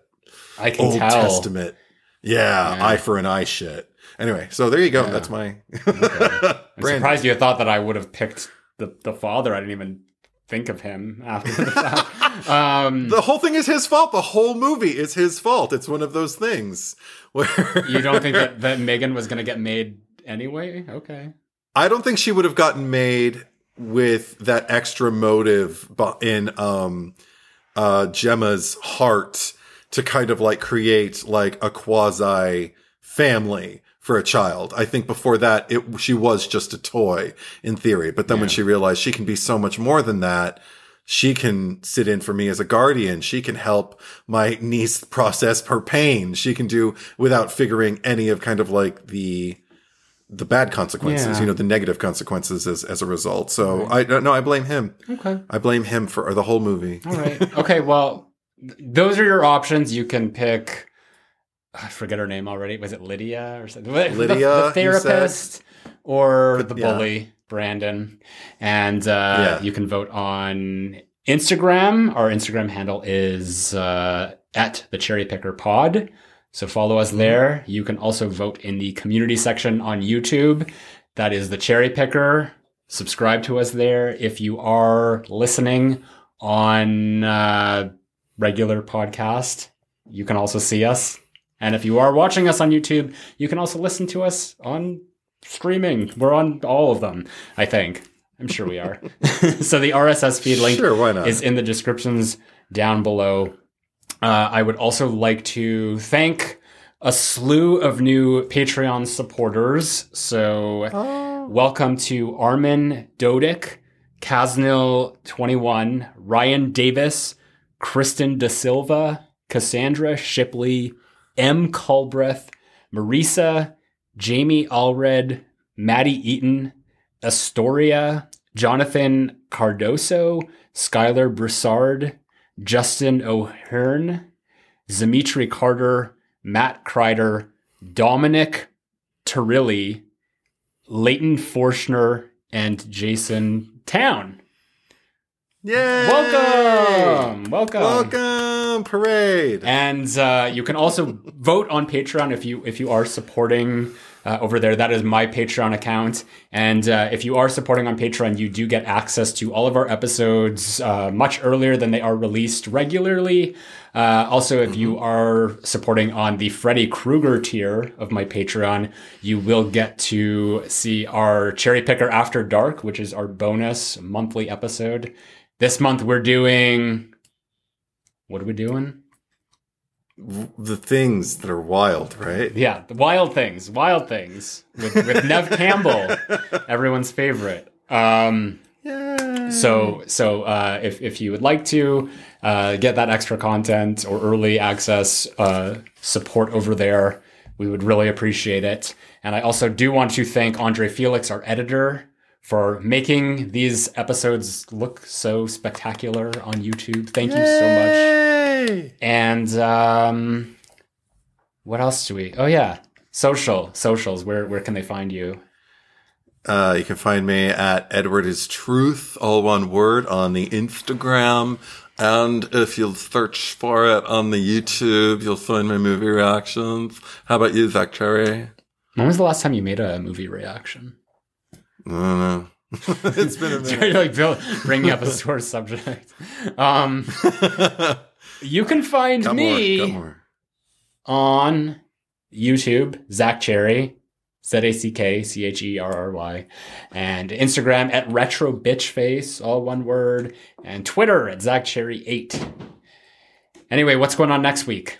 I can old tell. testament yeah, Yeah. eye for an eye shit anyway so there you go Yeah. that's my <laughs> I'm surprised you thought that I would have picked the, the father. I didn't even think of him after the fact. <laughs> Um, <laughs> the whole thing is his fault the whole movie is his fault it's one of those things <laughs> where you don't think that, that M3GAN was going to get made anyway? Okay. I don't think she would have gotten made with that extra motive in um uh Gemma's heart to kind of like create like a quasi family for a child. I think before that it she was just a toy in theory, but then when she realized she can be so much more than that, she can sit in for me as a guardian. She can help my niece <laughs> process her pain. She can do without figuring any of kind of like the the bad consequences, Yeah. you know, the negative consequences as, as a result. So I don't know. I blame him. Okay. I blame him for the whole movie. All right. Okay. Well, th- those are your options. You can pick. I forget her name already. Was it Lydia or something? <laughs> The- Lydia, the, you therapist, or the yeah. bully, Brandon. And uh, Yeah. you can vote on Instagram. Our Instagram handle is uh, at the Cherry Picker Pod. So follow us there. You can also vote in the community section on YouTube. That is the Cherry Picker. Subscribe to us there. If you are listening on uh, regular podcast, you can also see us. And if you are watching us on YouTube, you can also listen to us on streaming. We're on all of them, I think. I'm sure we are. <laughs> so the RSS feed link Sure, is in the descriptions down below. Uh, I would also like to thank a slew of new Patreon supporters. So, welcome to Armin Dodik, Kaznil21, Ryan Davis, Kristen Da Silva, Cassandra Shipley, M. Culbreth, Marisa, Jamie Allred, Maddie Eaton, Astoria, Jonathan Cardoso, Skylar Broussard, Justin O'Hearn, Dimitri Carter, Matt Kreider, Dominic Turilli, Leighton Forshner, and Jason Town. Yay! Welcome! Welcome! Welcome! Parade. And uh, you can also vote on Patreon if you if you are supporting uh, over there. That is my Patreon account. And uh, if you are supporting on Patreon, you do get access to all of our episodes uh, much earlier than they are released regularly. Uh, also, if you are supporting on the Freddy Krueger tier of my Patreon, you will get to see our Cherry Picker After Dark, which is our bonus monthly episode. This month we're doing. What are we doing? The things that are wild, right? Yeah, the Wild Things, Wild Things with, with Neve <laughs> Campbell, everyone's favorite. Um, so so uh, if if you would like to uh, get that extra content or early access uh, support over there, we would really appreciate it. And I also do want to thank Andre Felix, our editor, for making these episodes look so spectacular on YouTube. Thank you so much. And um, what else do we? Oh yeah, social socials. Where where can they find you? Uh, you can find me at Edward is Truth, all one word, on the Instagram. And if you'll search for it on the YouTube, you'll find my movie reactions. How about you, Zack Cherry? When was the last time you made a movie reaction? I don't know. <laughs> it's been a <laughs> Sorry, like Bill bringing up a sore subject. Um, <laughs> you can find me more, more. on YouTube, Zack Cherry, Z A C K C H E R R Y, and Instagram at Retro Bitch Face, all one word, and Twitter at Zack Cherry eight. Anyway, what's going on next week?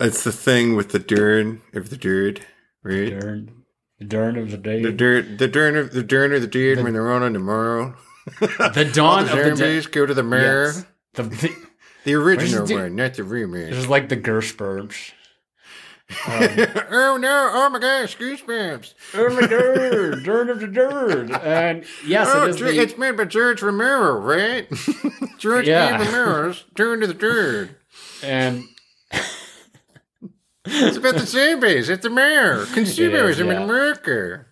It's the thing with the dern if the dirt, right? Dern, the Dern of the day, The dirt, the dern of the dern of the dirt when they're on on tomorrow. the <laughs> dawn the of the day. go to the mirror. Yes. The, the, <laughs> The original one, not the remake. It's like the Gershbergs. <laughs> oh no! Oh my gosh! Goosebumps! Oh my god, Dern of the Dirt. And yes, Oh, it is Ge- the, it's made by George Romero, right? George Yeah. Romero's Turn to the Dirt. and It's about the <laughs> zombies. It's the mayor. Consumerism yeah. in America.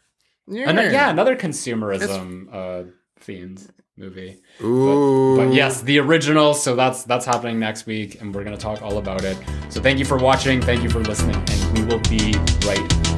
Yeah. ano- yeah, another consumerism uh, themed movie. Ooh. But yes, the original. So that's that's happening next week, and we're gonna talk all about it. So thank you for watching. Thank you for listening, and we will be right back.